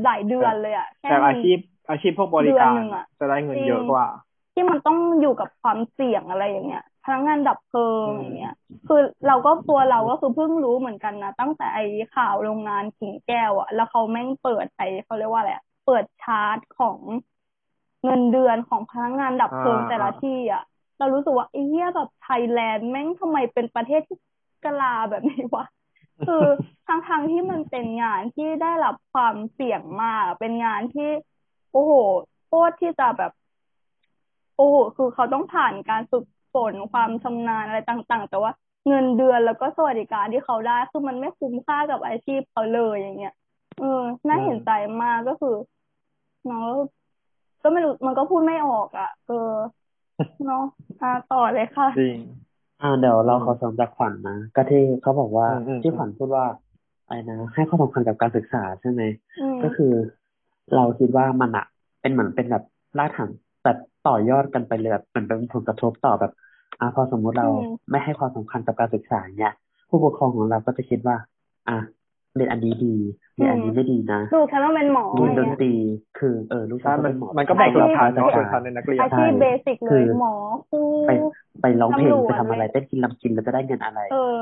หลายเดือนเลยอะแค่แต่อามีชีพอาชีพพวกบริเดือนการหนึ่งอะจะได้เงินจริงเยอะกว่า ที่มันต้องอยู่กับความเสี่ยงอะไรอย่างเงี้ยพนักงานดับเพลิงอืมอย่างเงี้ย คือเราก็ตัวเราก็คือเพิ่งรู้เหมือนกันนะตั้งแต่ไอ้ข่าวโรงงานกิ่งแก้วอะแล้วเขาแม่งเปิดไอ้เขาเรียกว่าอะไรอะ เปิดชาร์ตของเงินเดือนของพนักงานดับเพลิงอ่าแต่ละที่อะเรารู้สึกว่าไอ้เหี้ยแบบไทยแลนด์แม่งทำไมเป็นประเทศที่กะลาแบบนี้วะคือทางทางๆที่มันเป็นงานที่ได้รับความเสี่ยงมาก เป็นงานที่ โอ้โหโคตรที่จะแบบ โอ้โหคือเขาต้องผ่านการฝึกฝนความชำนาญอะไรต่าง ๆ แต่ว่าเงินเดือนแล้วก็สวัสดิการที่เขาได้คือมันไม่คุ้มค่ากับอาชีพเขาเลยอย่างเงี้ยเออน่าอืมเห็นใจมากก็คือเนาะก็ไม่รู้มันก็พูดไม่ออกอะ เออเนาะอ่าต่อเลยค่ะจริงอ่าเดี๋ยวเราอืมขอเสริมจากขวัญนะก็ที่เขาบอกว่าอืมอืมที่ขวัญพูดว่าอะไรนะให้ความสำคัญกับการศึกษาใช่ไหมอืมก็คือ เราคิดว่ามันอะเป็นเหมือนเป็นแบบรากฐานแบบต่อยอดกันไปเลยแบบเหมือนเป็นผลกระทบต่อแบบอ่าพอสมมุติเราอืมไม่ให้ความสำคัญกับการศึกษาเนี่ยผู้ปกครองของเราก็จะคิดว่า อะ เรียนอันนี้ดีเรียนอันนี้ไม่ดีนะลูกฉันต้องเป็นหมอเรียนอดย่างนเงี้ยตรีคือเออลูกใช่ฉันก็มันเป็นหมอมันก็แบ่งชนชั้นอาชีพเนาะชนชั้นในนักเรียนอาชีพเบสิกเลคืยอหมอครูไปไปร้องเพลงตำรวจไปทำอะไรเลยเต้นกินลำกินแล้วจะได้เงินอะไรเออ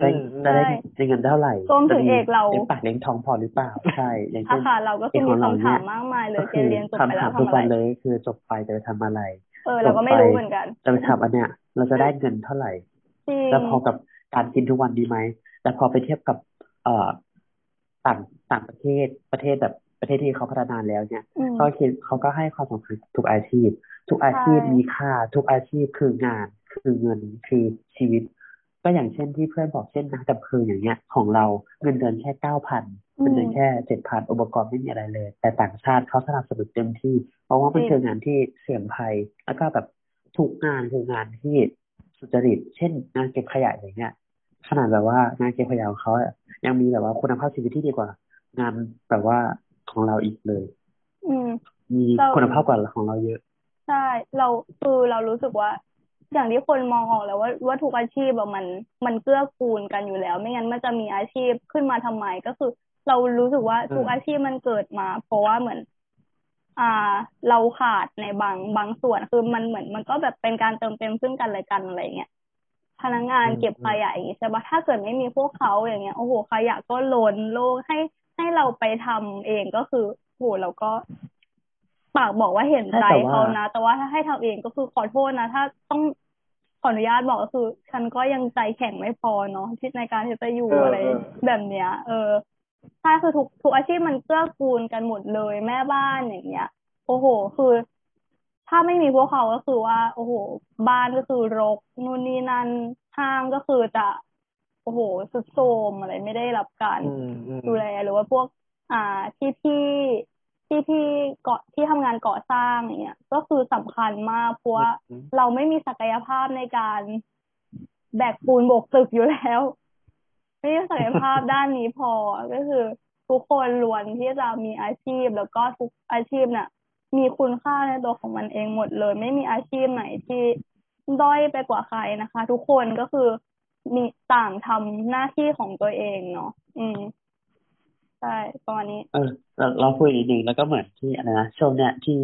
ได้อืมจะได้ใช่ได้เงินเท่าไหร่รวมถึงจะเอกเราเลี้ยงปากเลี้ยงท้องพอหรือเปล่าใช่อย่างอาเช่นคารเราก็คือมีเอกของเราคำเนี่ถายมมากมายเลยก็เจคืนอเรียนจบไปคำแล้ถาวมทำทุกอะไรวันเลยคือจบไปจะไปทำอะไรเออเราก็ไม่รู้เหมือนกันจะไปทำอันเนี้ยเราจะได้เงินเท่าไหร่จริงแล้วพอกับการกินทุกวันดีไหมแต่พอไปเทียบกับ เอ่อ ต่างต่างประเทศประเทศแบบประเทศที่เขาพัฒนาแล้วเนี่ยอืมเขาคิดเขาก็ให้ความสำคัญทุกอาชีพ ทุกอาชีพใช่มีค่า ทุกอาชีพคืองาน คือเงินคือชีวิต ก็อย่างเช่นที่เพื่อนบอกเช่นนักดับเพลิงอย่างเงี้ย ของเราเงินเดือนแค่เก้าพันเงินเดือนแค่เจ็ดพันอุปกรณ์ไม่มีอะไรเลย แต่ต่างชาติเขาสนับสนุนเต็มที่ เพราะว่ามันคืองานที่เสี่ยงภัย แล้วก็แบบทุกงานคืองานที่สุจริต เช่น งานเก็บขยะอย่างเงี้ยขนาดแบบว่างานเก็บขยะของเขาอะ ยังมีแบบว่าคุณภาพชีวิตที่ดีกว่า งานแบบว่าของเราอีกเลย อืม มีเราคุณภาพกว่าของเราเยอะ ใช่ เราคือเรารู้สึกว่า อย่างที่คนมองออกแล้วว่าว่าทุกอาชีพอะมัน มันเกื้อกูลกันอยู่แล้ว ไม่งั้นมันจะมีอาชีพขึ้นมาทำไมก็คือ เรารู้สึกว่าทุกอืมอาชีพมันเกิดมา เพราะว่าเหมือนอ่าเราขาดในบางบางส่วนคือมันเหมือนมันก็แบบเป็นการเติมเต็มซึ่งกันและกันอะไรเงี้ย พนักงานอืมเก็บขยะอย่างงี้ใช่ปะถ้าเกิดไม่มีพวกเขาอย่างเงี้ยโอ้โหขยะก็ล้นโลกให้ให้เราไปทำเองก็คือโหเราก็ปากบอกว่าเห็นใจใช่แต่ว่าเขานะ แต่ว่าถ้าให้ทำเองก็คือขอโทษนะ ถ้าต้องขออนุญาตบอกก็คือ ฉันก็ยังใจแข็งไม่พอเนาะที่ในการที่จะอยู่เออออะไรเออแบบเนี้ย เออใช่คือทุกทุกอาชีพมันเกื้อกูลกันหมดเลยแม่บ้านอย่างเงี้ย โอ้โห คือ ถ้าไม่มีพวกเขาก็คือว่า โอ้โห บ้านก็คือรกนู่นนี่นั่นห้างก็คือจะโอ้โหสุดโทรมอะไรไม่ได้รับการอืมอืมดูแลหรือว่าพวก อ่าที่ที่ที่ที่เกาะที่ทำงานก่อสร้างอย่างเงี้ยก็คือสำคัญมากเพราะว่าเราไม่มีศักยภาพในการแบกปูนโบกตึกอยู่แล้ว ไม่มีศักยภาพด้านนี้พอก็คือ ทุกคนล้วนที่จะมีอาชีพแล้วก็ทุกอาชีพน่ะ มีคุณค่าในตัวของมันเองหมดเลย ไม่มีอาชีพไหนที่ด้อยไปกว่าใครนะคะ ทุกคนก็คือมีต่างทำหน้าที่ของตัวเองเนาะอืมใช่ประมาณนี้ เออเราเราพูดอีกหนึ่งแล้วก็เหมือนที่อะไรนะช่วงเนี้ยที่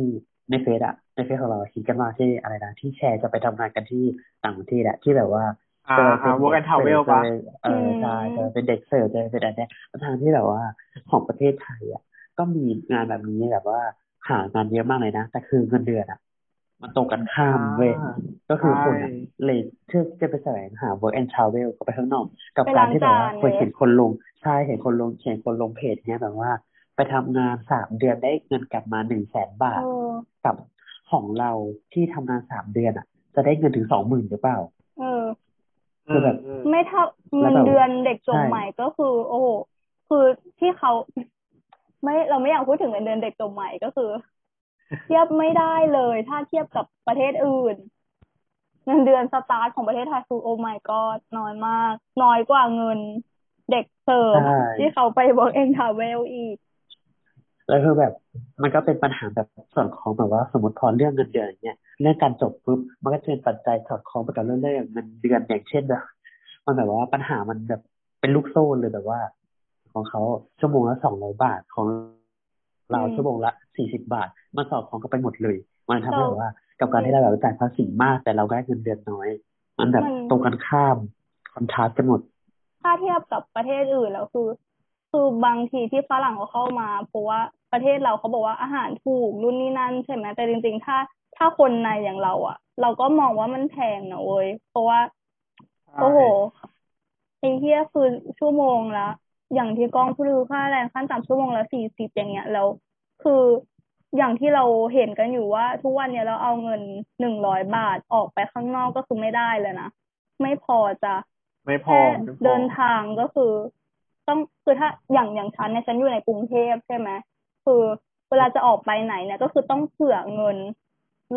ในเฟซอะในเฟซของเราคิดกันมาที่อะไรนะที่แชร์จะไปทำงานกันที่ต่างประเทศอะที่แบบว่าอ่าเจออ่า work and travel ปะเออใช่เจอเป็นเด็กเสิร์ฟเจอเป็นอะไรเนี่ยทางที่แบบว่าของประเทศไทยอะก็มีงานแบบนี้แบบว่า หางานเยอะมากเลยนะ แต่คือเงินเดือนอะมันตรงกันข้ามเว้ยอ่าก็คือคนใช่อะเลยเชื่อจะไปแสวงหา work and travel ก็ไปข้างนอก กับไปการล้างที่แบบว่าจานเคยเลยเห็นคนลงใช่เห็นคนลงเห็นคนลงเพจเนี้ยแบบว่า ไปทำงานสามเดือนได้เงินกลับมาหนึ่งแสนบาทเออกับของเราที่ทำงานสามเดือนอะ จะได้เงินถึงสองหมื่นหรือเปล่า เออคือแบบอืมไม่เท่าแล้เงิวนแบบเดือนเด็กจบใช่ใหม่ก็คือ โอ้โหคือที่เขา ไม่เราไม่อยากพูดถึงเงินเดือนเด็กจบใหม่ก็คือ เทียบไม่ได้เลย ถ้าเทียบกับประเทศอื่น เงินเดือนสตาร์ทของประเทศไทยคือโอ้ my god น้อยมาก น้อยกว่าเงินเด็กเสิร์ฟใช่ที่เขาไป work and travel อีกแล้วคือแบบ มันก็เป็นปัญหาแบบส่วนของแบบว่า สมมติพอเรื่องเงินเดือนอย่างเงี้ยเรื่องการจบปุ๊บมันก็จะเป็นปัจจัยสอดคล้องไปกับเรื่องเรื่องเงินเดือนอย่างเช่นแบบมันแบบว่าปัญหามันแบบเป็นลูกโซ่เลยแบบว่า ของเขาชั่วโมงละสองร้อยบาทของเราอืมชั่วโมงละสี่สิบบาท มันสอดคล้องกันไปหมดเลย มันทำให้เราแบบว่า กับการที่เราแบบจ่ายภาษีมาก แต่เราได้เงินเดือนน้อย มันแบบมันตรงกันข้ามคอนทราสต์กันหมด ถ้าเทียบกับประเทศอื่นแล้วคือ คือบางทีที่ฝรั่งเขาเข้ามา เพราะว่าประเทศเราเขาบอกว่าอาหารถูกรุ่นนี้นั่นใช่ไหมแต่จริง ๆ ถ้าถ้าคนในอย่างเราอะ เราก็มองว่ามันแพงนะเว้ยเพราะว่าโอ้โหไอ้เหี้ยคือชั่วโมงละ อย่างที่กองพูดคือค่าแรงขั้นต่ำชั่วโมงละสี่สิบอย่างเงี้ยแล้วคืออย่างที่เราเห็นกันอยู่ว่า ทุกวันเนี้ยเราเอาเงินหนึ่งร้อยบาทออกไปข้างนอกก็คือไม่ได้เลยนะไม่พอจะไม่พอแค่ไม่พอเดินทางก็คือ ต้องคือถ้าอย่างอย่างฉันเนี่ยฉันอยู่ในกรุงเทพใช่ไหมคือเวลาจะออกไปไหนเนี่ยก็คือต้องเผื่อเงิน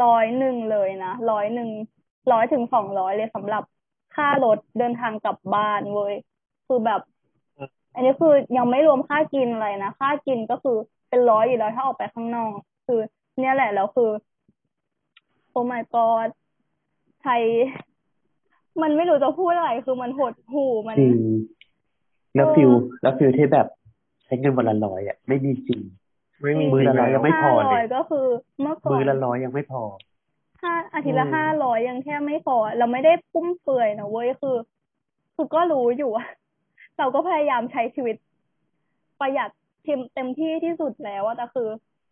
ร้อยหนึ่งเลยนะร้อยหนึ่งร้อยถึงสองร้อยเลยสำหรับค่ารถเดินทางกลับบ้านเว้ยคือแบบ อันนี้คือยังไม่รวมค่ากินอะไรนะค่ากินก็คือเป็นร้อยอยู่แล้วถ้าออกไปข้างนอก คือ เนี่ยแหละแล้วคือ oh my god ไทย มันไม่รู้จะพูดอะไรคือมันหดหู่มันจริงแล้วเออ feel แล้ว feel ที่แบบใช้เงินวันละร้อยอะไม่มีจริงไม่มีมือละร้อยจริยังไม่พอเลยห้าร้อยก็คือเมื่อก่อนมือละร้อยยังไม่พอห้าอาทิตย์ละอืมห้าร้อยยังแค่ไม่พอ เราไม่ได้ฟุ่มเฟือยนะเว้ยคือ คือก็รู้อยู่ว่า เราก็พยายามใช้ชีวิต ประหยัดเต็มเต็มที่ที่สุดแล้วอะแต่คือ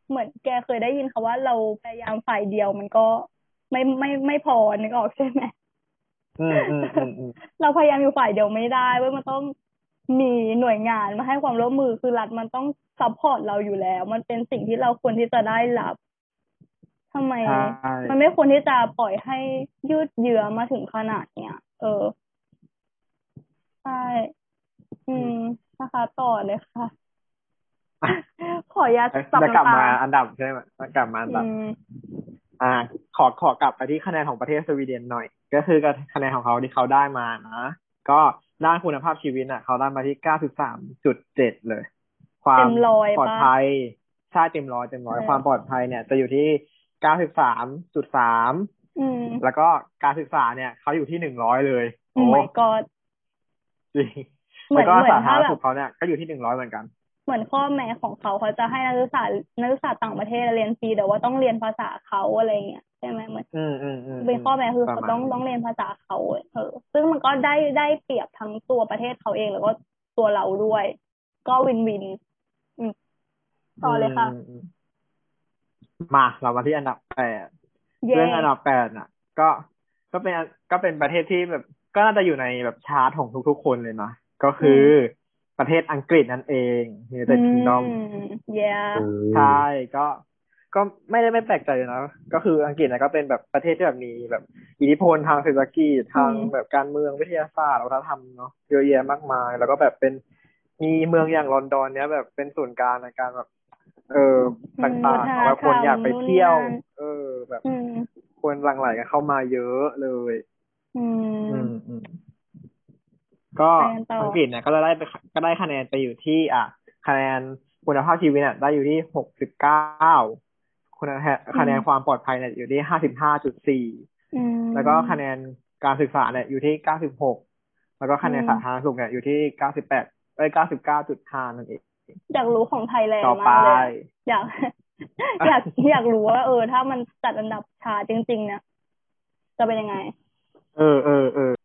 เหมือนแกเคยได้ยินคาว่าเราพยายามฝ่ายเดียวมันก็ไม่ไม่ไม่พอนึกออกใช่ไหมอืมอืมอืมอืมเราพยายามอยู่ฝ่ายเดียวไม่ได้เว้ยมันต้องมีหน่วยงานมาให้ความร่วมมือคือรัฐมันต้อง support เราอยู่แล้ว มันเป็นสิ่งที่เราควรที่จะได้รับทำไมใช่มันไม่ควรที่จะปล่อยให้ยืดเยื้อมาถึงขนาดเนี้ยเออใช่ อืมนะคะต่อเลยค่ะ ขออนุญาตสับจะกลับน้ำตมาอันดับใช่ไหมจะกลับมาอันดับอืมอ่า ขอขอกลับไปที่คะแนนของประเทศสวีเดนหน่อย ก็คือคะแนนของเขาที่เขาได้มานะก็ด้านคุณภาพชีวิตอะ เขาได้มาที่เก้าสิบสามจุดเจ็ดเลย ความเต็มร้อยปะปลอดภัยใช่เต็มร้อยเต็มร้อยเออความปลอดภัยเนี่ย จะอยู่ที่เก้าสิบสามจุดสามอืมแล้วก็การศึกษาเนี่ย เขาอยู่ที่หนึ่งร้อยเลย โอ้ my god จริง เหมืแล้อนวก็เหมือนสาธารณถ้าแบบสุขเขาเนี่ยก็อยู่ที่หนึ่งร้อยเหมือนกัน เหมือนข้อแม้ของเขาเขาจะให้นักศึกษานักศึกษาต่างประเทศเรียนฟรีแต่ว่าต้องเรียนภาษาเขาอะไรเงี้ยใช่ไหมเหมือนอืมอืมอืมเป็นข้อแม้คือเขาประมาณต้องต้องเรียนภาษาเขาเออซึ่งมันก็ได้ได้เปรียบทั้งตัวประเทศเขาเองแล้วก็ตัวเราด้วย ก็ win-win อืมต่อเลยค่ะมอืมมาเรามาที่อันดับแปดเย้เรื่องอันดับแปดน่ะ ก็ก็เป็นก็เป็นประเทศที่แบบก็น่าจะอยู่ในแบบชาร์ตของทุกๆคนเลยนะ ก็คืออประเทศอังกฤษนั่นเอง United Kingdom เย้ใช่ ก็ ก็ไม่ได้ไม่แปลกใจนะ ก็คืออังกฤษนะก็เป็นแบบประเทศที่แบบมีแบบอิทธิพลทางเศรษฐกิจทางแบบการเมืองวิทยาศาสตร์วัฒนธรรมเนาะเยอะแยะมากมาย แล้วก็แบบเป็นมีเมืองอย่างลอนดอนเนี้ยแบบเป็นศูนย์กลางในการแบบ เออต่างๆเอาไว้คนอยากไปเที่ยว เออ แบบอืมคนหลั่งไหลกันเข้ามาเยอะเลย อืมอืมอืม ก็ไปกันต่ออัอังกฤษเนี่ยก็ได้ไปก็ได้คะแนนไปอยู่ที่ อะ คะแนนคุณภาพชีวิตเนี่ยได้อยู่ที่หกสิบเก้าคุณภาพคะแนนความปลอดภัยเนี่ยอยู่ที่ห้าสิบห้าจุดสี่อืมแล้วก็คะแนนการศึกษาเนี่ยอยู่ที่เก้าสิบหกแล้วก็คะแนนอืมสาธารณสุขเนี่ยอยู่ที่เก้าสิบแปดเอ้ยเก้าสิบเก้าจุดห้านั่นเองอยากรู้ของไทยแลนต่อด์ไปมากเลยอะอยากอยากอยากรู้ว่าเออ ถ้ามันจัดอันดับชาจริง ๆ เนี่ยจะเป็นยังไง เออเออเออเ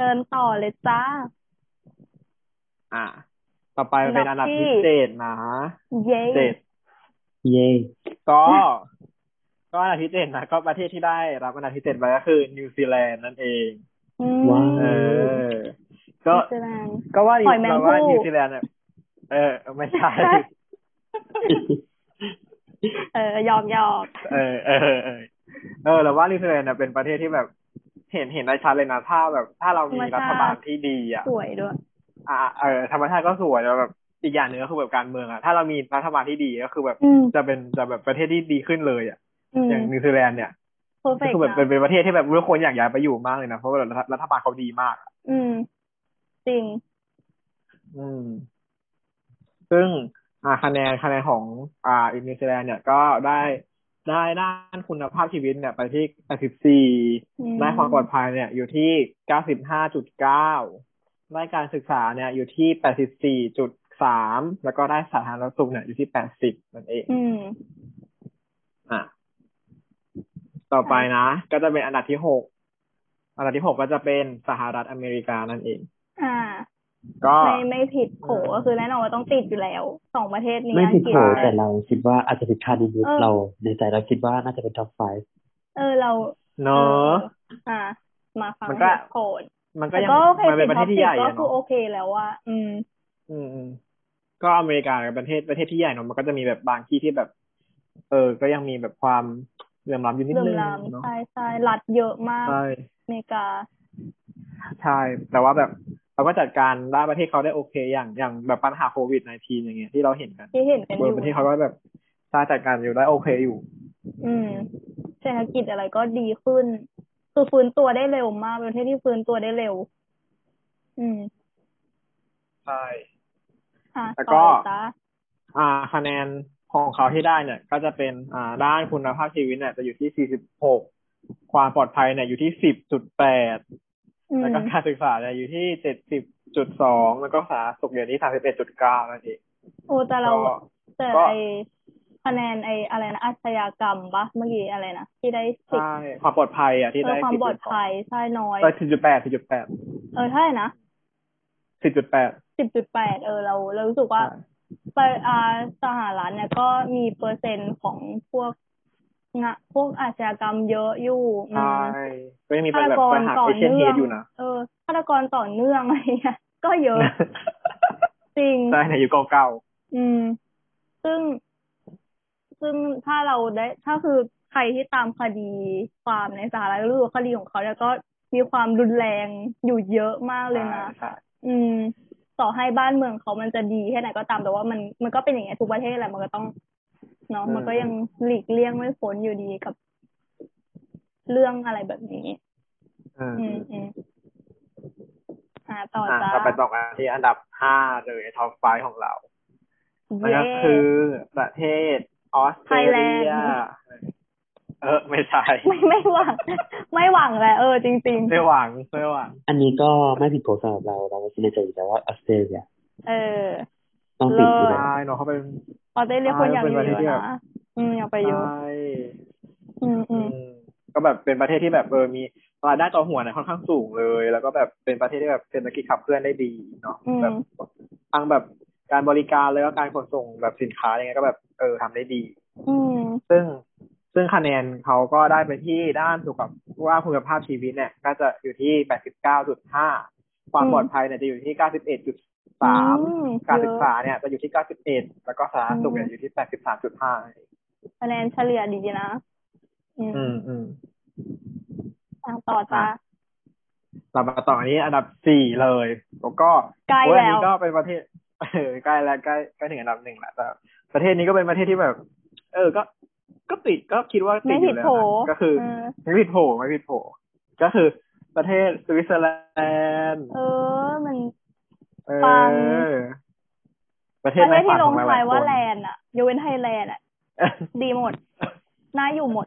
ชิญต่อเลยจ้า อะ ต่อไปเป็นอัอันนดัดับบที่ที่เจ็ดนะเย้เจ็ดเย่ก็ ก็อันดับที่เจ็ดนะก็ประเทศที่ได้รับอันดับที่เจ็ดไปก็คือนิวซีแลนด์นั่นเองอืมว้าวเออ ก็นิวซีแลนด์ก็ว่าหอยแมงเราว่าภู่นิวซีแลนด์เนี่ยเออ ไม่ใช่เออหยอกหยอกเออเออเออเออเราว่านิวซีแลนด์เนี่ยเป็นประเทศที่แบบ เห็นเห็นได้ชัดเลยนะถ้าแบบถ้าเรามีรัฐบาลที่ดีอะสวยด้วย อ่า เออธรรมชาติก็สวยแล้วแบบอีกอย่างหนึ่งก็คือแบบการเมืองอะถ้าเรามีรัฐบาลที่ดีก็คือแบบอืมจะเป็นจะแบบประเทศที่ดีขึ้นเลยอะอืมอย่างนิวซีแลนด์เนี่ยเพอร์เฟก็คือแบบนะเป็นเป็นประเทศที่แบบทุกคนอยากย้ายไปอยู่มากเลยนะเพราะว่ารัฐรัฐบาลเขาดีมากอะอืม จริง อืม ซึ่ง อ่าคะแนนคะแนนของ อ่านิวซีแลนด์เนี่ยก็ได้ ได้ด้านคุณภาพชีวิตเนี่ยไปที่84อืมได้ความปลอดภัยเนี่ย อยู่ที่95.9ได้การศึกษาเนี่ยอยู่ที่84.3แล้วก็ได้สาธารณสุขเนี่ยอยู่ที่80นั่นเองอืมอะต่อไปนะ ก็จะเป็นอันดับที่6อันดับที่6ก็จะเป็นสหรัฐอเมริกานั่นเอง อ่า ก็ไม่ไม่ผิดโผก็คือแน่นอนว่าต้องติดอยู่แล้วสองประเทศนี้ไม่อังผิดกฤษโผแต่เราคิดว่าอาจจะผิดคาดนิดเออๆเราในใจเราคิดว่าน่าจะเป็นท็อปไฟเออเราเนอะอ่า มาฟังมันก็เหตุผลมันก็แต่ยังก็โอเคมันเป็นประเทศที่ใหญ่ก็อะคือเนาะโอเคแล้วว่าอืม อืมอืมก็อเมริกาเป็นประเทศประเทศที่ใหญ่เนอะมันก็จะมีแบบบางที่ที่แบบ เออ ก็ยังมีแบบความเหลื่อมล้ำอยู่นิดเริ่มนึงลามเนาะใช่ใช่รัฐเยอะมากใช่อเมริกา ใช่ แต่ว่าแบบ เราก็จัดการด้านประเทศเขาได้โอเค อย่างอย่างแบบปัญหาโควิด -19 อย่างเงี้ยที่เราเห็นกันที่เห็นกันอเออยู่ประเทศเขาก็แบบสร้างจัดการอยู่ได้โอเคอยู่ อืมเศรษฐกิจอะไรก็ดีขึ้น คือฟื้นตัวได้เร็วมากเป็นประเทศที่ฟื้นตัวได้เร็ว อืมใช่อะแล้วต่ก็อเลยจ้าอ่า คะแนนของเขาที่ได้เนี่ย ก็จะเป็นอ่าด้านคุณภาพชีวิตเนี่ยจะอยู่ที่ 46 ความปลอดภัยเนี่ยอยู่ที่ 10.8อืม แล้วก็การศึกษาเนี่ยอยู่ที่70.2แล้วก็สาธารณสุขอยู่ที่31.9นั่นเองโอ้แต่เราก็แต่ก็ไอคะแนนไออะไรนะอาชญากรรมปะเมื่อกี้อะไรนะที่ได้สิบใช่ความปลอดภัยอะที่เอได้อความปลอดภัยใช่น้อยเออ10.8 10.8เออเท่าไหร่นะ10.8สิบจุดแปดเออเราเรารู้สึกว่าใช่ไปอาสหรัฐเนี่ยก็มีเปอร์เซ็นต์ของพวก งะพวกอาชญากรรมเยอะอยู่อืใช่มก็ยังมีฆาตแบบกรปัญหาต่อเอเชียนเนื่เฮองดอยู่นะเออฆาตกรต่อเนื่องอะไรเงี้ยก็เยอะจริงใช่ในยุคเก่าอืม ซึ่ง ซึ่งถ้าเราได้ ถ้าคือใครที่ตามคดีความในสหรัฐรู้สึกว่าคดีของเขาเนี่ยก็มีความรุนแรงอยู่เยอะมากๆเลยนะใช่อืม ต่อให้บ้านเมืองเขามันจะดีแค่ไหนก็ตามแต่ว่ามันมันก็เป็นอย่างเงี้ยทุกประเทศแหละมันก็ต้อง เนาะมันก็ยังหลีกเลี่ยงไม่พ้นอยู่ดีกับเรื่องอะไรแบบนี้ อืมอืมอืมอ่าต่ออะจ้าเราไปต่อกันที่อันดับห้าเลยท็อปไฟของเรานั่นเย้ก็คือประเทศออสเตรเลีย Thailand เออ ไม่ใช่ ไม่ไม่หวัง ไม่หวังแหละเออจริงไม่หวังไม่หวัง อันนี้ก็ไม่ผิดโผสำหรับเราเราคิดในใจอยู่แล้วว่าออสเตรเลียๆเออ ต้องติดอยู่เลิศแล้วใช่เนาะเขาเป็นออสเตรเลียคนอยากอยู่เป็นประเทศเยที่อะแบบนะอืมอยากไปเยอะใช่อืมอือืมมก็แบบเป็นประเทศที่แบบเออมีรายได้ต่อหัวเนี่ยค่อนข้างสูงเลย แล้วก็แบบเป็นประเทศที่แบบเศรษฐกิจขับเคลื่อนได้ดีเนาะอืมแบบทั้งแบบการบริการเลยก็การขนส่งแบบสินค้าอะไรเงี้ยก็แบบเออทำได้ดี อืมซึ่งซึ่งคะแนนเขาก็ได้ไปที่ด้านสุขภาพว่าคุณภาพชีวิตเนี่ย ก็จะอยู่ที่89.5ความอืมปลอดภัยเนี่ยจะอยู่ที่อืม91.3 การเยอะศึกษาเนี่ยจะอยู่ที่91แล้วก็สาธารณสุขเนี่ยอยู่ที่83.5คะแนนเฉลี่ยดีนะ อืมอืมอืมอะต่อจ้าอะเรามาต่ออันนี้อันดับสี่เลย แล้วก็ใกล้โอ้ยอันแล้วนี้ก็เป็นประเทศเออใกล้แล้วใกล้ใกล้ถึงอันดับหนึ่งแล้วแต่ประเทศนี้ก็เป็นประเทศที่แบบ เออ ก็ก็ติดก็คิดว่าติไม่ดอผิดยู่แล้วโผนะก็คือเออไม่ผิดโผไม่ผิดโผก็คือประเทศสวิตเซอร์แลนด์ เออ มัน เอปังอประปเทระศเทในศฝัที่นลของงหท้าลายยๆว่าคนแลนด์อะยกเว้นไทยแลนด์อะ ดีหมดน่าอยู่หมด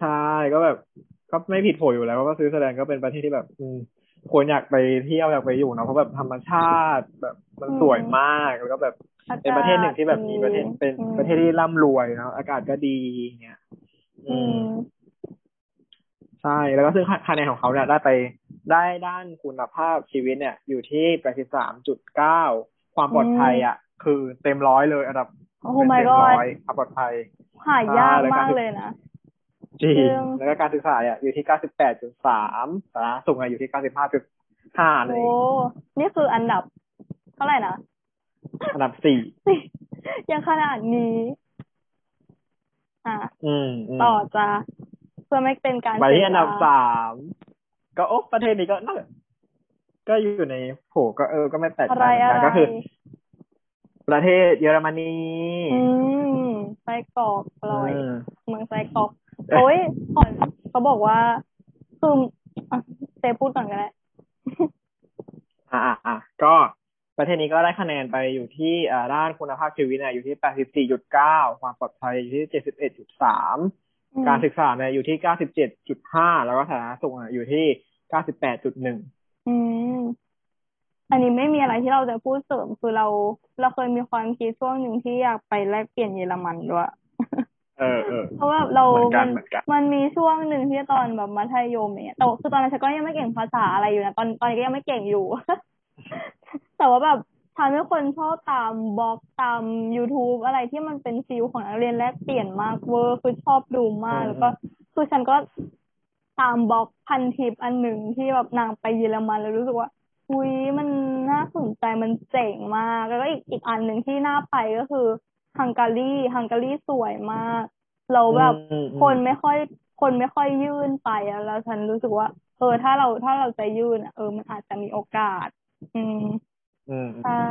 ใช่ก็แบบ ก็ไม่ผิดโผอยู่แล้วก็สวิตเซอร์แลนด์ก็เป็นประเทศที่แบบอืมคนอยากไปเที่ยวอยากไปอยู่เนอะเพราะแบบธรรมชาติแบบมันอืมสวยมากแล้วก็แบบอากาศเป็นประเทศหนึ่งที่แบบมีประเทศดีเป็นอืมประเทศที่ร่ำรวยเนาะอากาศก็ดีเงี้ยอืมใช่แล้วก็ซึ่งคะแนนของเขาเนี่ยได้ไป ได้ด้านคุณภาพชีวิตเนี่ย อยู่ที่แปดสิบสามจุดเก้าความปลอดภัยอะ คือเต็มร้อยเลยอันดับโอ้เป็น my เต็ม god ร้อยความปลอดภัยหายากอ่าแล้วมากการเลยนะจริงจริงแล้วก็การศึกษาอะอยู่ที่เก้าสิบแปดจุดสามสาธารณสุขอะอยู่ที่เก้าสิบห้าจุดห้าเลยโอ้นี่คืออันดับเท่าไหร่นะอันดับสี่ยังขนาดนี้อะอืมมต่อจ้าเพื่อไม่เป็นการไปที่อันดับเสียเวลสาม ก็โอ้ประเทศนี้ก็น่าก็อยู่ในโผก็เออ ก็ไม่แปลกใจนะก็คือ ประเทศเยอรมนีอืมไส้กรอกลอยเมืองไส้กรอกโอ้ยก่อนเขาบอกว่าคือเซพูดก่อนก็ได้อ่าอ่าก็ประเทศนี้ก็ได้คะแนนไปอยู่ที่ด้านคุณภาพชีวิตเนี่ยอยู่ที่ 84.9 ความปลอดภัยอยู่ที่ 71.3 การศึกษาเนี่ยอยู่ที่เก้าสิบเจ็ดจุดห้าแล้วก็สาธารณสุขเนี่ยอยู่ที่เก้าสิบแปดจุดหนึ่งอืมอันนี้ไม่มีอะไรที่เราจะพูดเสริมคือเรา เราเคยมีความคิดช่วงหนึ่งที่อยากไปแลกเปลี่ยนเยอรมันด้วยเออเออเพราะว่าเราเหมือนกัน มันเหมือนกันมันมีช่วงหนึ่งที่ตอนแบบมัธยมเนี่ยแต่คือตอนนั้นฉันก็ยังไม่เก่งภาษาอะไรอยู่นะตอนตอนนี้ก็ยังไม่เก่งอยู่ แต่ว่าแบบ ทำให้คนชอบตามบล็อกตาม YouTube อะไรที่มันเป็น feel ของนักเรียนแลกเปลี่ยนมากเวอร์คือชอบดูมาก แล้วก็คือฉันก็ตามบล็อกพันทิปอันหนึ่งที่แบบนางไปเยอรมันแล้วรู้สึกว่าอุ้ยมันน่าสนใจมันเจ๋งมาก แล้วก็อีกอีกอันหนึ่งที่น่าไปก็คือฮังการีฮังการีสวยมาก เราแบบอืมอืมคนไม่ค่อยคนไม่ค่อยยื่นไปอะแล้วฉันรู้สึกว่า เออถ้าเราถ้าเราจะยื่นอะเออมันอาจจะมีโอกาส อืม อืมใช่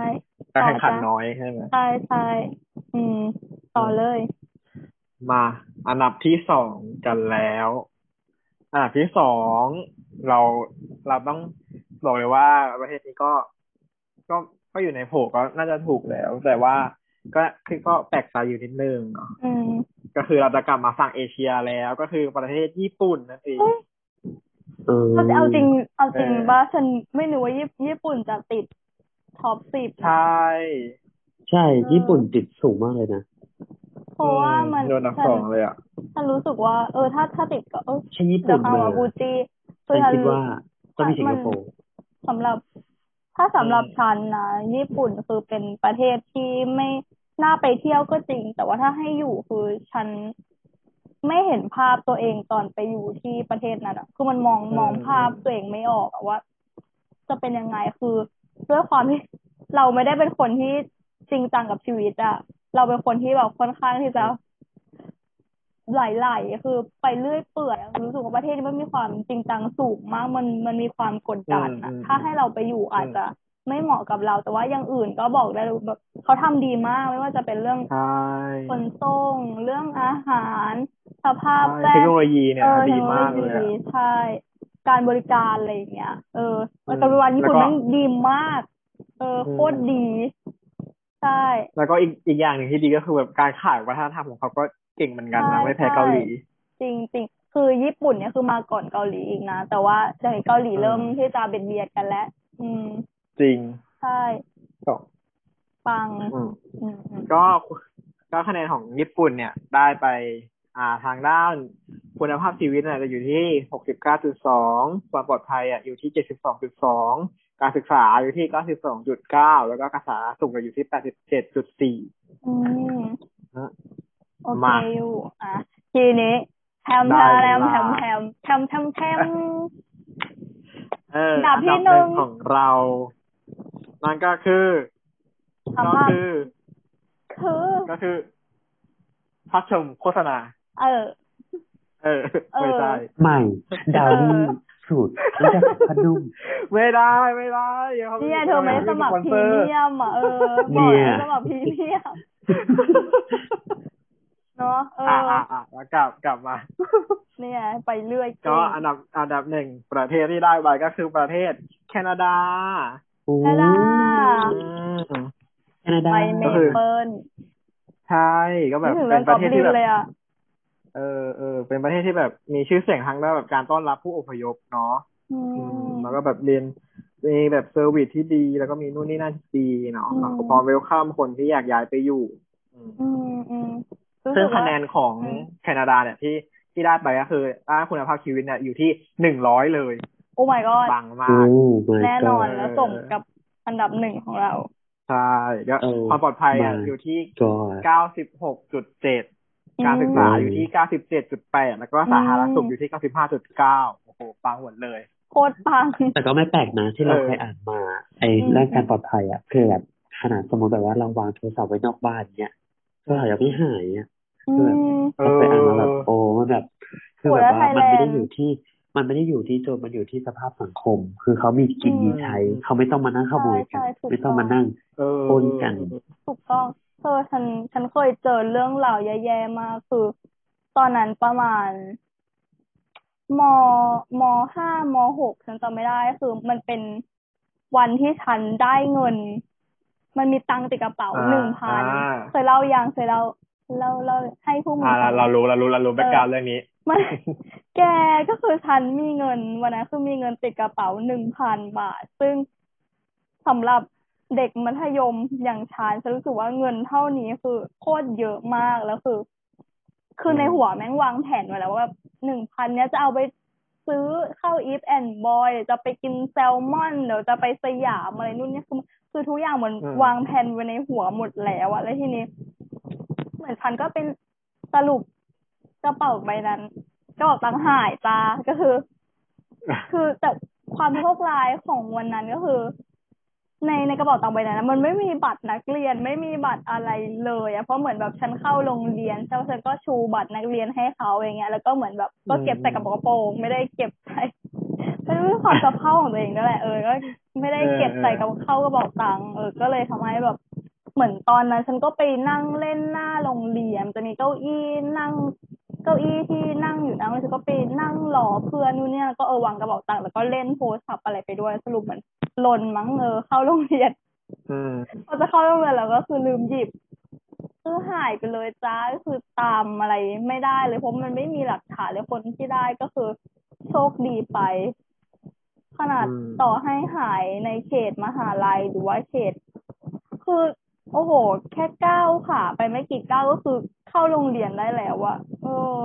การแข่งขันต่อจ้ะน้อยใช่ไหมใช่ใช่อืม ต่อเลย มาอันดับที่สองกันแล้วอันดับที่สองเราเราต้องบอกเลยว่าประเทศนี้ก็ก็ก็อยู่ในโผก็น่าจะถูกแล้ว แต่ว่าก็คือก็แปลกใจอยู่นิดนึงเนาะอืมก็คือเราจะกลับมาฝั่งเอเชียแล้วก็คือประเทศญี่ปุ่นนั่นเองเฮ้ยเออเอาเอาจริงเอาจริงเออว่าฉันไม่นึกว่าญี่ญี่ปุ่นจะติด ท็อปสิบใช่ใช่ ญี่ปุ่นติดสูงมากเลยนะ เพราะว่ามันโดนอันดับฉัสองเลยอะฉันรู้สึกว่า เออ ถ้าถ้าติดก็เออใช่ญี่เดี๋ยปุ่วนคำเลว่ายบูจิคืฉัอนฉันคิดว่าต้องมีสิงคโปร์สำหรับ ถ้าสำหรับอืมฉันนะญี่ปุ่นคือเป็นประเทศที่ไม่น่าไปเที่ยวก็จริง แต่ว่าถ้าให้อยู่คือฉันไม่เห็นภาพตัวเองตอนไปอยู่ที่ประเทศนั้นอะคือมันมองมองภาพตัวเองไม่ออกอะว่า จะเป็นยังไงคือ ด้วยความที่เราไม่ได้เป็นคนที่จริงจังกับชีวิตอะเราเป็นคนที่แบบค่อนข้างที่จะไหลๆคือไปเรื่อยเปื่อยรู้สึกว่าประเทศนี้มันมีความจริงจังสูงมากมันมันมีความกดดันอะอืมถ้าให้เราไปอยู่อาจจะไม่เหมาะกับเรา แต่ว่าอย่างอื่นก็บอกได้เลยแบบเขาทำดีมากไม่ว่าจะเป็นเรื่องใช่ขนส่งเรื่องอาหาร สภาพแวเทคดโนโลยีเนี่ยเออดีมากเลยทคโนโลอะยีใช่ การบริการอะไรอย่างเงี้ย เอออืมการบริการญี่ปุ่นแล้วก็แมันดีมาก เอออืมโคตรดี ใช่ แล้วก็อีกอีกอย่างหนึ่งที่ดีก็คือแบบการขายวัฒนธรรมของเขาก็เก่งเหมือนกันใช่นะไม่แพ้เกาหลี จริงจริงคือญี่ปุ่นเนี่ยคือมาก่อนเกาหลีอีกนะ แต่ว่าเดี๋ยวนี้เกาหลีอืมเริ่มที่จะเบียดเบียดกันแล้ว อืม จริง ใช่ก็ปังอืมอืมอืมก็ก็คะแนนของญี่ปุ่นเนี่ยได้ไป อ่าทางด้านคุณภาพชีวิตเนี่ยจะอยู่ที่หกสิบเก้าจุดสองความปลอดภัยอะอยู่ที่เจ็ดสิบสองจุดสองการศึกษาอยู่ที่เก้าสิบสองจุดเก้าแล้วก็การสาธารณสุขอยู่ที่แปดสิบเจ็ดจุดสี่อืมฮะโอเคมาอยู่อะทีนี้แทมได้แทมเวแทลามแทมแทมแทมแทมเออดับที่อัหนึ่งของเรานั่นก็คือคำก็ว่าคือ คือ ก็คือภาพชมโฆษณา เออเออ เออ ไม่ใช่ใหม่ดาวนี่สูตรรู้จักกับพนุ่มไม่ได้ไม่ได้ดี๋วขาเนี่ยเธอไม่สมัครพรีเมียมอะเออเนี่บอกยให้สมัครพรีเมียมเนาะเออ่าออ่าอ่าแล้วกลับกลับมาเนี่ยไปเรื่อยก็อันดับอันดับหนึ่งประเทศที่ได้ไปก็คือประเทศ แคนาดาโอ้แคนาดาอืมแคนาดาไปเมก็คือเปิลใช่ก็แบบนึกถึงเป็เรื่อนงปกอระบเทศลิที่นแบบ เลยอะเออเออเป็นประเทศที่แบบมีชื่อเสียงทางด้านแบบการต้อนรับผู้อพยพเนาะอือืมมแล้วก็แบบเรียนมีแบบเซอร์วิสที่ดี แล้วก็มีนู่นนี่นั่นที่ดีเนาะอืมพร้อมเวลคัมคนที่อยากย้ายไปอยู่อืมอืมอืมรู้ซึ่สึงกว่าคะแนนของอืมแคนาดาเนี่ยที่ที่ได้ไปก็คือด้านคุณภาพชีวิตเนี่ยอยู่ที่หนึ่งร้อยเลย โอ้ my god ปังมาโอ้ก my แน่นอน god แล้วสมกับอันดับหนึ่งของเรา ใช่ก็เออความปลอดภัยอะ my อยู่ที่ god เก้าสิบหกจุดเจ็ด การศึกษาอยู่ที่เก้าสิบเจ็ดจุดแปดแล้วก็สาธารณสุขอยู่ที่เก้าสิบห้าจุดเก้าโอ้โห ปังหมดเลย โคตรปัง แต่ก็ไม่แปลกนะที่เราเออเคยอ่านมา ไอ้อืมเรื่องการปลอดภัยอะคือแบบขนาดสมมติแบบว่าเราวางโทรศัพท์ไว้นอกบ้านเนี้ยโทรศัพท์ยังไม่หายอะอืมเราเคยอ่านมาแบบโอ้มันแบบคือโหแบบแล้วว่ามันไม่ได้ Thailand อยู่ที่มันไม่ได้อยู่ที่โจรมันอยู่ที่สภาพสังคม คือเขามีกินอืมมีใช้ เขาไม่ต้องมานั่งขโมยกันใช่ใช่ถูกไม่ต้องมานั่งเออปล้นกัน ถูกต้อง เธอฉันฉันเคยเจอเรื่องราวแย่ๆมากคือ ตอนนั้นประมาณมมห้ามหกฉันจำไม่ได้คือ มันเป็นวันที่ฉันได้เงิน มันมีตังค์ติดกระเป๋าอ่าหนึ่งพันอ่าเคยเล่ายังเคยเล่าเล่าเล่าให้ผู้มีอ่าเราฟังเรารู้เรารู้เรารู้ background เรื่องนี้มันแกก็คือฉันมีเงินวันนั้นคือมีเงินติดกระเป๋าหนึ่งพันบาท ซึ่งสำหรับ เด็กมัธยมอย่างฉันฉันรู้สึกว่าเงินเท่านี้คือโคตรเยอะมากแล้วคือ คือในหัวแม่งวางแผนไว้แล้วว่าแบบหนึ่งพันเนี้ยจะเอาไปซื้อของ EVEANDBOY เดี๋ยวจะไปกินแซลมอนเดี๋ยวจะไปสยามอะไรนู่นเนี่ยคือคือทุกอย่างเหมือนอืมวางแผนไว้ในหัวหมดแล้วอะแล้วทีนี้ เหมือนฉันก็เป็นสรุปกระเป๋าใบนั้นกระเป๋าตังค์หายจ้าก็คือ คือแต่ความโชคร้ายของวันนั้นก็คือ ในในกระเป๋าตังค์ใบนั้นะมันไม่มีบัตรนักเรียนไม่มีบัตรอะไรเลยอะเพราะเหมือนแบบฉันเข้าโรงเรียนแล้วฉันก็ชูบัตรนักเรียนให้เขาอย่างเงี้ยแล้วก็เหมือนแบบก็เก็บใส่กระเป๋ากระโปรงไม่ได้เก็บใส่ไม่รู้ความสะเพร่าของตัวเองนั่นแหละเออก็ไม่ได้เก็บใส่กระเข้ากระเป๋าตังค์เออก็เลยทำให้แบบเหมือนตอนนั้น ฉันก็ไปนั่งเล่นหน้าโรงเรียนจะมีเก้าอี้นั่งเก้าอี้ที่นั่งอยู่นั่งแล้วฉันก็ไปนั่งรอเพื่อนนู่นเนี่ยก็เออวางกระเป๋าตังค์แล้วก็เล่นโทรศัพท์อะไรไปด้วยสรุปเหมือน หล่นมั้งเออเข้าโรงเรียนอืมพอจะเข้าโรงเรียนแล้วก็คือลืมหยิบคือหายไปเลยจ้าก็คือตามอะไรไม่ได้เลยเพราะมันไม่มีหลักฐานเลยคนที่ได้ก็คือโชคดีไป ขนาดอืมต่อให้หายในเขตมหาลัยหรือว่าเขต คือโอ้โห แค่ก้าวขาไปไม่กี่ก้าวก็คือเข้าโรงเรียนได้แล้วอะเออ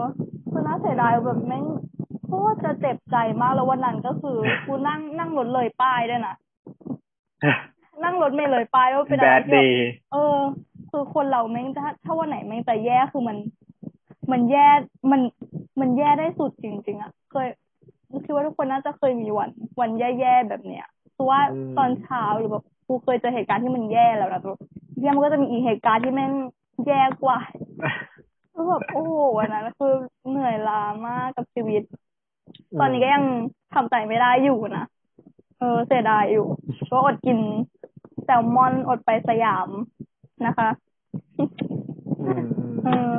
คือน่าเสียดายแบบแม่ง โคตรจะเจ็บใจมากแล้ววันนั้นก็คือกูนั่งนั่งรถเลยป้ายด้วยนะนั่งรถเมล์เลยป้ายว่าเป็นอะไร bad ที่แบบ day เออ คือคนเราแม่งถ้าถ้าวันไหนแม่งจะแย่คือมัน มันแย่มันมันแย่ได้สุดจริง ๆอะเคยคิดว่าทุกคนน่าจะเคยมีวัน วันแย่ๆแบบเนี้ยคือว่าอืมตอนเช้าหรือแบบกูเคยเจอเหตุการณ์ที่มันแย่แล้วนะแบบแย่มันก็จะมีอีกเหตุการณ์ที่แม่งแย่กว่าคือแบบโอ้โหวันนั้นคือเหนื่อยล้ามากกับชีวิต ตอนนี้ก็ยังทำใจไม่ได้อยู่นะเออเสียดายอยู่ก็อดกินแซลมอนอดไปสยามนะคะอืมอืมเออ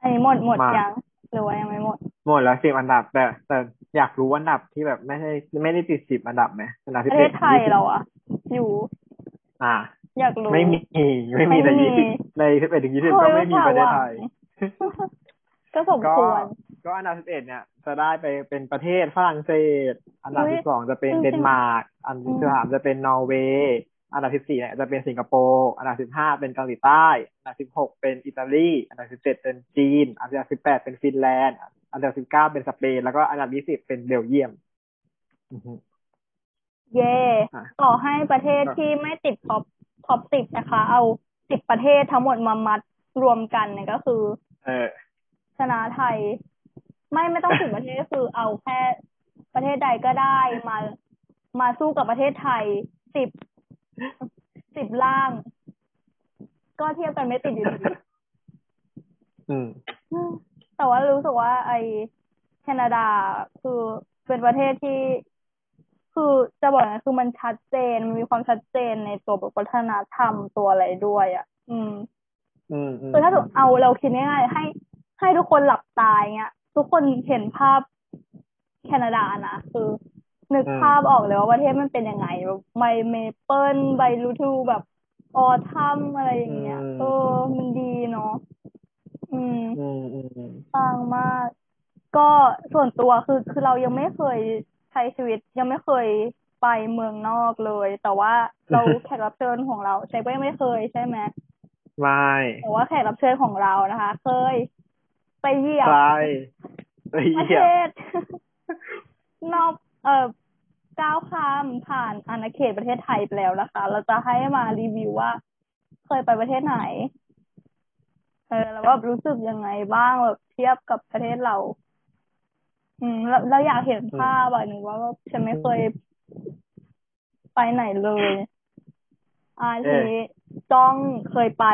อันนี้หมดหมดมายัยังหรือว่ายังไม่หมด หมดแล้วสิบอันดับแต่แต่อยากรู้อันดับที่แบบไม่ใช่ไม่ได้ติดสิบอันดับไหมอันดับปที่ระเทติศดไทยเราอะอยู่ อ่า อยากรู้ไม่มีไม่มีในไม่มียี่สิบในสิบเอ็ดถึงยี่สิบก็ไม่มีประเทศไทยก็สมควร ก็อันดับสิบเอ็ดเนี่ย จะได้ไปเป็นประเทศฝรั่งเศส อันดับเฮ้ยสิบสองจะเป็นจริงๆเดนมาร์ก อันดับอืมสิบสามจะเป็นนอร์เวย์ อันดับสิบสี่เนี่ยจะเป็นสิงคโปร์ อันดับสิบห้าเป็นเกาหลีใต้ อันดับสิบหกเป็นอิตาลี อันดับสิบเจ็ดเป็นจีน อันดับสิบแปดเป็นฟินแลนด์ อันดับสิบเก้าเป็นสเปน แล้วก็อันดับยี่สิบเป็นเบลเยียมอือฮึเย่อะต่อให้ประเทศก็ที่ไม่ติด top top สิบนะคะ เอาสิบประเทศทั้งหมดมามัดรวมกันเนี่ยก็คือ เออชนะไทย ไม่ไม่ต้องถึงประเทศก็คือเอาแค่ประเทศใดก็ได้มามาสู้กับประเทศไทยสิบสิบล่าง ก็เทียบกันไม่ติดอยู่ดีอืมแต่ว่ารู้สึกว่า ไอแคนาดาคือเป็นประเทศที่ คือจะบอกนะคือมันชัดเจนมันมีความชัดเจนในตัวแบบวัฒนธรรมตัวอะไรด้วยอะ อืม อืมอืมคือถ้าเอาเราคิดง่ายๆให้ให้ทุกคนหลับตาอย่างเงี้ย ทุกคนเห็นภาพแคนาดานะคือนึกภาพออกเลยว่าประเทศมันเป็นยังไงแบบใบเมเปิลใบรูทูแบบออทัมอะไรอย่างเงี้ยเออมันดีเนาะอืมอืมอืมอืมปังมาก ก็ส่วนตัวคือคือเรายังไม่เคยใช้ชีวิต ยังไม่เคยไปเมืองนอกเลย แต่ว่าเราแขกรับเชิญของเราเชฟก็ยังไม่เคยใช่ไหมไม่แต่ว่าแขกรับเชิญของเรานะคะ เคย ไปเหยียบใช่ไปประเหยีเทยบศ นอกเอ่อก้าวข้ามผ่านอาณาเขตประเทศไทยไปแล้วนะคะ เราจะให้มารีวิวว่า เคยไปประเทศไหน เออแล้วแบบรู้สึกยังไงบ้างแบบเทียบกับประเทศเรา อืมแล้วเราอยากเห็นภาพอะหนึ่งว่าแบบฉันไม่เคยไปไหนเลยอ่าทีนี้กล้องเคยไป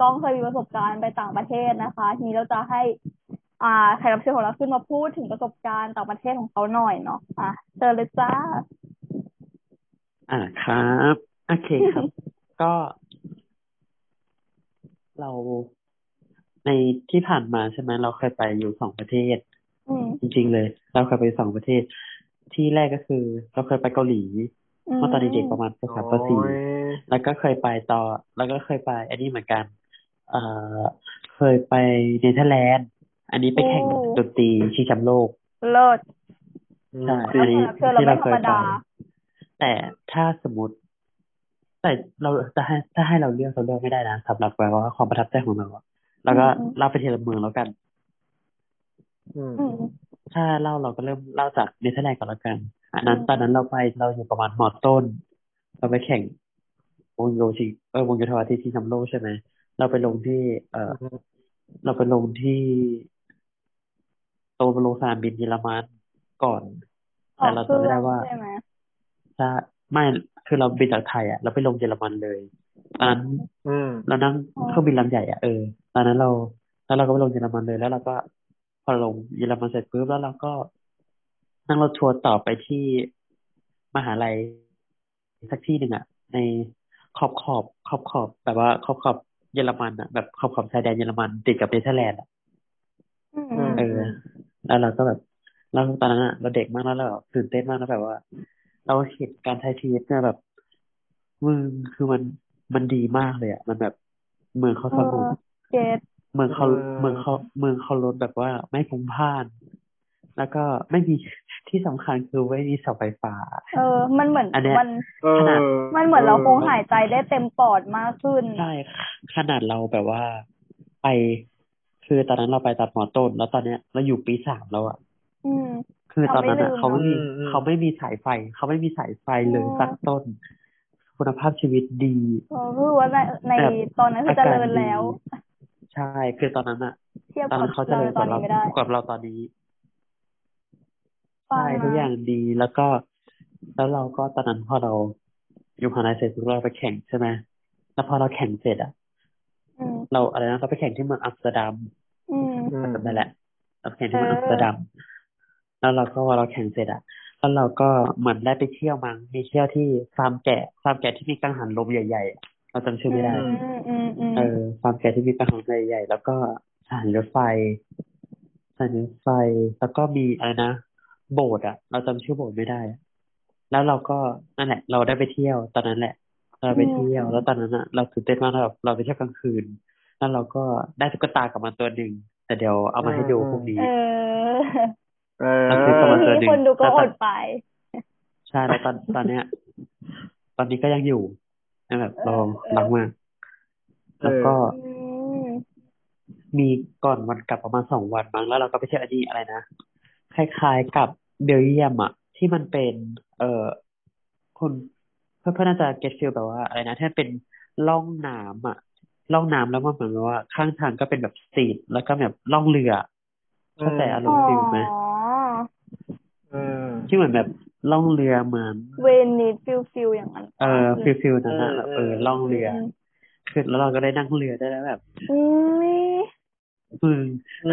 กล้องเคยมีประสบการณ์ไปต่างประเทศนะคะ ทีนี้เราจะให้ อ่าแขกรับเชิญของเราขึ้นมาพูดถึงประสบการณ์ต่างประเทศของเขาหน่อยเนาะอะเชิญเลยจ้า อ่าครับโอเคครับ ก็ เราในที่ผ่านมาใช่ไหมเราเคยไปอยู่สองประเทศอืมจริง ๆ เลย เราเคยไปสองประเทศ ที่แรกก็คือ เราเคยไปเกาหลีอืมเมื่อตอนเด็กๆประมาณปสามปสี่โอ้ยแล้วก็เคยไปต่อ แล้วก็เคยไปอันนี้เหมือนกัน เอ่อเคยไปเนเธอร์แลนด์ อันนี้ไปแข่งดนตรีชิงแชมป์โลก เลิศใช่แล้วอันนี้แขกรับเชิญเราที่ไม่เราธรเครมยไปดาแต่ถ้าสมมติ แต่เราถ้าให้ถ้าให้เราเลือกเราเลือกไม่ได้นะสำหรับแบบว่าความประทับใจของเราอะแล้วก็อืมเล่าไปทีละเมืองแล้วกันอืมอืมถ้าเล่าเราก็เริ่มเล่าจากเนเธอร์แลนด์ก่อนแล้วกัน อันนั้นอืมตอนนั้นเราไปเราอยู่ประมาณมอต้น เราไปแข่งวงโยชิเออวงโยธวาทิตที่แชมป์โลกใช่ไหม เราไปลงที่ เออเราไปลงที่โตลงสนามบินเยอรมันก่อนออแต่กเราเครื่จำไม่ได้องว่าใช่ไหมถ้าไม่คือเราบินจากไทยอะเราไปลงเยอรมันเลยตอนนั้นอืมเรานั่งเครื่องบินลำใหญ่อะเออตอนนั้นเราแล้วเราก็ไปลงเยอรมันเลยแล้วเราก็พอลงเยอรมันเสร็จปุ๊บแล้วเราก็นั่งรถทัวร์ต่อไปที่มหาลัยสักที่หนึ่งอะในขอบขอบขอบขอบแบบว่าขอบขอบ เยอรมันอะแบบขอบขอบชายแดนเยอรมันติดกับเนเธอร์แลนด์อะอืมอืมเออ แล้วเราก็แบบเราตอนนั้นอะเราเด็กมากแล้วเราแบบตื่นเต้นมากแล้วแบบว่า เราเห็นการใช้ชีวิตเนี่ยแบบมึงคือมันมันดีมากเลยอะมันแบบเมืองเขาสงบเจ็ดเมืองเขาเออเมืองเขาเมืองเขารถแบบว่าไม่พลุกพล่าน แล้วก็ไม่มีที่สำคัญคือไม่มีเสาไฟฟ้า เออ มันเหมือนอันเนี้ยมันเออขนาดมันเหมือนเราคงหายใจได้เต็มปอดมากขึ้นใช่ขนาดเราแบบว่าไป คือตอนนั้นเราไปตัดหมอต้น แล้วตอนเนี้ยเราอยู่ปีสามแล้วอะอืมคือตอนนั้นอะเราเขาไม่ไม่ลืมีมเนอะเขาไม่มีสายไฟ เขาไม่มีสายไฟเลยอ๋อสักต้น คุณภาพชีวิตดีเออคือว่าในในแบบตอนนั้นคือเจริญอาการดีแล้ว ใช่ คือตอนนั้นอะเทียบตอนกับนั้นเขาเจเราริญในกตอนว่าเรานี้ไม่ได้กว่าเราตอนนี้ฟั ใช่งทุกมาอย่างดีแล้วก็ แล้วเราก็ตอนนั้นพอเราอยู่มหาลัยเสร็จปุ๊บเราไปแข่งใช่ไหมแล้วพอเราแข่งเสร็จอะอืมเราอะไรนะเราไปแข่งที่เมืองอัมสเตอร์ดัมอืมอืมจำได้แหละเราไปแข่งที่เมืองเอออัมสเตอร์ดัมแล้วเราก็พอเราแข่งเสร็จอะแล้วเราก็เหมือนได้ไปเที่ยวมั้งมีเที่ยวที่ฟาร์มแกะฟาร์มแกะที่มีกังหันลมใหญ่ๆอะเราจำชื่อไม่ได้อืมอืมอืมเออฟาร์มแกะที่มีกังหันลมใหญ่ๆแล้วก็สถานีรถไฟสถานีรถไฟแล้วก็มีอะไรนะ โบสถ์อะเราจำชื่อโบสถ์ไม่ได้อะแล้วเราก็นั่นแหละ เราได้ไปเที่ยวตอนนั้นแหละ เราไปเที่ยว แล้วตอนนั้นอะเราตื่นเต้นมากเราแบบเราไปเที่ยวกลางคืน แล้วเราก็ได้ตุ๊กตากลับมาตัวหนึ่งแต่เดี๋ยวเอามาให้ดูพรุ่งนี้เออเออมันคือประมาณทีนี้คนดูก็อดไป ใช่แล้วตอนตอนเนี้ย ตอนนี้ก็ยังอยู่แบบลองลองมากแล้วก็อืมมีก่อนวันกลับประมาณสองวันมั้งแล้วเราก็ไปเที่ยวอันนี้อะไรนะ คล้ายๆกับเบลเยียมอะที่มันเป็น เอ่อคนเพื่อนเพื่อนน่าจะ get feel แบบว่าอะไรนะที่มันเป็นล่องน้ำอะล่องน้ำแล้วมันเหมือนกับว่าข้างทางก็เป็นแบบ street แล้วก็แบบล่องเรือเข้าใจอารมณ์ feel ไหมอ๋ออืมที่เหมือนแบบล่องเรือเหมือน เวนิส feel feel อย่างนั้น เออ feel feel นั้นอะเออแบบเออล่องเรือคือแล้วเราก็ได้นั่งเรือได้แล้วแบบอุ้ยมึง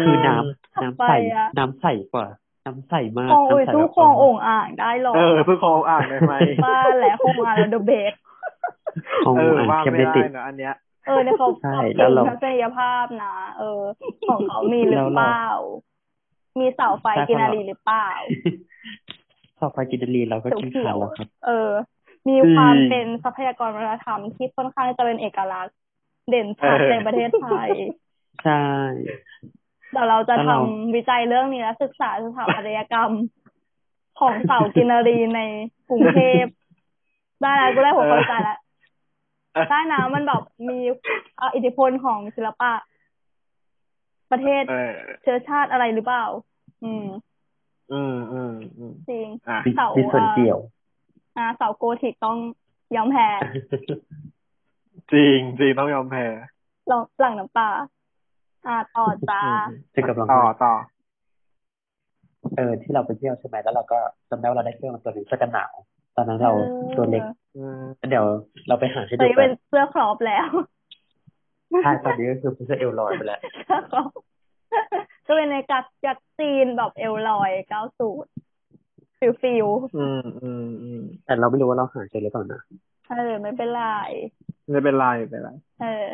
คือน้ำน้ำใสไปอะน้ำใสกว่า น้ำใสมากคลองอุ้ยน้ำใสสู้แบบคลองโอ่งอ่างได้หรอเออเพื่อคออ่างได้ไหมบ้านแหละคลองอ่างแล้วเดอะเบกของเอออ่างว่าเข้มไม่ได้ได้ติดนะอันเนี้ยเออเนี่ยเขาใช่เขาแล้วเก่งเราทัศนียภาพนะเออ ของเขามีหรือแล้วเราเปล่า มีเสาไฟใช่กินของเรานารีหรือเปล่าสอบไปกินนารีเราก็กินเขีขายววแล้วครับๆเออ มีความเป็นทรัพยากรวัฒนธรรมที่ค่อนข้างจะเป็นเอกลักษณ์ เด่นชัดเออในประเทศไทย ใช่ เดี๋ยวเราจะแล้วทำเราวิจัยเรื่องนี้และศึกษาสถาปัตยกรรม ของเสากินนารีในกรุงเทพได้แล้วกูได้หัวข้อวิจัยแล้วได้นะมันแบบมีเอ่ออิทธิพลของศิลปะ ประเทศเออเชื้อชาติอะไรหรือเปล่า อืม อืมอืมอืมจริงอะมีเสามีส่วนอ่าเกี่ยว อ่าเสาโกธิกต้องยอมแพ้จริงจริงต้องยอมแพ้หลังหลังน้ำตา อ่าต่อจ้าซึ่งกำลังต่อต่อ เออ ที่เราไปเที่ยวใช่ไหมแล้วเราก็จำได้ว่าเราได้เสื้อมาตัวหนึงเสื้อกันหนาว ตอนนั้นเราเออตัวเล็กอืมเดี๋ยวเราไปหาให้ตอนดูนี้กัเป็นนเสื้อครอปแล้วใช่ตอนนี้ก็คือเสื้อเอลลอยไปแล้วเสื้อครอปก็เป็นในกัดยักษ์จีนแบบเอลลอยเก้าสูตรฟิลฟิลอืมอืมอืมแต่เราไม่รู้ว่าเราหาเจอหรือเปล่านะเออไม่เป็นไรไม่เป็นไรไม่เป็นไรเออ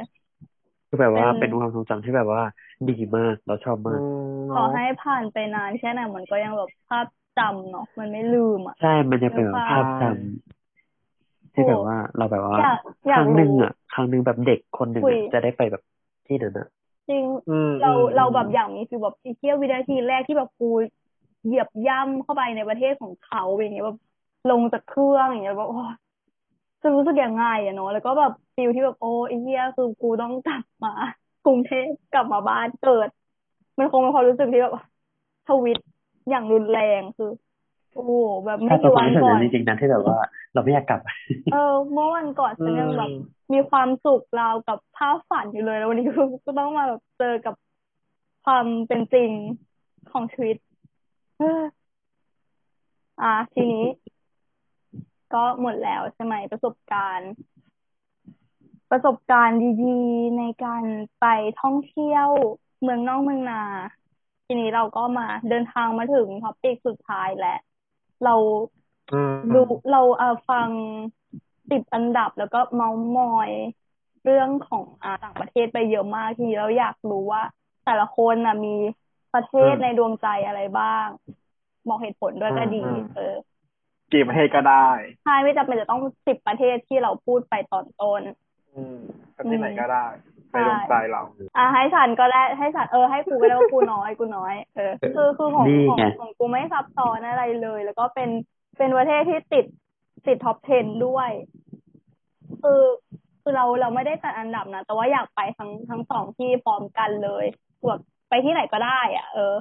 คือแบบว่าเป็นเป็นความทรงจำที่แบบว่า ดีมากเราชอบอืมากมขอเนาะให้ผ่านไปนานแค่ไหนมันก็ยังแบบภาพจำเนาะมันไม่ลืมอะใช่มันจะเป็นแบบภาพจำที่แบบว่าเราแบบว่าอยากคอยากรั้งหนึ่งรู้อะครั้งหนึ่งแบบเด็กคนหนึ่งคุยอะจะได้ไปแบบที่นั้นอะจริงอืมเราอืมเราแบบอยากมีฟีลแบบไอ้เที่ยววินาทีแรกที่แบบกูเหยียบย่ำเข้าไปในประเทศของเขาอย่างเงี้ยแบบลงจากเครื่องอย่างเงี้ยแบบโอ้ย จะรู้สึกยังไงอะเนาะแล้วก็แบบฟีลที่แบบโอ้ไอ้เหี้ยคือกูต้องกลับมากรุงเทพกลับมาบ้านเกิด มันคงเป็นความรู้สึกที่แบบทวิตอย่างรุนแรงคือโอ้โหแบบไม่ถ้าตัวกี่ควันนรู้สึกก่อนั้นนจริงๆนะที่แบบว่า เราไม่อยากกลับ เออเมื่อวันก่อนฉันยังแบบมีความสุขราวกับภาพฝันอยู่เลย แล้ววันนี้ก็ก็ต้องมาแบบเจอกับความเป็นจริงของชีวิตเอออะทีนี้ ก็หมดแล้วใช่ไหมประสบการณ์ ประสบการณ์ดีๆ ในการไปท่องเที่ยวเมืองนอกเมืองนาทีนี้เราก็มาเดินทางมาถึงท็อปิกสุดท้ายแล้วเราอืมดูเราเอ่อฟังติดอันดับแล้วก็เมาส์มอยเรื่องของอ่าต่างประเทศไปเยอะมากทีนี้เราอยากรู้ว่า แต่ละคนน่ะมีประเทศในดวงใจอะไรบ้างบอกเหตุผลด้วยก็ดี เออ กี่ประเทศก็ได้ใช่ไม่จำเป็นจะต้องสิบประเทศที่เราพูดไปตอนต้น อืมประเทศไหนก็ได้ใช่ไปลงใจเรา อะให้ฉันก็ได้ให้ฉันเออให้กูก็ได้ว่ากูน้อยกูน้อย เออคือคือของนี่ของไงของกูไม่ซับซ้อนอะไรเลย แล้วก็เป็นเป็นประเทศที่ติดติดท็อป 10 ด้วย คือคือเราเราไม่ได้จัดอันดับนะ แต่ว่าอยากไปทั้งทั้งสองที่พร้อมกันเลยแบบไปที่ไหนก็ได้ อะ เออ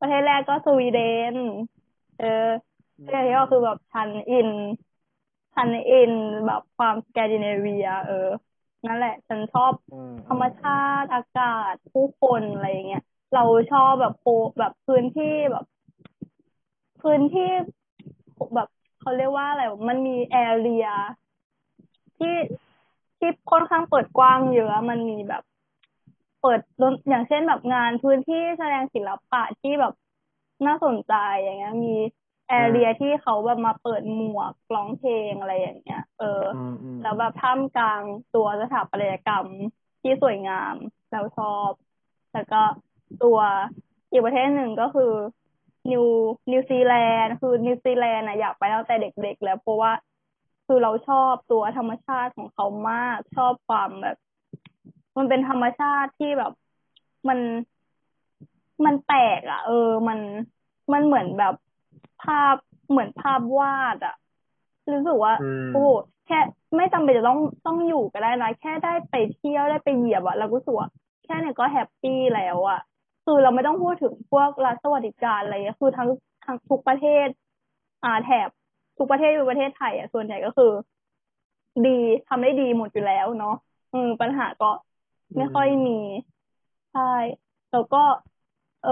ประเทศแรกก็สวีเดน เออ ประเทศที่ก็คือแบบฉัน in ฉัน in แบบความสแกนดิเนเวีย เออ นั่นแหละ ฉันชอบอืมธรรมชาติอากาศผู้คนอะไรอย่างเงี้ยเราชอบแบบโพแบบพื้นที่แบบ พื้นที่แบบเขาเรียกว่าอะไรมันมีแอเรียที่ที่ค่อนข้างเปิดกว้างเยอะมันมีแบบ เปิดดนอย่างเช่นแบบงานพื้นที่แสดงศิลปะที่แบบน่าสนใจอย่างเงี้ย มี แอเรียที่เขาแบบมาเปิดหมวกร้องเพลงอะไรอย่างเงี้ย เอออืมอืมแล้วแบบท่ามกลางตัวสถาปัตยกรรมที่สวยงามเราชอบ แล้วก็ตัวอีกประเทศหนึ่งก็คือนิวนิวซีแลนด์คือนิวซีแลนด์นะอยากไปตั้งแต่เด็กๆแล้วเพราะว่าคือเราชอบตัวธรรมชาติของเขามากชอบความแบบ มันเป็นธรรมชาติที่แบบมันมันแปลกอะเออ มันมันเหมือนแบบ ภาพเหมือนภาพวาดอะรู้สึกว่าอืมโอ้โหแค่ไม่จำเป็นจะต้องต้องอยู่ก็ได้นะแค่ได้ไปเที่ยวได้ไปเหยียบอะเราก็รู้สึกว่าแค่เนี้ยก็ happy แล้วอะคือเราไม่ต้องพูดถึงพวกรัฐสวัสดิการอะไรเงี้ยคือทั้งทั้งทุกประเทศ อ่าแถบทุกประเทศในประเทศไทยอะส่วนใหญ่ก็คือ ดีทำได้ดีหมดอยู่แล้วเนาะอืมปัญหาก็ไม่ค่อยมีใช่แล้วก็ เออ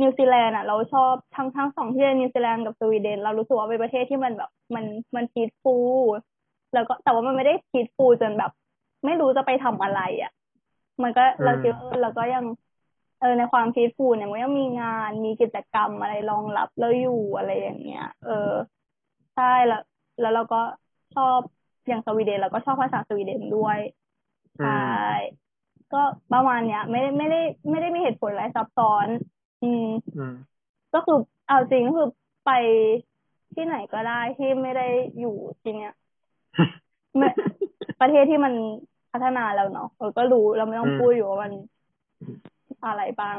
นิวซีแลนด์อะเราชอบทั้งทั้งสองที่นิวซีแลนด์กับสวีเดน เรารู้สึกว่าเป็นประเทศที่มันแบบมันมัน peacefulแล้วก็แต่ว่ามันไม่ได้พีทฟูลจนแบบ ไม่รู้จะไปทำอะไรอะ มันก็อืมเราคิดว่าเออเราก็ยังเออในความพีทฟูลเนี่ยมันยังมีงานมีกิจกรรมอะไรรองรับเราอยู่อะไรอย่างเงี้ย เออใช่แล้ว แล้วเราก็ชอบอย่างสวีเดนเราก็ชอบภาษาสวีเดนด้วยอืใช่มก็ประมาณเนี้ย ไม่ได้ไม่ได้ไม่ได้มีเหตุผลอะไรซับซ้อน อืมอืม ก็คือเอาจริงก็คือไปที่ไหนก็ได้ที่ไม่ได้อยู่ที่เนี้ยไม่ประเทศที่มันพัฒนาแล้วเนาะเออก็รู้เราไม่ต้องอืมพูดอยู่ว่ามันอะไรบ้าง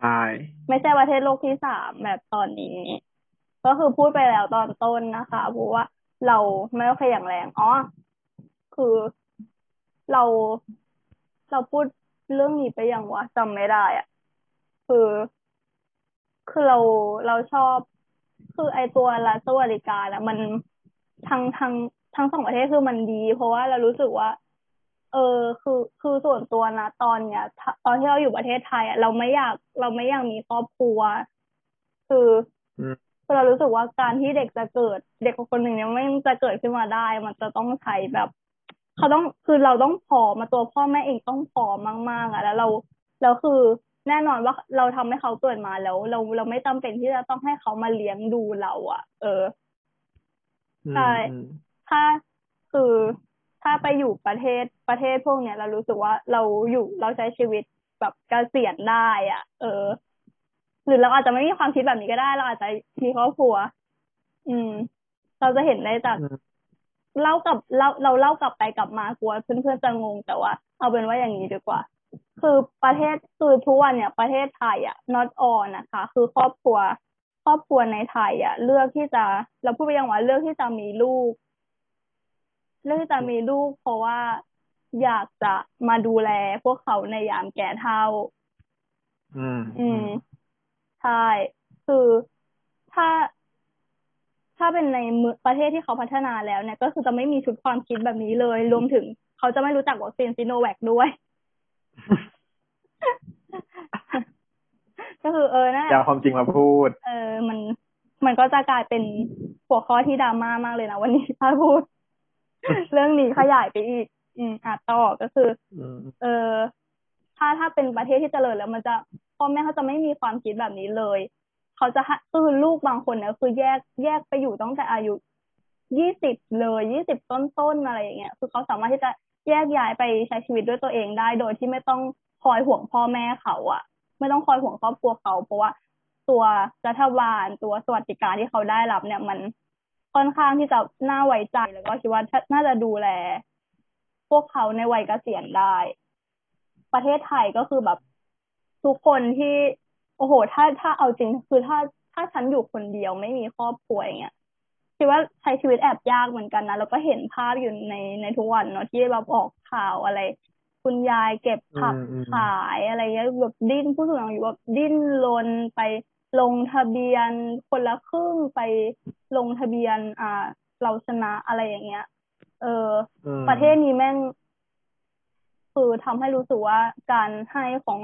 ใช่ไม่ใช่ประเทศโลกที่สามแบบตอนนี้ ก็คือพูดไปแล้วตอนต้นนะคะเพราะว่าเราไม่โอเคอย่างแรงอ๋อคือเราเราพูดเรื่องนี้ไปยังวะจำไม่ได้อะคือ คือเราเราชอบ คือไอตัวรัฐสวัสดิการอะมันทั้งทั้งทั้งสองประเทศคือมันดี เพราะว่าเรารู้สึกว่า เออคือคือส่วนตัวนะตอนเนี้ยถ้าตอนที่เราอยู่ประเทศไทยอะเราไม่อยากเราไม่อยากมีครอบครัว คืออืมคือเรารู้สึกว่าการที่เด็กจะเกิด เด็กคนหนึ่งเนี่ยไม่จะเกิดขึ้นมาได้ มันจะต้องใช้แบบเขาต้องคือเราต้องพร้อมมาตัวพ่อแม่เองต้องพร้อมมากๆอะ แล้วเราแล้วคือ แน่นอนว่าเราทำให้เขาเกิดมาแล้ว เราเราไม่จำเป็นที่จะต้องให้เขามาเลี้ยงดูเราอะ เอออืมใช่อืมถ้าคือถ้าไปอยู่ประเทศประเทศพวกเนี้ยเรารู้สึกว่าเราอยู่เราใช้ชีวิตแบบเกษียณได้อะ เออ หรือเราอาจจะไม่มีความคิดแบบนี้ก็ได้ เราอาจจะมีครอบครัว อืม เราจะเห็นได้จากอืมเล่ากับเล่าเราเล่ากลับไปกลับมากลัวเพื่อนๆจะงงแต่ว่า เอาเป็นว่าอย่างนี้ดีกว่า คือประเทศคือทุกวันเนี่ยประเทศไทยอะ not all นะคะ คือครอบครัวครอบครัวในไทยอะเลือกที่จะเราพูดไปยังว่าเลือกที่จะมีลูก เลือกที่จะมีลูก เพราะว่าอยากจะมาดูแลพวกเขาในยามแก่เฒ่า อืม อืมใช่คือถ้าถ้าเป็นในเมืองประเทศที่เขาพัฒนาแล้วเนี่ย ก็คือจะไม่มีชุดความคิดแบบนี้เลย รวมถึงเขาจะไม่รู้จักวัคซีนซิโนแวคด้วย ก็คือเออนั่นแหอย่าละเอาความจริงมาพูด เออ มัน มันก็จะกลายเป็นหัวข้อที่ดราม่ามากเลยนะวันนี้ถ้าพูด เรื่องนี้ขยายไปอีก อืมอะต่อก็คือ อืมเออถ้าถ้าเป็นประเทศที่เจริญแล้วมันจะพ่อแม่เขาจะไม่มีความคิดแบบนี้เลย เขาจะให้คือลูกบางคนเนี่ยคือแยกแยกไปอยู่ตั้งแต่อายุยี่สิบเลยยี่สิบต้นๆอะไรอย่างเงี้ยคือเขาสามารถที่จะ แยกย้ายไปใช้ชีวิตด้วยตัวเองได้ โดยที่ไม่ต้องคอยห่วงพ่อแม่เขาอะไม่ต้องคอยห่วงครอบครัวเขาเพราะว่าตัวรัฐบาลตัวสวัสดิการที่เขาได้รับเนี่ยมันค่อนข้างที่จะน่าไว้ใจแล้วก็คิดว่าน่าจะดูแล พวกเขาในวัยเกษียณได้ ประเทศไทยก็คือแบบทุกคนที่ โอ้โห ถ้าถ้าเอาจริงคือถ้าถ้าฉันอยู่คนเดียวไม่มีครอบครัวอย่างเงี้ย คิดว่าใช้ชีวิตแอบยากเหมือนกันนะแล้วก็เห็นภาพอยู่ในในทุกวันเนาะที่แบบออกข่าวอะไร คุณยายเก็บผักอืมอืมขายอะไรเงี้ยแบบดิ้นผู้สูงอายุแบบดิ้นรนไปลงทะเบียนคนละครึ่งไปลงทะเบียน อ่า เราชนะอะไรอย่างเงี้ย เอออืมประเทศนี้แม่ง คือทำให้รู้สึกว่าการให้ของ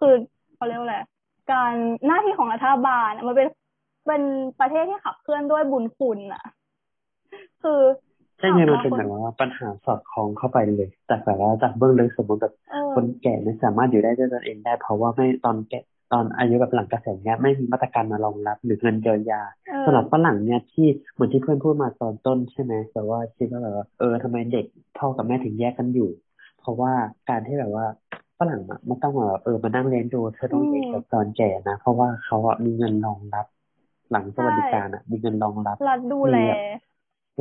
คือเขาเรียกว่าอะไรการหน้าที่ของรัฐบาลอะมันเป็น เป็นประเทศที่ขับเคลื่อนด้วยบุญคุณอะ คือใช่ไงมันถาเป็นว่าแบบว่าปัญหาสอดคล้องเข้าไปเลยจากแบบว่าจากเบื้องลึกสมมติแบบเออคนแก่ไม่สามารถอยู่ได้ด้วยตนเองได้ เพราะว่าไม่ตอนแก่ตอนอายุแบบหลังเกษียณเนี้ยไม่มีมาตรการมารองรับหรือเงินเยียวยาเออสำหรับฝรั่งเนี่ยที่เหมือนที่เพื่อนพูดมาตอนต้นใช่ไหมแต่ว่าคิดว่าแบบว่าเออทำไมเด็กพ่อกับแม่ถึงแยกกันอยู่ เพราะว่าการที่แบบว่าฝรั่งอะไม่ต้องมาแบบเออมานั่งเลี้ยงดูเธอต้องเลี้ยงแบบตอนแก่นะเพราะว่าเขาอะมีเงินรองรับ หลังสวัสดิการอะมีเงินรองรับรัฐดูแลมีแบบ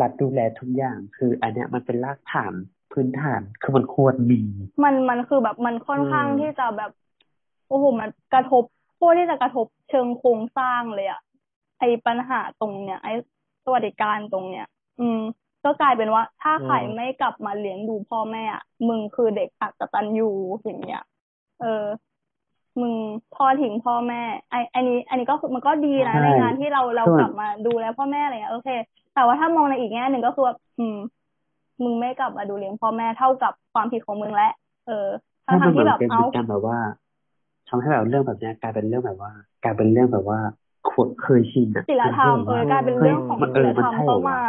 รัฐดูแลทุกอย่างคืออันเนี้ยมันเป็นรากฐานพื้นฐานคือมันควรมีมันมันคือแบบมันค่อนข้างอืมที่จะแบบโอ้โหมันกระทบโคตรที่จะกระทบเชิงโครงสร้างเลยอะไอปัญหาตรงเนี้ยไอสวัสดิการตรงเนี้ย อืม ก็กลายเป็นว่า ถ้าใครอืมไม่กลับมาเลี้ยงดูพ่อแม่อะมึงคือเด็กอักตันยูอย่างเงี้ย เออ มึงทอดทิ้งพ่อแม่ไออันนี้ อันนี้ก็คือมันก็ดีนะใช่ในงานที่เราเราส่วนกลับมาดูแลพ่อแม่อะไรเงี้ยโอเค แต่ว่าถ้ามองในอีกแง่หนึ่งก็คือว่าอืม มึงไม่กลับมาดูเลี้ยงพ่อแม่เท่ากับความผิดของมึงและเออทั้งถ้าทมันเหมืที่อนแบบเป็นเอาการแบบว่าทำให้แบบเรื่องแบบเนี้ยกลายเป็นเรื่องแบบว่า กลายเป็นเรื่องแบบว่าเคยชินอะศีลธรรมเออกลายเป็นเรื่องของมันเอศีอลมันธรรมใช่เหรเข้าอวะมา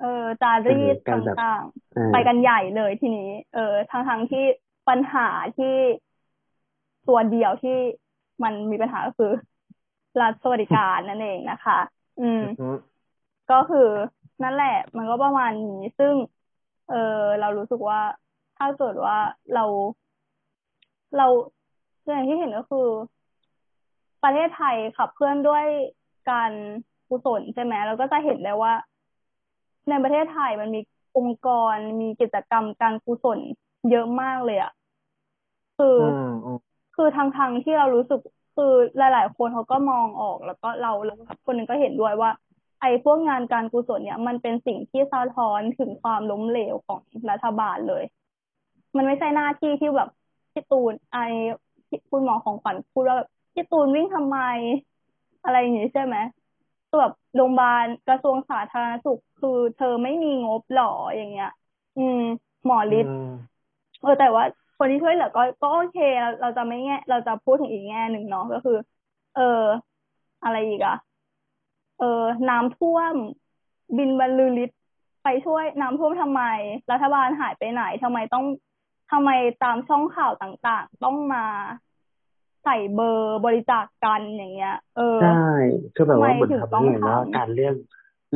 เออจารีตเออการแบบต่างเออๆไปกันใหญ่เลยทีนี้ เออทั้งทั้งที่ปัญหาที่ ตัวเดียวที่มันมีปัญหาก็คือ รัฐสวัสดิการนั่นเองนะคะอืมอืม ก็คือนั่นแหละ มันก็ประมาณนี้ ซึ่ง เออเรารู้สึกว่าถ้าเกิดว่าเรา เราอย่างที่เห็นก็คือ ประเทศไทยขับเคลื่อนด้วยการกุศลใช่ไหมเราก็จะเห็นได้ว่า ในประเทศไทยมันมีองค์กรมีกิจกรรมการกุศลเยอะมากเลยอะคือออืมอืม คือทางทางที่เรารู้สึกคือหลาย ๆ คนเขาก็มองออกแล้วก็เราแล้วคนหนึ่งก็เห็นด้วยว่า ไอ้พวกงานการกุศลเนี่ย มันเป็นสิ่งที่สะท้อนถึงความล้มเหลวของรัฐบาลเลย มันไม่ใช่หน้าที่ที่แบบพี่ตูนไอที่คุณหมอของขวัญพูดว่าแบบพี่ตูนวิ่งทำไมอะไรอย่างงี้ใช่ไหมคือแบบโรงพยาบาลกระทรวงสาธารณสุขคือเธอไม่มีงบหรออย่างเงี้ย อืม หมอฤทธิ์อืมเออแต่ว่า คนที่ช่วยเหลือก็ก็โอเคเราเราจะไม่แง่ เราจะพูดถึงอีกแง่หนึ่งเนาะก็คือ เออ อะไรอีกอะเออ น้ำท่วม บินบรรลือฤทธิ์ไปช่วยน้ำท่วมทำไม รัฐบาลหายไปไหนทำไมต้องทำไมตามช่องข่าวต่างๆ ต้องมาใส่เบอร์บริจาคกันอย่างเงี้ย เออใช่คือแบบว่าเหมือนทำไมถึงทำต้องให้เห็นว่าทำการเรื่อง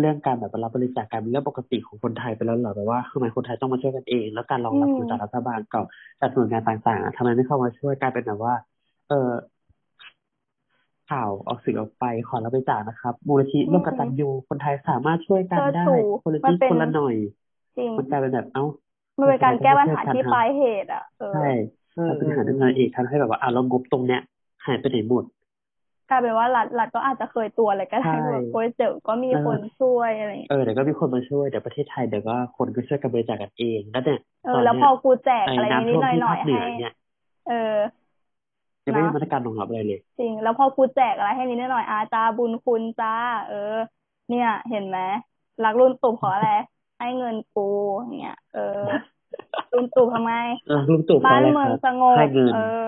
เรื่องการแบบรับบริจาคการเป็นเรื่องปกติของคนไทยไปแล้วเหรอแบบว่าทำไมคนไทยต้องมาช่วยกันเอง แล้วการรองรับอืมเงินจากรัฐบาลกับจากหน่วยงานต่างๆอะทำไมไม่เข้ามาช่วยกลายเป็นแบบว่า เออข่าวออกสื่อออกไปขอรับบริจาคนะครับมูลนิธิร่วมกตัญญูคนไทยสามารถช่วยกันเชิดได้ชูคนละมันนิดเป็นคนละหน่อยจริงมันกลายเป็นแบบเอ้ามันเป็นการแก้ปัญหาที่ทำปลายเหตุอะเออใช่อืมมันเป็นปัญหาที่ปลายเหตุทำให้แบบว่าอะแล้วงบตรงเนี้ยหายไปไหนหมด กลายเป็นว่ารัฐรัฐก็อาจจะเคยตัวอะไรก็ได้ใช่แบบโอ้ยเดี๋ยวก็มีเออคนช่วยอะไรอย่างเงี้ยเออเดี๋ยวก็มีคนมาช่วยเดี๋ยวประเทศไทยเดี๋ยวก็คนก็ช่วยกันบริจาคกันเองแล้วเนี่ยเอตออนแล้วเนี้พยอกูแจกไอ้อะไรนิน้ำดท่วมหน่อยที่หน่อภายคเหนืให้อเนี่ยเออยังไม่มีนะมาตรการรองรับอะไรเลย จริง แล้วพอกูแจกอะไรให้นิดหน่อยอาจาบุญคุณจ้า เออ เนี่ย เห็นไหมรักรุ่นตู่เพราะอะไรให้เงินกูอย่างเงี้ยเออรุ่นตู่ทำไมรักลุงตู่เพราะบ้านอะไรเมืคองรับสงบให้เงินเออ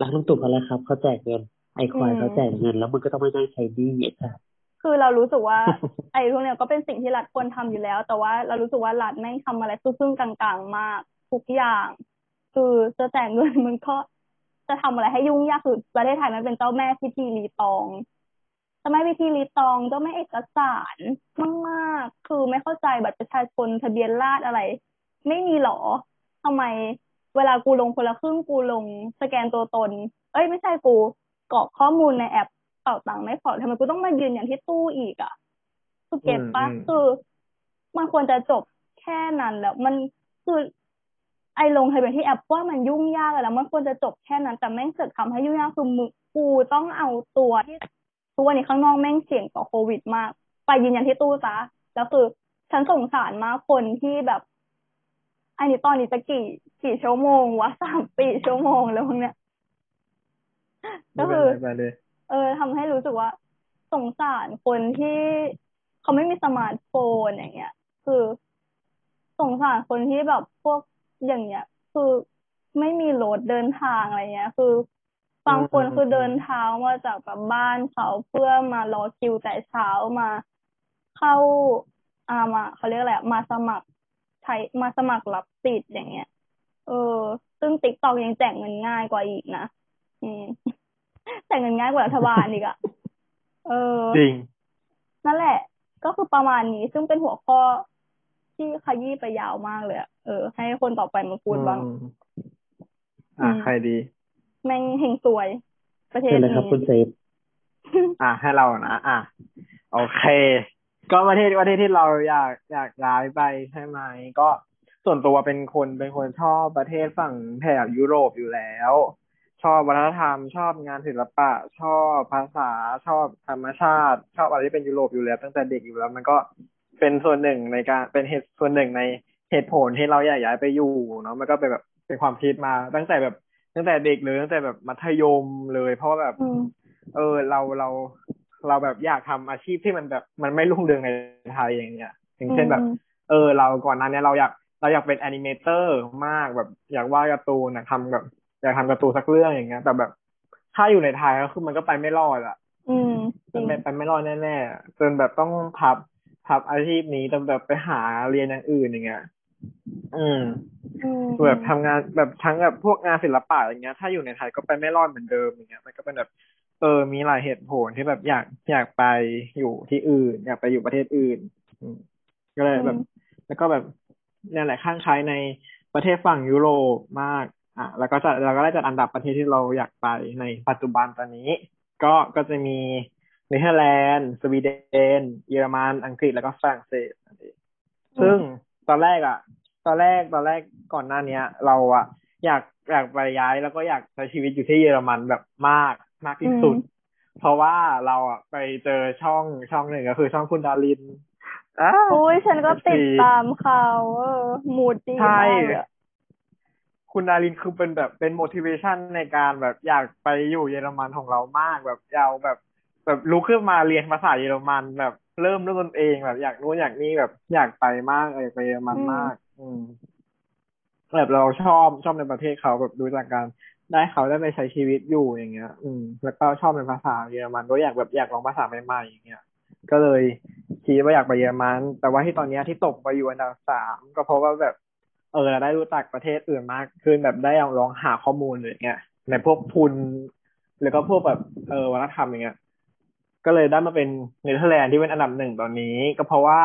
รักลุงตู่เพราะอะไรครับ เขาแจกเงิน ไอ้ควายอืมเขาแจกเงินแล้วมึงก็ต้องไม่นั่งใช้หนี้ไอ้สัสคือเรารู้สึกว่า ไอ้พวกเนี้ยก็เป็นสิ่งที่รัฐควรทำอยู่แล้ว แต่ว่าเรารู้สึกว่ารัฐแม่งทำอะไรซึ่งๆกลางๆมากทุกอย่าง คือจะแจกเงินมันก็จะทำอะไรให้ยุ่งยากคือประเทศไทยมันเป็นเจ้าแม่พิธีรีตองเจ้าแม่พิธีรีตองเจ้าแม่เอกสารมากๆคือไม่เข้าใจบัตรประชาชนทะเบียนราษฎร์อะไร ไม่มีหรอทำไมเวลากูลงคนละครึ่งกูลงสแกนตัวตน เอ้ยไม่ใช่กู กรอกข้อมูลในแอปเป่าตังค์ไม่พอทำไมกูต้องมายืนอย่างที่ตู้อีกอะคือเก็ตปะอืมอืมคือมันควรจะจบแค่นั้นแล้ว มันคือไอ้ลงทะเบียนที่แอปว่ามันยุ่งยากแล้วมันควรจะจบแค่นั้น แต่แม่งเสือกทำให้ยุ่งยากคือมึงกูต้องเอาตัวที่ทุกวันนี้ข้างนอกแม่งเสี่ยงต่อโควิดมาก ไปยืนยันที่ตู้ซะแล้วคือฉันสงสารมากคนที่แบบอันนี้ตอนนี้จะกี่กี่ชั่วโมงวะสามปีชั่วโมงแล้วมึงเนี่ย ก็ไม่คืเป็นอไรไปเลยเออทำให้รู้สึกว่า สงสารคนที่เขาไม่มีสมาร์ทโฟนอย่างเงี้ย คือสงสารคนที่แบบพวกอย่างเงี้ย คือไม่มีรถเดินทางอะไรเงี้ย คือบางคนอืมคือเดินเท้ามาจากแบบบ้านเขาเพื่อมารอคิวแต่เช้ามาเข้าอ่ามาเขาเรียกอะไรอะมาสมัครใช้มาสมัครรับสิทธิ์อย่างเงี้ย เออ ซึ่งติ๊กตอกยังแจกเงินง่ายกว่าอีกนะอืม แต่เงินง่ายกว่ารัฐบาลอีกอะเออ จริง นั่นแหละ ก็คือประมาณนี้ ซึ่งเป็นหัวข้อที่ขยี้ไปยาวมากเลยอะเออ ให้คนต่อไปมาพูดบ้างอืมอะอืมใครดี แม่งเฮงซวย ประเทเชิศญเลยครับนี้คุณเซฟอะให้เรานะอะโอเค ก็ประเทศประเทศที่เราอยากอยากย้ายไปใช่ไหมก็ส่วนตัวเป็นคนเป็นคนชอบประเทศฝั่งแถบยุโรปอยู่แล้ว ชอบวัฒนธรรม ชอบงานศิลปะ ชอบภาษาชอบธรรมชาติ ชอบอะไรที่เป็นยุโรปอยู่แล้วตั้งแต่เด็กอยู่แล้ว มันก็เป็นส่วนหนึ่งในการเป็นเหตุส่วนหนึ่งในเหตุผลที่เราอยากย้ายไปอยู่เนาะมันก็เป็นแบบเป็นความคิดมาตั้งแต่แบบตั้งแต่เด็กเลยตั้งแต่แบบมัธยมเลย เพราะว่าแบบอืมเออเราเราเราแบบอยากทำอาชีพที่มันแบบมันไม่รุ่งเรืองในไทยอย่างเงี้ยอย่างเช่นแบบอืมเออ เราก่อนหน้านี้เราอยากเราอยากเป็นแอนิเมเตอร์มากแบบอยากวาดการ์ตูนนะทำแบบ อยากทำการ์ตูนสักเรื่องอย่างเงี้ย แต่แบบถ้าอยู่ในไทยก็คือมันก็ไปไม่รอดอะอืมจมัรินงไปไปไม่รอดแน่ๆจนแบบต้องพับพับอาชีพนี้จนแบบไปหาเรียนอย่างอื่นอย่างเงี้ยอืมอืมแบบทำงานแบบทั้งแบบพวกงานศิลปะอย่างเงี้ย ถ้าอยู่ในไทยก็ไปไม่รอดเหมือนเดิมอย่างเงี้ย มันก็เป็นแบบ เออ มีหลายเหตุผลที่แบบอยากอยากไปอยู่ที่อื่น อยากไปอยู่ประเทศอื่นอืมก็เลยแบบ แล้วก็แบบเนี่ยแหละข้างใครในประเทศฝั่งยุโรปมาก อะแล้วก็จะเราก็ได้จัดอันดับประเทศที่เราอยากไปในปัจจุบันตอนนี้ ก็ก็จะมีเนเธอร์แลนด์สวีเดนเยอรมันอังกฤษแล้วก็ฝรั่งเศสนั่นเองซึ่งตอนแรกอะ ตอนแรกตอนแรกก่อนหน้าเนี้ย เราอะอยากอยากไปย้ายแล้วก็อยากใช้ชีวิตอยู่ที่เยอรมันแบบมากมากที่สุด เพราะว่าเราอะไปเจอช่องช่องหนึ่งก็คือช่องคุณดารินอ่าอุ้ยฉันก็ติดตามเขาเออมูดดีใช่มากเลยอะ คุณดารินคือเป็นแบบเป็น motivation ในการแบบอยากไปอยู่เยอรมันของเรามากแบบอยากแบบแบบลุกขึ้นมาเรียนภาษาเยอรมันแบบเริ่มด้วยตนเองแบบอยากนู้นอยากนี่แบบอยากไปมากอยากไปเยอรมันมาก อืมแบบเราชอบชอบในประเทศเขาแบบดูจากการได้เขาได้ไปใช้ชีวิตอยู่อย่างเงี้ย อืม แล้วก็ชอบในภาษาเยอรมันก็อยากแบบอยากลองภาษาใหม่ๆอย่างเงี้ย ก็เลยคิดว่าอยากไปเยอรมัน แต่ว่าที่ตอนเนี้ยที่ตกไปอยู่อันดับสามก็เพราะว่าแบบ เออได้รู้จักประเทศอื่นมากขึ้นแบบได้ลองหาข้อมูลอะไรเงี้ยในพวกทุนแล้วก็พวกแบบเออวัฒนธรรมอย่างเงี้ย ก็เลยได้มาเป็นเนเธอร์แลนด์ที่เป็นอันดับหนึ่งตอนนี้ ก็เพราะว่า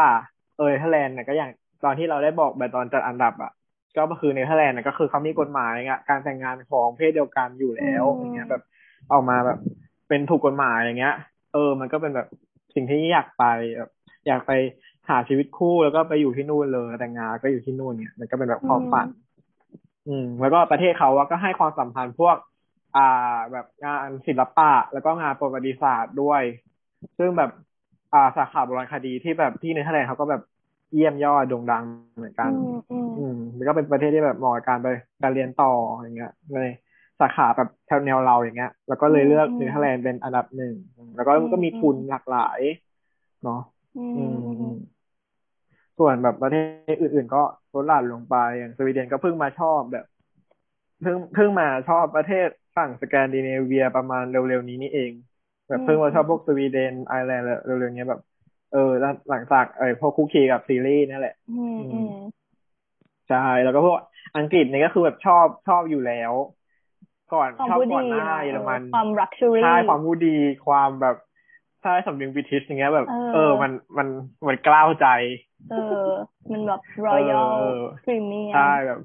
เออเนเธอร์แลนด์เนี่ยก็อย่างตอนที่เราได้บอกไปตอนจัดอันดับอะก็คือเนเธอร์แลนด์เนี่ยก็คือเขามีกฎหมายอะการแต่งงานของเพศเดียวกันอยู่แล้วอย่างเงี้ยแบบออกมาแบบเป็นถูกกฎหมายอย่างเงี้ย เออ มันก็เป็นแบบสิ่งที่อยากไปแบบอยากไป หาชีวิตคู่แล้วก็ไปอยู่ที่นู่นเลยแต่งงานก็อยู่ที่นู่นเนี่ย มันก็เป็นแบบความฝัน อืม แล้วก็ประเทศเขาอะก็ให้ความสำคัญพวก อ่า แบบงานศิลปะ แล้วก็งานประวัติศาสตร์ด้วย ซึ่งแบบอ่าสาขาโบราณคดีที่แบบที่เนเธอร์แลนด์เขาก็แบบเยี่ยมยอดโด่งดังเหมือนกัน อืมอืมอืมมันก็เป็นประเทศที่แบบเหมาะกับการไปการเรียนต่ออย่างเงี้ยในสาขาแบบแถวแนวเราอย่างเงี้ย แล้วก็เลยเลือกอืมเนเธอร์แลนด์เป็นอันดับหนึ่ง แล้วก็อืมก็มีทุนหลากหลาย เนาะอือืมมอือืมม ส่วนแบบประเทศอื่นๆ ก็ลดหลั่นลงไปอย่างสวีเดนก็เพิ่งมาชอบแบบเพิ่งเพิ่งมาชอบประเทศฝั่งสแกนดิเนเวียประมาณเร็วๆนี้นี่เอง แบบเพิ่งมาชอบพวกสวีเดนไอร์แลนด์เร็วๆนี้แบบ เออแล้วหลังจากเออพวกคุกคีกับซีรีส์นั่นแหละอืมอืมใช่แล้วก็พวกอังกฤษนี่ก็คือแบบชอบชอบอยู่แล้ว ก่อนความชอบพูดก่อนดีหน้าเนอะเยอรมันความ luxury ใช่ความพูดดีความแบบ ใช่สำเนียงบริทิชอย่างเงี้ยแบบเออเออ มันมันมันกล้าวใจ เออ มันแบบ royal เออ premium ใช่แบบ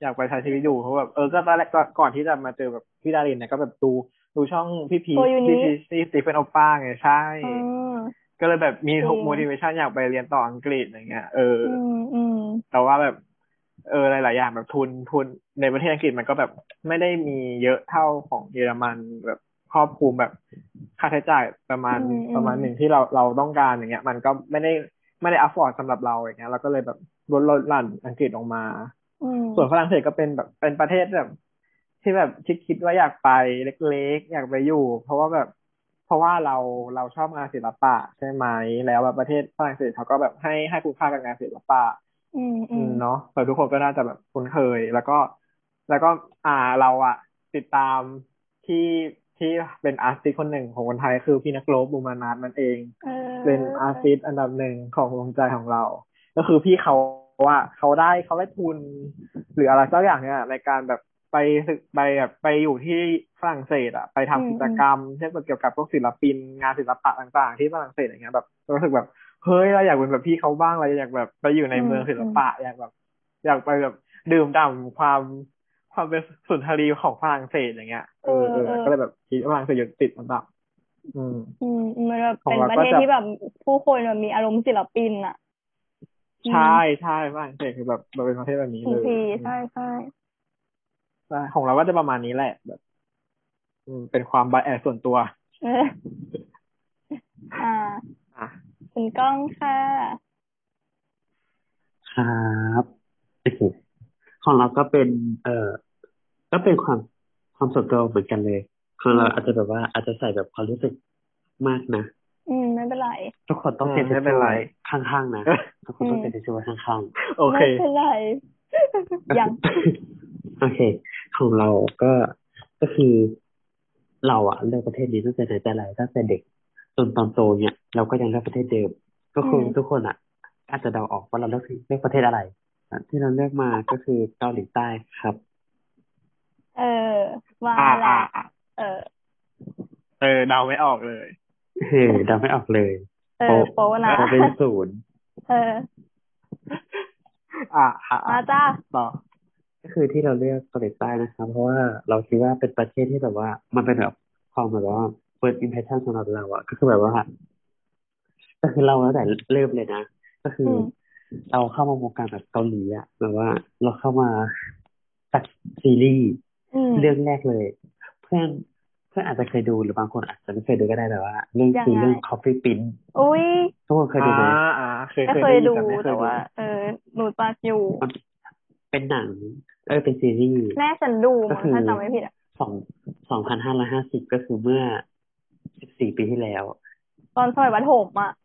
อยากไปใช้ชีวิตอยู่เพราะแบบเออก็ตอนแรกก่อนก่อนที่จะมาเจอแบบพี่ดารินเนี่ยก็แบบดูดูช่องพี่พีโอ้ยูนิพี่พีสตีเฟนโอป้าไงใช่อืมก็เลยแบบมีจริง motivation อยากไปเรียนต่ออังกฤษอย่างเงี้ย เออออืมอืมแต่ว่าแบบ เออหลาย ๆ อย่างแบบทุนทุนในประเทศอังกฤษมันก็แบบไม่ได้มีเยอะเท่าของเยอรมันแบบ ครอบคลุมแบบค่าใช้จ่ายประมาณอืมอืมประมาณหนึ่งที่เราเราต้องการอย่างเงี้ย มันก็ไม่ได้ไม่ได้ afford สำหรับเราอย่างเงี้ยเราก็เลยแบบลดลดหลั่นอังกฤษออกมาอืมส่วนฝรั่งเศสก็เป็นแบบเป็นประเทศแบบ ที่แบบคิดคิดว่าอยากไปเล็กๆ อยากไปอยู่ เพราะว่าแบบ เพราะว่าเราเราชอบงานศิลปะใช่ไหมแล้วแบบประเทศฝรั่งเศสเขาก็แบบให้ให้คุณค่ากับงานศิลปะอืมอือืมมเนาะแต่ทุกคนก็น่าจะแบบคุ้นเคย แล้วก็ แล้วก็อ่าเราอะติดตามที่ ที่เป็น artist คนหนึ่งของคนไทยคือพี่นักโลบบูมานาทนั่นเองเออเป็น artist อันดับหนึ่งของดวงใจของเรา ก็คือพี่เขาว่าเขาได้เขาได้ทุน หรืออะไรสักอย่างเนี่ยในการแบบไปศึกไปแบบไปอยู่ที่ฝรั่งเศสอะไปทำกิจกรรมเช่นเกี่ยวกับพวกศิลปินงานศิลปะต่างๆ ที่ฝรั่งเศสอย่างเงี้ยแบบรู้สึกแบบเฮ้ยเราอยากเป็นแบบพี่เขาบ้างเราอยากแบบไปอยู่ในเมืองศิลปะอยากแบบ อยากไปแบบดื่มด่ำความ ความเป็นสุนทรีของฝรั่งเศสอย่างเงี้ยเออเออก็เลยแบบคิดว่าฝรั่งเศสอยู่ติดอันดับอืม อืมมันแบบของเป็นเราประก็เทศจะที่แบบผู้คนแบบมีอารมณ์ศิลปินอะ ใช่ใช่ฝรั่งเศสคือแบบเราเป็นประเทศแบบนี้ทุเลกยทีใช่ใช่ใช่ของเราก็จะประมาณนี้แหละแบบอืมเป็นความบาแอส่วนตัวเอออ่าอะคุณก้องค่ะ ครับโอเค ของเราก็เป็น เอ่อ ก็เป็นความความส่วนตัวเหมือนกันเลยของเราอาจจะแบบว่าอาจจะใส่แบบความรู้สึกมากนะอืมไม่เป็นไร ทุกคนต้องอืมเซ็นไม่เป็นไรข้างๆนะทุกคนต้องเซ็นทิชชู่ไว้ข้างๆโอเคไม่เป็นไรยังโอเค ของเราก็ก็คือเราอะเลือกประเทศนี้ตั้งแต่ไหนแต่ไรตั้งแต่เด็กจนตอนโตเนี่ยเราก็ยังเลือกประเทศเดิมก็คืออืมทุกคนอะอาจจะเดาออกว่าเราเลือกเลือกประเทศอะไรอะ ที่เราเลือกมาก็คือเกาหลีใต้ครับ เออมาอ่าแล้อ่าวอ่าเออ เออเดาไม่ออกเลยเฮ้ยเดาไม่ออกเลย เออโปนะเราเป็นศูนย์เออ อ่าอ่ามาจ้าต่อก็คือที่เราเลือกเกาหลีใต้นะครับ เพราะว่าเราคิดว่าเป็นประเทศที่แบบว่า มันเป็นแบบความแบบว่า first impression สำหรับเราอะก็คือแบบว่าก็คือเราตั้งแต่เริ่มเลยนะ ก็คืออม เราเข้ามาวงการแบบเกาหลีอะแบบว่า เราเข้ามาจากซีรีส์อืมเรื่องแรกเลย เพื่อนเพื่อนอาจจะเคยดูหรือบางคนอาจจะไม่เคยดูก็ได้แต่ว่าเรื่องยังไงคือเรื่อง Coffee Prince อุ้ยทุกคนเคยดูไหมอ่าอ่าเคยไม่เคเคยยได้ยินดูแต่ไม่เคยแต่ดูว่า เออหนูตาอยู่มันเป็นหนังเออเป็นซีรีส์แม่ฉันดูก็มั้งคือถ้าจำไม่ผิดอะสองสองพันห้าร้อยห้าสิบก็คือเมื่อสิบสี่ปีที่แล้ว ตอนสมัยประถมอะอืม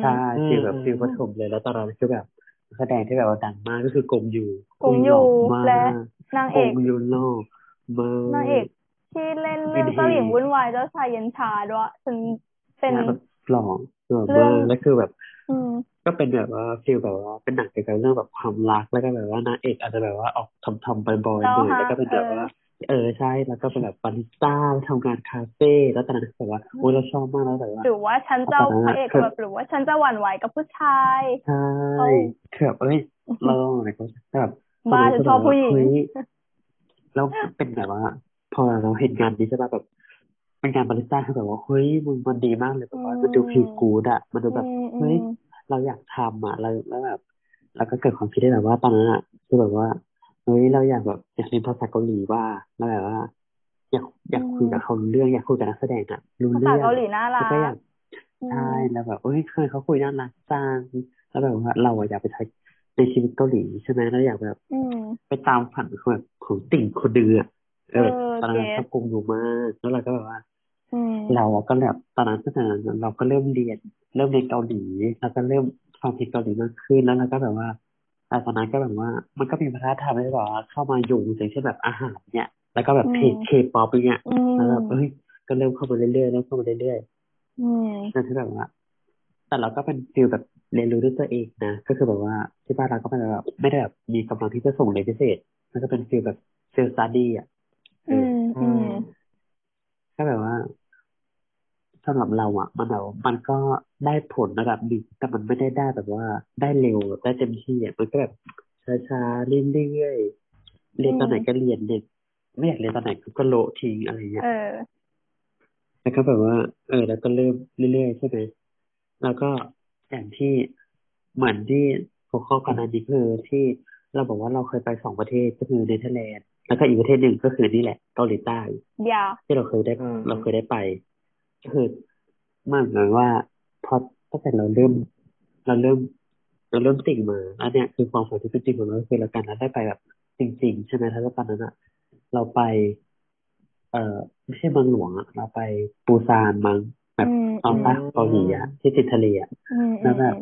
ใช่ฟีลแบบฟีลปฐมเลยแล้วตอนนั้นคือแบบนักแสดงที่แบบว่าดังมากก็คือกงยูกงยูหล่อและมากนางกเอกงยูโล่มากนางเอกที่เล่นเรื่องวินเทจเจ้าหญิงวุ่นวายเจ้าชายเย็นชาด้วยฉันเป็นหน้าแบบหล่อหล่อเรื่มาองกแล้วคือแบบอืมก็เป็นแบบว่าฟีลแบบว่าเป็นหนังเกี่ยวกับเรื่องแบบความรักแล้วก็แบบว่านางเอกอาจจะแบบว่าออกทำทำบอยๆหน่อยแล้วก็เป็นแบบว่า เออใช่แล้วก็เป็นแบบบาริสต้าทำงานคาเฟ่แล้วตอนนั้นแบบว่าโอ้ยเราชอบมากแล้วแต่ว่าหรือว่าฉันจะเอาพระเอกคือแบบหรือว่าฉันจะหวั่นไหวกับผู้ชายใช่โอ้คือแบบเอ้ยเราอะไรก็แบบบ้าฉันชอบผู้หญิงเฮ้ยแล้วเป็นแบบว่า พอเราเห็นงานนี้ใช่ป่ะแบบเป็นงานบาริสต้าคือแบบว่าเฮ้ยมึงมันดีมากเลยแบบว่ามันดูฟีลกูดอะมันดูแบบอืมเฮ้ยอืมเราอยากทำอะเราแล้วแบบแล้วก็เกิดความคิดได้แบบว่าตอนนั้นอะคือแบบว่า เฮ้ยเราอยากแบบอยากเรียนภาษาเกาหลีว่าแล้วแบบว่า อยากอยากคุยกับเขารู้เรื่องอยากคุยกับนักแสดงอะรู้ภาเรื่ษาองเกาหลีน่ารัแล้วกก็อยากอืมใช่แล้วแบบเอ้ยเคยเขาคุยน่ารักจังแล้วแบบว่าเราอะอยากไปใช้ในชีวิตเกาหลีใช่ไหมแล้วอยากแบบอืมไปตามฝันของแบบของติ่งคนเดือเออเออตอนนั้นเก็ตชอบกงอยู่มากแล้วเราก็แบบว่าอืมเราอะก็แบบตอนนั้นตั้งแต่นั้นเราก็เริ่มเรียน เริ่มเรียนเกาหลี แล้วก็เริ่มฟังเพลงเกาหลีมากขึ้นแล้วเราก็แบบว่า แต่ตอนนั้นก็แบบว่า มันก็มีวัฒนธรรมที่แบบว่าเข้ามาอยู่อย่างเช่นแบบอาหารเนี่ย แล้วก็แบบเพลงเคป๊อปเนี่ยอืมแล้วแบบเอ้ยก็เริ่มเข้ามาเรื่อยๆเริ่มเข้ามาเรื่อยอืมๆจนที่แบบว่า แต่เราก็เป็น feel แบบเรียนรู้ด้วยตัวเองนะ ก็คือแบบว่าที่บ้านเราก็เป็นแบบไม่ได้แบบมีกำลังที่จะส่งเรียนพิเศษ มันก็เป็น feel แบบ self study อะเออือมอืมก็แบบว่า สำหรับเราอะมันแบบมันก็ได้ผลระดับหนึ่งแต่มันไม่ได้ได้แบบว่าได้เร็วได้เต็มที่อะมันก็แบบช้าๆเรื่อยๆเรียนตอนไหนก็เรียนเรียนไม่อยากเรียนตอนไหนก็โละทิ้งอะไรเงี้ยเออแล้วก็แบบว่า เออ แล้วก็เริ่มเรื่อยๆใช่ไหมแล้วก็อย่างที่เหมือนที่หัวข้อก่อนหน้านี้คือที่เราบอกว่าเราเคยไปสองประเทศก็คือเนเธอร์แลนด์แล้วก็อีกประเทศหนึ่งก็คือนี่แหละเกาหลีใต้ยาที่เราเคยได้อืมเราเคยได้ไปก็ คือมันเหมือนว่าพอตั้งแต่เราเริ่ม เราเริ่ม เราเริ่มติ่งมาแล้วเนี่ยคือความฝันที่เป็นจริงของเราก็คือเราการเราได้ไปแบบจริง ๆ ใช่ไหมถ้าตอนนั้นอะเราไป เอ่อไม่ใช่เมืองหลวงอะเราไปปูซานมั้งแบบอืมตอนใต้ของเกาหลีอะที่ติดทะเลอะอืมแล้วแบบ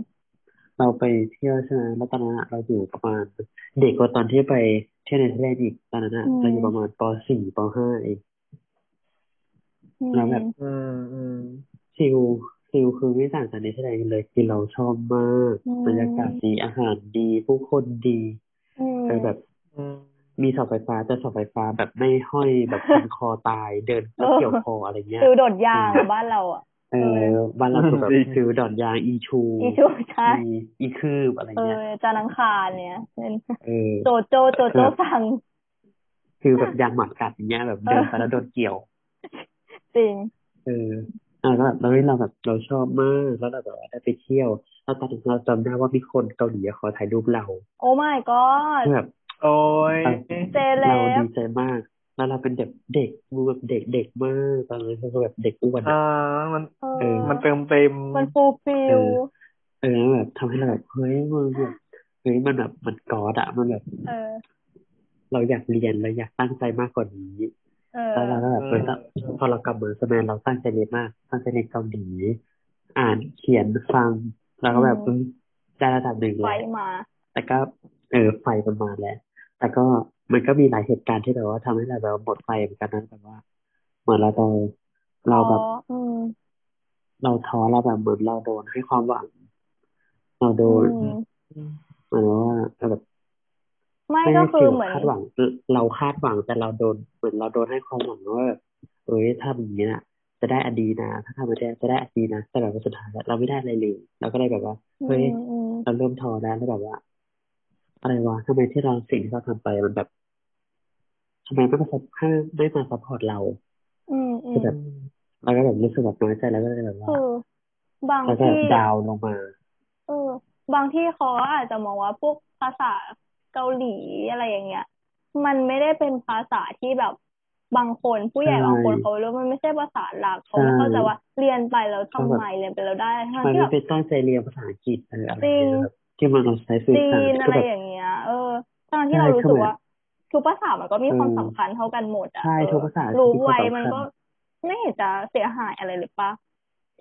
เราไปเที่ยวใช่ไหมแล้วตอนนั้นอะเราอยู่ประมาณ เด็กกว่าตอนที่ไปเที่ยวในทะเลอีกตอนนั้นอะเราอยู่ประมาณปสี่ปห้าเองอืม แล้วแบบอืมอืม feel feel คือไม่ต่างจากในทะเลเลยคือเราชอบมากอืมบรรยากาศดีอาหารดี ผู้คนดีอืมเออแบบอืมมีเสาไฟฟ้าแต่เสาไฟฟ้าแบบไม่ห้อยแบบพันคอตายเดินแล้วเกี่ยวคออะไรเงี้ยฟิลโดดยางอะบ้านเราอะเออบ้านเราคือแบบจริงฟิลดอนยางอีชูอีชูใช่อีอีคืบอะไรเอเงี้ยอจานังคารเนี่ยเป็นเออโจโจโจโจสั่งฟิลแบบยางหมัดกัดอย่างเงี้ยแบบเดินไปแล้วโดนเกี่ยว จริง เอออ่าแล้วแบบเราเราแบบเราชอบมากแล้วเราแบบว่าได้ไปเที่ยวแล้วตอนนั้นเราจำได้ว่ามีคนเกาหลีขอถ่ายรูปเรา โอ้ my god คือแบบโอ้ยเจเลเราฟดีใจมากแล้วเราเป็นแบบเด็กมือแบบเด็กเด็กมากตอนนั้นคือแบบเด็กอ้วนอ่าอะมันเอเอออมันเติมเต็มมันฟูลฟิเอลอเออแล้วแบบทำให้เราแบบเฮ้ยมึงแบบเฮ้ยมันแบบมันกอดอะมันแบบเออเราอยากเรียนเราอยากตั้งใจมากกว่านี้เออ แล้วเราก็แบบเออถ้าพอเรากลับมาสมัยเราตั้งใจเรียนมาก ตั้งใจเรียนเกาหลีอ่านเขียนฟัง แล้วก็แบบเออได้ระดับหนึ่งไฟแล้วมาแต่ก็เออไฟมันมาแล้วแต่ก็มันก็มีหลายเหตุการณ์ที่แบบว่าทำให้เราแบบว่าหมดไฟเหมือนกันนะแบบว่าเหมือนเราโดนเราแบบอ๋ออืมเราท้อเราแบบเหมือนเราโดนให้ความหวังเราโดอืนมเหมือนว่าแบบ ไม่ไม่ก็ได้คืฟิอลเหมือนคาดหวัง เราคาดหวังแต่เราโดนเหมือนเราโดนให้ความหวังว่าแบบเอ้ยถ้าอย่างนี้นะจะได้อันนี้นะ ถ้าทำไม่ได้จะได้อันนี้นะแต่แบบว่าสุดท้ายแล้วเราไม่ได้อะไรเลยเราก็เลยแบบว่าอืเฮ้ยมอืมเราเริ่มท้อแล้วแล้วแบบว่า อะไรวะทำไมที่เราสิ่งที่เราทำไปมันแบบทำไมไม่มา sup ให้ไม่มา support เราอืมอืคือมแบบเราก็แบบรู้สึกแบบน้อยใจแล้วก็เลยแบบว่าคือบางเราก็แบที่บ down ลงมาเออบางที่เขาอาจจะมองว่าพวกภาษา เกาหลีอะไรอย่างเงี้ย มันไม่ได้เป็นภาษาที่แบบบางคนผู้ใหญ่ใช่บางคนเขารู้มันไม่ใช่ภาษาหลักเขาไม่ใช่เข้าใจว่าเรียนไปแล้วเขาทำแบบไมเรียนไปแล้วได้ทั้งมันที่ไม่แบบไปตั้งใจเรียนภาษาอังกฤษเอออะไรจริงเงี้ยแบบที่มันเราใช้สื่อจีสารนอะคือไรแบบอย่างเงี้ย เออทั้งที่ใช่เรารู้คือสึกแบบว่าทุกภาษามันก็มีเออความสำคัญเท่ากันหมดอะใช่เออทุกภาษารู้มีความไว้สำคัญมันก็ไม่เห็นจะเสียหายอะไรเลยปะ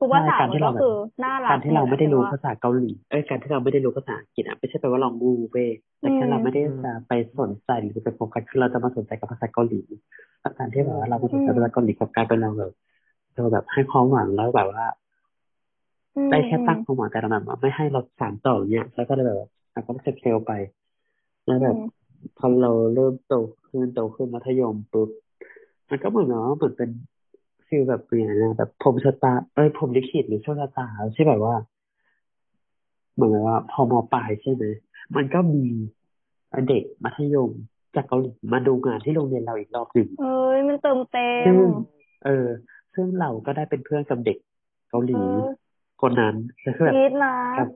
ทุกใช่ภาษาการมันที่ก็เราแบบคือน่ารัการกที่หมเราดไม่อะได้ฉันรู้ว่าภาษาเกาหลีเอ้ยการที่เราไม่ได้รู้ภาษาอังกฤษอะไม่ใช่แปลว่าเรางูเว้ยแต่แค่เราไม่ได้จะไปสนใจหรือไปโฟกัสคือเราจะมาสนใจกับภาษาเกาหลีแล้วการที่แบบว่าเรามาสนใจภาษาเกาหลีกับการเป็นเราแบบเราแบบให้ความหวังแล้วแบบว่าอืมได้แค่อืมตั้งความหวังแต่เราแบบว่าไม่ให้เราสานต่อเนี่ยแล้วก็เลยแบบเราก็จะเฟลไปแล้วอืแบบมพอเราเริ่มโตขึ้นโตขึ้นมัธยมปุ๊บมันก็เหมือนว่าเหมือนเป็น ฟีลแบบเปลี่ยนนะแบบพรหมชะตาเอ้ยพรหมลิขิตหรือโชคชะตาที่แบบว่า เหมือนแบบว่า พอมปลายใช่ไหมมันก็มีเด็กมัธยมจากเกาหลีมาดูงานที่โรงเรียนเราอีกรอบหนึ่งเอ้ยมันเติมเต็ซึ่งมเออ ซึ่งเราก็ได้เป็นเพื่อนกับเด็กเกาหเอลีอคนนั้นแล้วคือแบบคิดนะกับ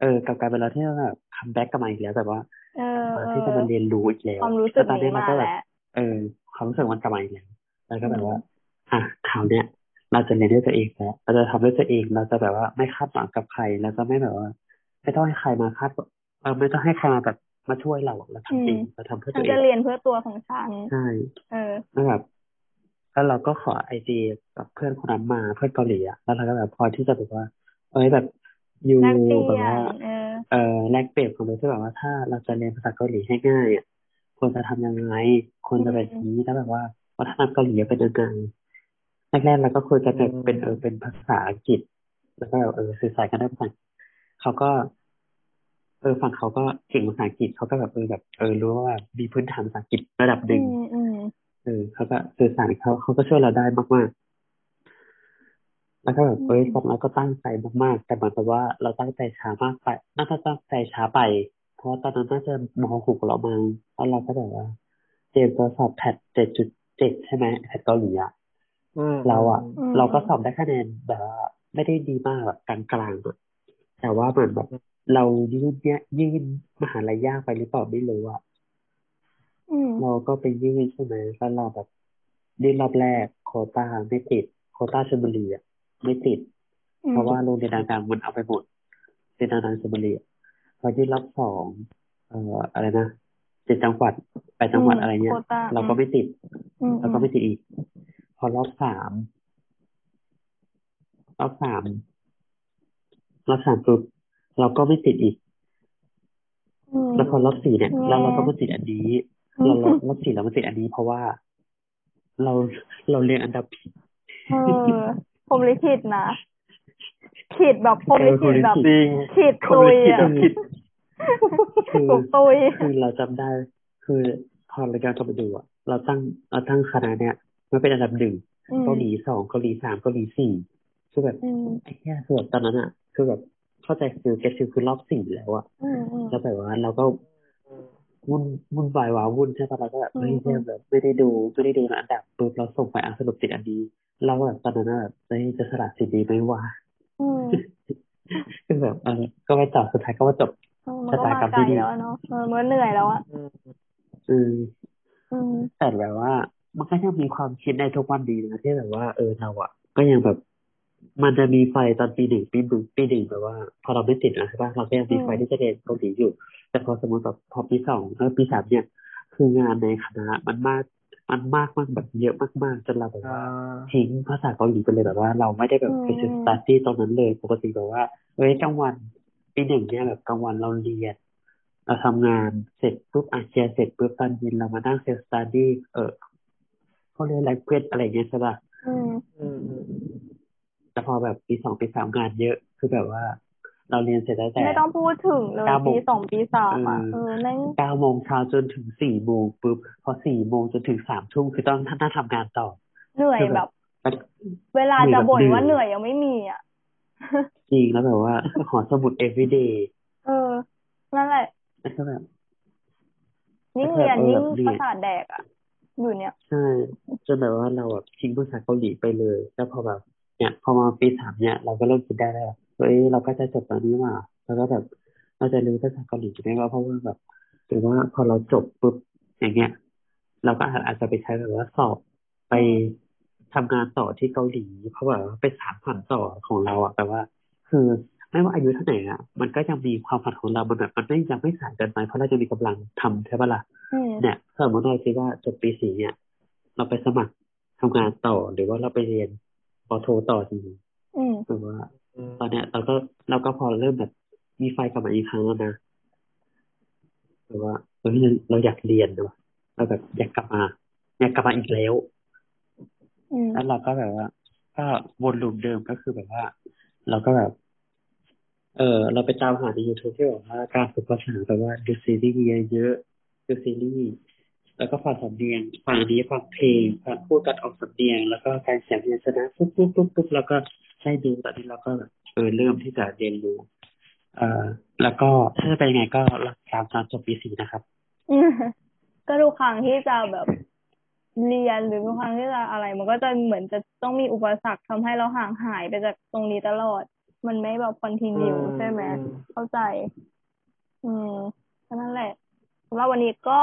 เออกับการเวลาที่เราแบบคัมแบ็กกลับมาอีกแล้วแบบว่าเออมาเอที่อจะมาเรียนรู้อีกแล้วความรู้สึกแล้วตอนนี้นี้เรามาก็แบแล้บวเออความรู้สึกมันกลับมาอีกแล้วแล้วก็อืแบบมว่า อะ คราวเนี้ยเราจะเรียนด้วยตัวเองแล้วเราจะทำด้วยตัวเอง เราจะแบบว่าไม่คาดหวังกับใครเราจะไม่แบบว่า ไม่ต้องให้ใครมาคาดเออไม่ต้องให้ใครมาแบบมาช่วยเราเราอืทำเอมงเราทำเพื่อฉัตันวเอจะงเรียนเพื่อตัวของฉันใช่เออแล้วแบบแล้วเราก็ขอไอจีกับเพื่อนคนนั้นมาเพื่อนเกาหลีอะแล้วเราก็แบบพอที่จะแบบว่า เอ้ยแบบยูแลกเปลี่แบบยว่านเออเออแลกเปลี่ยนความรู้ที่แบบว่าถ้าเราจะเรียนภาษาเกาหลีให้ง่ายอะควรจะทำยังไงควรอืจะเป็นมอย่างนี้แล้วแบบว่าวัฒนธรรมเกาหลีเป็นยังไง แรกๆเราก็คุยกันแบบเป็นเออเป็นภาษาอังกฤษ แล้วก็แบบเออสื่อสารกันได้ภาษาเขาก็ เออฝั่งเขาก็เก่งภาษาอังกฤษเขาก็แบบเออแบบเออรู้ว่าแบบมีพื้นฐานภาษาอังกฤษระดับหอืนึ่งมอืมเออเขาก็สื่อสารเขาเขาก็ช่วยเราได้มากๆแล้วก็แบบอืเอ้ยมตอนนั้นก็ตั้งใจมากๆ แต่เหมือนกับว่าเราตั้งใจช้ามากไปน่าจะตั้งใจช้าไป เพราะว่าตอนนั้นน่าจะมหกเรามาแล้วเราก็แบบว่าเตรียมตัวสอบแพทเจ็ดจุดเจ็ดใช่ไหมแพทเกาหลีอะอืม เราอะอืมเราก็สอบได้คะแนนแบบว่าไม่ได้ดีมากแบบกลางๆอะแต่ว่าเหมือนแบบเรายื่นเนี่ยยื่นมหาลัยยากไปหรือเปล่าไม่รู้อะอืมเราก็ไปยื่นใช่ไหมแล้วเราแบบยื่นรอบแรกโควต้าไม่ติด โควต้าชลบุรีอะไม่ติดอืเพมราะว่าโรงเรียนดังๆมันเอาไปหมดเรียนดังๆชลบุรีอะพอยื่นรอบสองเอ่ออะไรนะเจ็ดจังหวัดแปดจังหวัดอะไรเงี้โคยต้าเราก็ไม่ติดอืมเราก็ไม่ติดอีก พอรอบสามรอบสามรอบสามปุ๊บเราก็ไม่ติดอีกอืมแล้วพอรอบสี่เนี่ยแง่แล้วเราก็มาติดอันนี้อืมเราเรารอบสี่เรามาติดอันนี้เพราะว่า เราเราเรียนอันดับผิดเออผมลิขิตนะขีดแบบผมลิขิตแบบจริงขีดคนตุยลิขิตอะอะผิดคือถูกตุยคือเราจำได้ คือพอเราย้อนกลับไปดูอะเราตั้งเราตั้งคณะเนี่ย มันเป็นอันดับหนึ่งอืมเกาหลีสองเกาหลีสามเกาหลีสี่คือแบบอืมไอ้แค่คือแบบตอนนั้นอะคือแบบเข้าใจคือเกฟิลคือรอบสี่แล้วอะอืมอืมแล้วแบบว่าเราก็วุ่นวุ่นวายว้าวุ่นใช่ปะเราก็แบบอืมเฮ้ยอืเนี่ยมแบบไม่ได้ดูไม่ได้ดูอันดับปุ๊บเราส่งไปอะสรุปติดอันนี้เราก็แบบตอนนั้นอะแบบเฮ้ยจะสละสิทธิ์ดีไหมวะอืมคือแบบเออก็ไปต่อสุดท้ายก็ว่าจบเออมันก็มาชะตากรรมไกลที่ดีแล้วอะเนาะเออมันก็เหนื่อยแล้วอะอืมอืมอืมแต่แบบว่า มันก็ยังมีความคิดในทุกวันดีนะที่แบบว่าเออเราอะก็ยังแบบ มันจะมีไฟตอนปีหนึ่งปีหนึ่งปีหนึ่งแบบว่า พอเราไม่ติดนะใช่ปะเราก็ยังมีไฟที่จะเรียนเกาหลีอยู่ แต่พอสมมติแบบพอปีสองเออปีสามเนี่ย คืองานในคณะมันมากมันมากมากแบบเยอะมากๆจนเราแบบว่าทิ้งภาษาเกาหลีไปเลยแบบว่า เราไม่ได้แบบไปศึกษาที่ตรงนั้นเลยปกติแบบว่าเฮ้ยกลางวันปีหนึ่งเนี่ยแบบกลางวันเราเรียนเราทำงานเสร็จปุ๊บอาเชียเสร็จปุ๊บตอนเย็นเรามานั่ง self study เออ เขาเรียน language อะไรอย่างเงี้ยใช่ป่ะอืมอืมอืมแต่พอแบบปีสองปีสามงานเยอะ คือแบบว่า เราเรียนเสร็จแล้วแต่ไม่ต้องพูดถึงเลยเก้าโมงปีสองปีสามอะเอเอออแม่งเก้าโมงเช้าจนถึงสี่โมงปุ๊บพอสี่โมงจนถึงสามทุ่มคือต้องท่านทำงานต่อ เหนื่อยคือแบแบบบมันเวลาจะบ่นเหนื่อยแบบว่าเหนื่อยยังไม่มีอะจริงแล้วแบบว่าหอสมุด everyday เออ นั่นแหละแล้วก็แบบยิ่งเรียนเออยิ่งแบบเรียนประสาทแดกอะ อยู่เนี่ย ใช่จนแบบว่าเราแบบทิ้งภาษาเกาหลีไปเลย แล้วพอแบบเนี่ยพอมาปีสามเนี่ย เราก็เริ่มคิดได้แล้วเฮ้ยเราก็จะจบตอนนี้มาแล้วก็แบบเราจะรู้ภาษาเกาหลีใช่ไหมว่าเพราะว่าแบบหรือว่าพอเราจบปุ๊บอย่างเงี้ย เราก็อาจจะไปใช้แบบว่าสอบไปทำงานต่อที่เกาหลี เพราะว่าเป็นสามฝันต่อของเราอะแต่ว่า คือไม่ว่าอายุเท่าไหร่อะมันก็ยังมีความฝันของเรา มันแบบมันไม่ยังไม่สายเกินไปเพราะเราจะมีกำลังทำใช่ปะล่ะอืม เนี่ยสมมติเราคิดว่าจบปีสี่เนี่ย เราไปสมัครทำงานต่อหรือว่าเราไปเรียนปอโทต่อจริงอืมหรือว่าอืมตอนเนี้ยเราก็เราก็พอเริ่มแบบมีไฟกลับมาอีกครั้งแล้วนะหรือว่าเออเราอยากเรียนด้วยเราแบบอยากกลับมาอยากกลับมาอีกแล้วอืมแล้วเราก็แบบว่า ก็วนลูปเดิมก็คือแบบว่า เราก็แบบ เออเราไปตามหาใน YouTube ที่บอกว่าการฝึกภาษาแบบว่าดูซีรีส์เยอะ ๆดูซีรีส์แล้วก็ฟังสำเนียงฟังอันนี้ฟังเพลงฟังพูดการออกสำเนียง แล้วก็การเขียนพยัญชนะปุ๊บปุ๊บปุ๊บปุ๊บแล้วก็ให้ดูตอนนี้เราก็แบบเออเริ่มที่จะเรียนรู้เอ่อแล้วก็ถ้าจะเป็นยังไงก็รักตามตอนจบปีสี่นะครับอืมก็ทุกครั้งที่จะแบบเรียนหรือทุกครั้งที่จะอะไร มันก็จะเหมือนจะต้องมีอุปสรรคทำให้เราห่างหายไปจากตรงนี้ตลอด มันไม่แบบคอนติเนียใช่ไหมอืมเข้าใจ อืมก็นั่นแหละ สำหรับวันนี้ก็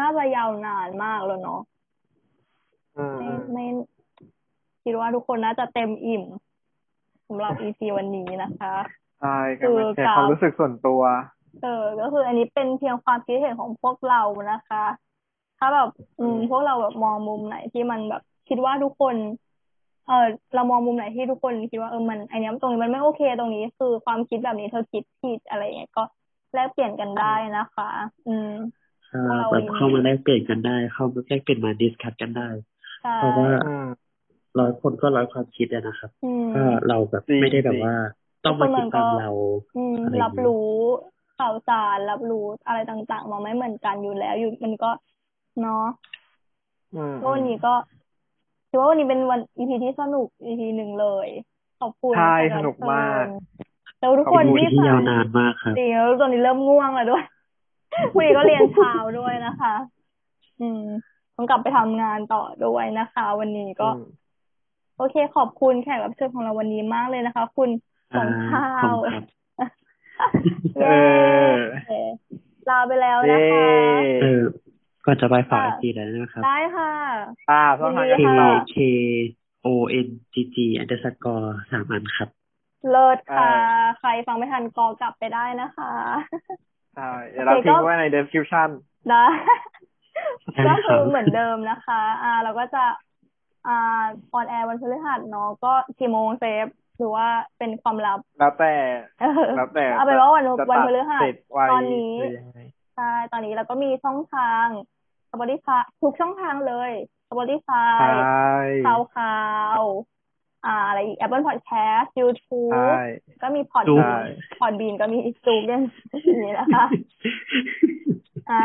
น่าจะยาวนานมากแล้วเนาะอืมไม่อืมไม่คิดว่าทุกคนน่าจะเต็มอิ่มสำหรับ EP วันนี้นะคะใช่ก็คือมาแชร์กับความรู้สึกส่วนตัว เออ ก็คืออันนี้เป็นเพียงความคิดเห็นของพวกเรานะคะ ถ้าแบบ อืม พวกเราแบบมองมุมไหนที่มันแบบ คิดว่าทุกคน เออเรามองมุมไหนที่ทุกคนคิดว่าเออมันไอเนี้ยตรงนี้มันไม่โอเคตรงนี้ คือความคิดแบบนี้เธอคิดผิดอะไรอย่างเงี้ยก็ แลกเปลี่ยนกันได้นะคะ อืมอ่าพวกเราแบบยินดีเข้ามาแลกเปลี่ยนกันได้ เข้ามาแลกเปลี่ยนมาดิสคัทกันได้ใช่เพราะว่าอืมร้อยคนก็ร้อยความคิดอะนะครับอืมก็เราแบบจริงไม่ได้แบจริบงว่า ต้องมาคิดตามเราอืมอะไรอย่างเงี้ยรับรู้ข่าวสารรับรู้อะไรต่างๆ มาไม่เหมือนกันอยู่แล้ว อยู่มันก็เนาะอืมก็วันนี้ก็ถือว่าวันนี้เป็นวัน EP ที่สนุก EP หนึ่งเลย ขอบคุณใช่แขสนุกมากเชิญ แล้วทุกคนขอบคุณที่ที่ฟัยางวนานมากครับจริงแล้วตอนนี้เริ่มง่วงแล้วด้วยวันนี้ก็เรียนเช้าด้วยนะคะ อืมต้องกลับไปทำงานต่อด้วยนะคะ วันนี้ก็อืมโอเค ขอบคุณแขกรับเชิญของเราวันนี้มากเลยนะคะ คุณสองข้าขอบวคุณครับเย้เออลาไปแล้วเย้นะคะเออก่อนจะไปฝากไอค่ะจีแล้วนะครับ ได้ค่ะ อ่าช่องทางยิกานรดีติดค่ะต่อ K K O N G G underscore สามอันครับ เลิศค่ะเออใครฟังไม่ทันก็กลับไปได้นะคะใช่เดี๋ยวเราโอเคทิ้งก็ไว้ใน description ได้ได้ก็ครัคือบเหมือนเดิมนะคะ อ่า เราก็จะอ่าออนแอร์วันพฤหัสเนาะก็กี่โมงเซฟหรือว่าเป็นความลับ แล้วแต่เออแล้วแต่เอาเป็นว่าวันจะวันตัดพฤหัสเสร็จไวตอนนี้หรือยังไงใช่ตอนนี้เราก็มีช่องทาง Spotify ทุกช่องทางเลย Spotify ใช่ข่าวข่าว อ่าอะไรอีก Apple Podcast ใช่ YouTube ก็มีพอดจู๊บีกนพอดบีนก็มีจูกยังนี่นะคะอ่า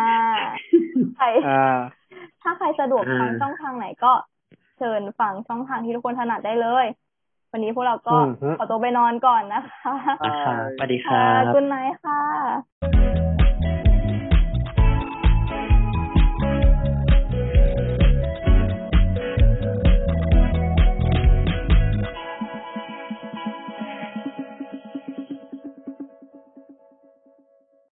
ใครอ่าถ้าใครสะดวกอ่าฟังช่องทางไหนก็เชิญฟังช่องทางที่ทุกคนถนัดได้เลย วันนี้พวกเราก็อืมฮึขอตัวไปนอนก่อนนะคะนะครับสวัสดีคค่ะรับคุณไนท์ค่ะ